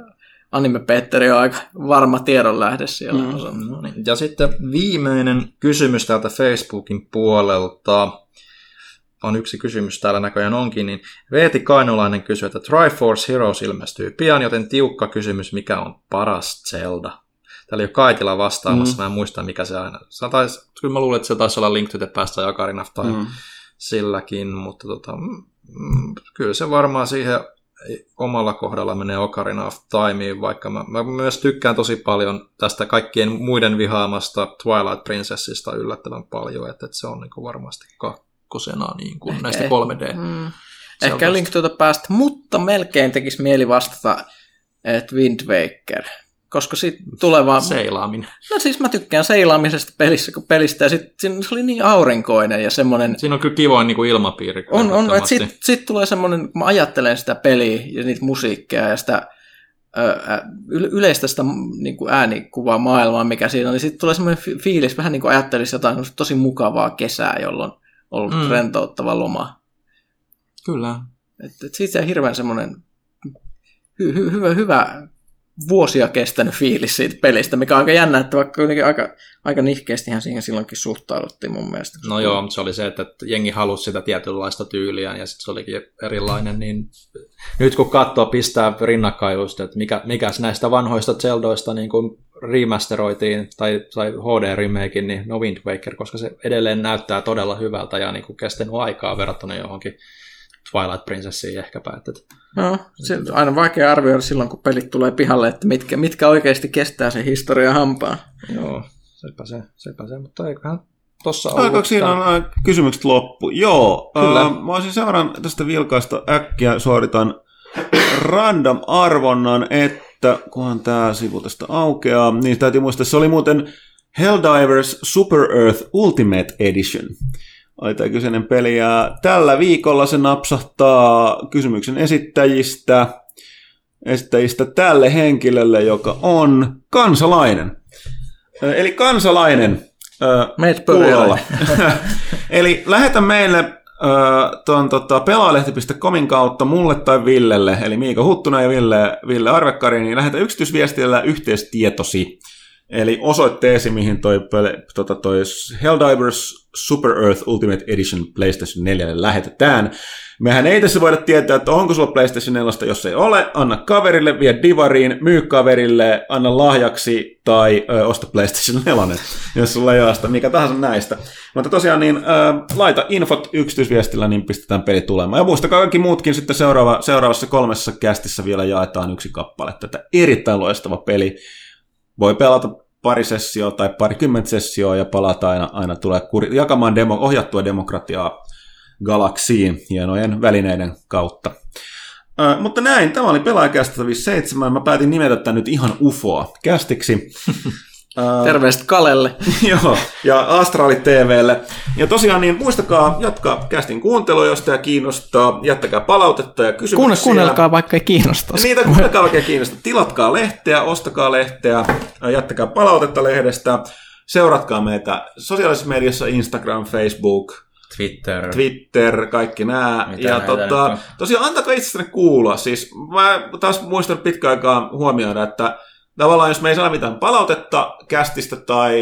Anime Petteri on aika varma tiedonlähde siellä. Mm. No niin. Ja sitten viimeinen kysymys täältä Facebookin puolelta on yksi kysymys täällä näköjään onkin, niin Veeti Kainulainen kysyy, että Triforce Heroes ilmestyy pian, joten tiukka kysymys, mikä on paras Zelda? Täällä ei ole Kaitila vastaamassa, mm. mä en muista mikä se aina. Se taisi, kyllä mä luulen, että se taisi olla Link to the Past tai Ocarina of Time mm. silläkin, mutta tota, mm, kyllä se varmaan siihen omalla kohdalla menee Ocarina of Timeen, vaikka mä, mä myös tykkään tosi paljon tästä kaikkien muiden vihaamasta Twilight Princessista yllättävän paljon, että, että se on niin varmasti kakkosena niin kuin näistä 3D. Mm. Ehkä Link tuota päästä, mutta melkein tekisi mieli vastata, että Wind Waker. Koska sitten tulee vaan... Seilaaminen. No siis mä tykkään seilaamisesta pelissä, kun pelistä, ja sitten se oli niin aurinkoinen ja semmoinen... Siinä on kyllä kivoin niin kuin ilmapiiri. On, on että sitten sit tulee semmoinen, kun mä ajattelen sitä peliä ja niitä musiikkia ja sitä yleistä sitä niin kuin äänikuvaa maailmaa, mikä siinä on, niin sitten tulee semmoinen fiilis, vähän niin kuin ajattelisi jotain tosi mukavaa kesää, jolloin ollut mm. rentouttava loma. Kyllä. Et, et siitä hirveän semmoinen hy, hy, hyvä, hyvä vuosia kestänyt fiilis siitä pelistä, mikä on aika jännä, että vaikka kuitenkin aika, aika nihkeästihän siihen silloinkin suhtauduttiin mun mielestä. No joo, mutta se oli se, että jengi halusi sitä tietynlaista tyyliä ja sitten se olikin erilainen, niin nyt kun katsoo, pistää rinnakkain just, että mikä, mikä näistä vanhoista Zeldoista niin kuin remasteroitiin tai sai HD-remakein, niin no Wind Waker, koska se edelleen näyttää todella hyvältä ja niin kuin kestänyt aikaa verrattuna johonkin Twilight Princessiin ehkäpä. Että... No, se on aina vaikea arvioida silloin, kun pelit tulee pihalle, että mitkä, mitkä oikeasti kestää sen historian hampaan. Joo, sepä se, sepä se, mutta eiköhän tossa Alkaako siinä on kysymykset loppu? Joo, Kyllä. Äh, mä olisin seuraan tästä vilkaista äkkiä suoritan random arvonnan, että kunhan tämä sivu tästä aukeaa, niin täytyy muistaa, se oli muuten Helldivers Super Earth Ultimate Edition oli tämä kyseinen peli. Ja tällä viikolla se napsahtaa kysymyksen esittäjistä, esittäjistä tälle henkilölle, joka on kansalainen. Eli kansalainen Meet [LAUGHS] Eli lähetä meille tuon tota, pelaalehti.comin kautta mulle tai Villelle, eli Miika Huttunen ja Ville, Ville Arvekkari, niin lähetä yksityisviestillä yhteistietosi. Eli osoitteesi, mihin toi, tota, toi Helldivers Super Earth Ultimate Edition PlayStation 4 lähetetään. Mehän ei tässä voida tietää, että onko sulla PlayStation 4, jos ei ole, anna kaverille, vie divariin, myy kaverille, anna lahjaksi tai ö, osta PlayStation 4, jos sulla ei ole sitä, mikä tahansa näistä. Mutta tosiaan niin, ö, laita infot yksityisviestillä, niin pistetään peli tulemaan. Ja muistakaa kaikki muutkin sitten seuraava, seuraavassa kolmessa kästissä vielä jaetaan yksi kappale. Tätä erittäin loistava peli voi pelata pari sessioa tai parikymmentä sessioa ja palata aina, aina tulee kuri, jakamaan demo, ohjattua demokratiaa galaksiin hienojen välineiden kautta. Ö, mutta näin, tämä oli Pelaajakästä 7. Mä päätin nimetä tämän nyt ihan ufoa kästiksi. [LAUGHS] Terveistä Kalelle. [LAUGHS] Joo, ja Astrali TVlle. Ja tosiaan niin muistakaa jatkaa kästin kuuntelua, jos tämä kiinnostaa. Jättäkää palautetta ja kysymyksiä. Kuunne, kuunnelkaa vaikka ei kiinnosta. Niitä [LAUGHS] kuunnelkaa vaikka ei kiinnosta. Tilatkaa lehteä, ostakaa lehteä, jättäkää palautetta lehdestä. Seuratkaa meitä sosiaalisessa mediassa, Instagram, Facebook, Twitter. Twitter, kaikki nämä. Mitä Ja tota, tosiaan antakaa itsestänne kuulla. Siis mä taas muistan pitkään aikaa huomioida, että tavallaan jos me ei saa mitään palautetta kästistä tai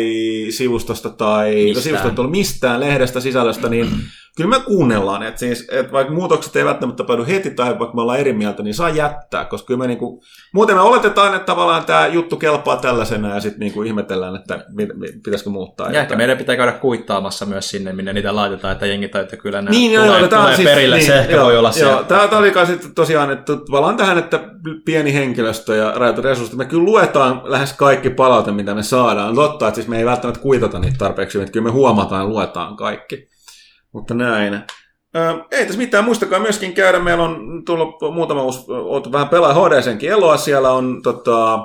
sivustosta tai Mistään. sivustosta mistään lehdestä sisällöstä, niin kyllä me kuunnellaan. Että siis, et vaikka muutokset ei välttämättä tapahdu heti tai vaikka me ollaan eri mieltä, niin saa jättää, koska kyllä me niinku, muuten me oletetaan, että tavallaan tämä juttu kelpaa tällaisena ja sitten niinku ihmetellään, että pitäisikö muuttaa. Ja ehkä meidän pitää käydä kuittaamassa myös sinne, minne niitä laitetaan, että jengi täytyy kyllä nämä Niin, tulee, joo, joo, tulee tämä siis, perille. niin, se ehkä joo, voi olla joo, se. Tämä, tämä oli sitten tosiaan, että tavallaan tähän, että pieni henkilöstö ja rajatut resurssit, me kyllä luetaan lähes kaikki palaute, mitä me saadaan. Totta, että siis me ei välttämättä kuitata niitä tarpeeksi, että kyllä me huomataan ja luetaan kaikki. Mutta näin. Ei tässä mitään, muistakaa myöskin käydä, meillä on tullut muutama uusi, oot vähän pelaa HDSenkin eloa, siellä on tota,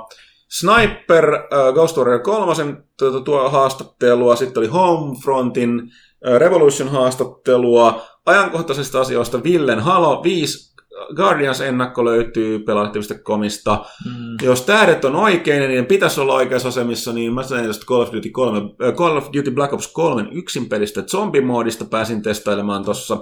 Sniper, äh, Ghost Warrior 3 tuo, tuo haastattelua, sitten oli Homefrontin äh, Revolution haastattelua, ajankohtaisista asioista Villen Halo 5 Guardians-ennakko löytyy pelaajalehti.comista. Mm. Jos tähdet on oikein ja niiden pitäisi olla oikeassa asemissa, niin mä sain tästä Call of Duty, 3, äh, Call of Duty Black Ops 3 yksin pelistä zombimoodista pääsin testailemaan tuossa.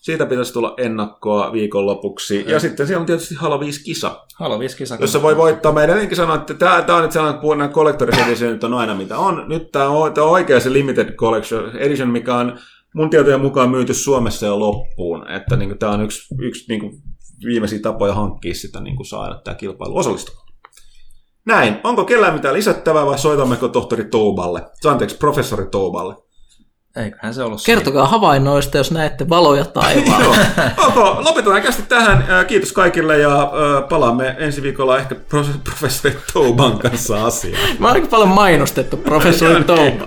Siitä pitäisi tulla ennakkoa viikonlopuksi. Ja sitten siellä on tietysti Halo 5 kisa, Halo 5 kisa. jossa voi voittaa. Meidän edelleenkin sanoa, että tämä, tämä on nyt sellainen, että nämä Collector's Editionit on aina mitä on. Nyt tämä on, tämä on oikea se Limited Collection Edition, mikä on mun tietojen mukaan myyty Suomessa jo loppuun. Että niin kuin, tämä on yksi, yksi niin kuin, viimeisiä tapoja hankkia sitä niin kuin saada tämä kilpailu osallistumaan. Näin. Onko kellään mitään lisättävää vai soitammeko tohtori Touballe? Anteeksi, professori Touballe. Eiköhän se ollut siinä. Kertokaa havainnoista, jos näette valoja [LAUGHS] Joo. taivaalla. Okay, lopetetaan kästi tähän. Kiitos kaikille ja palaamme ensi viikolla ehkä profe- professori Touban kanssa asiaan. Mä oon aika paljon mainostettu professori Touba.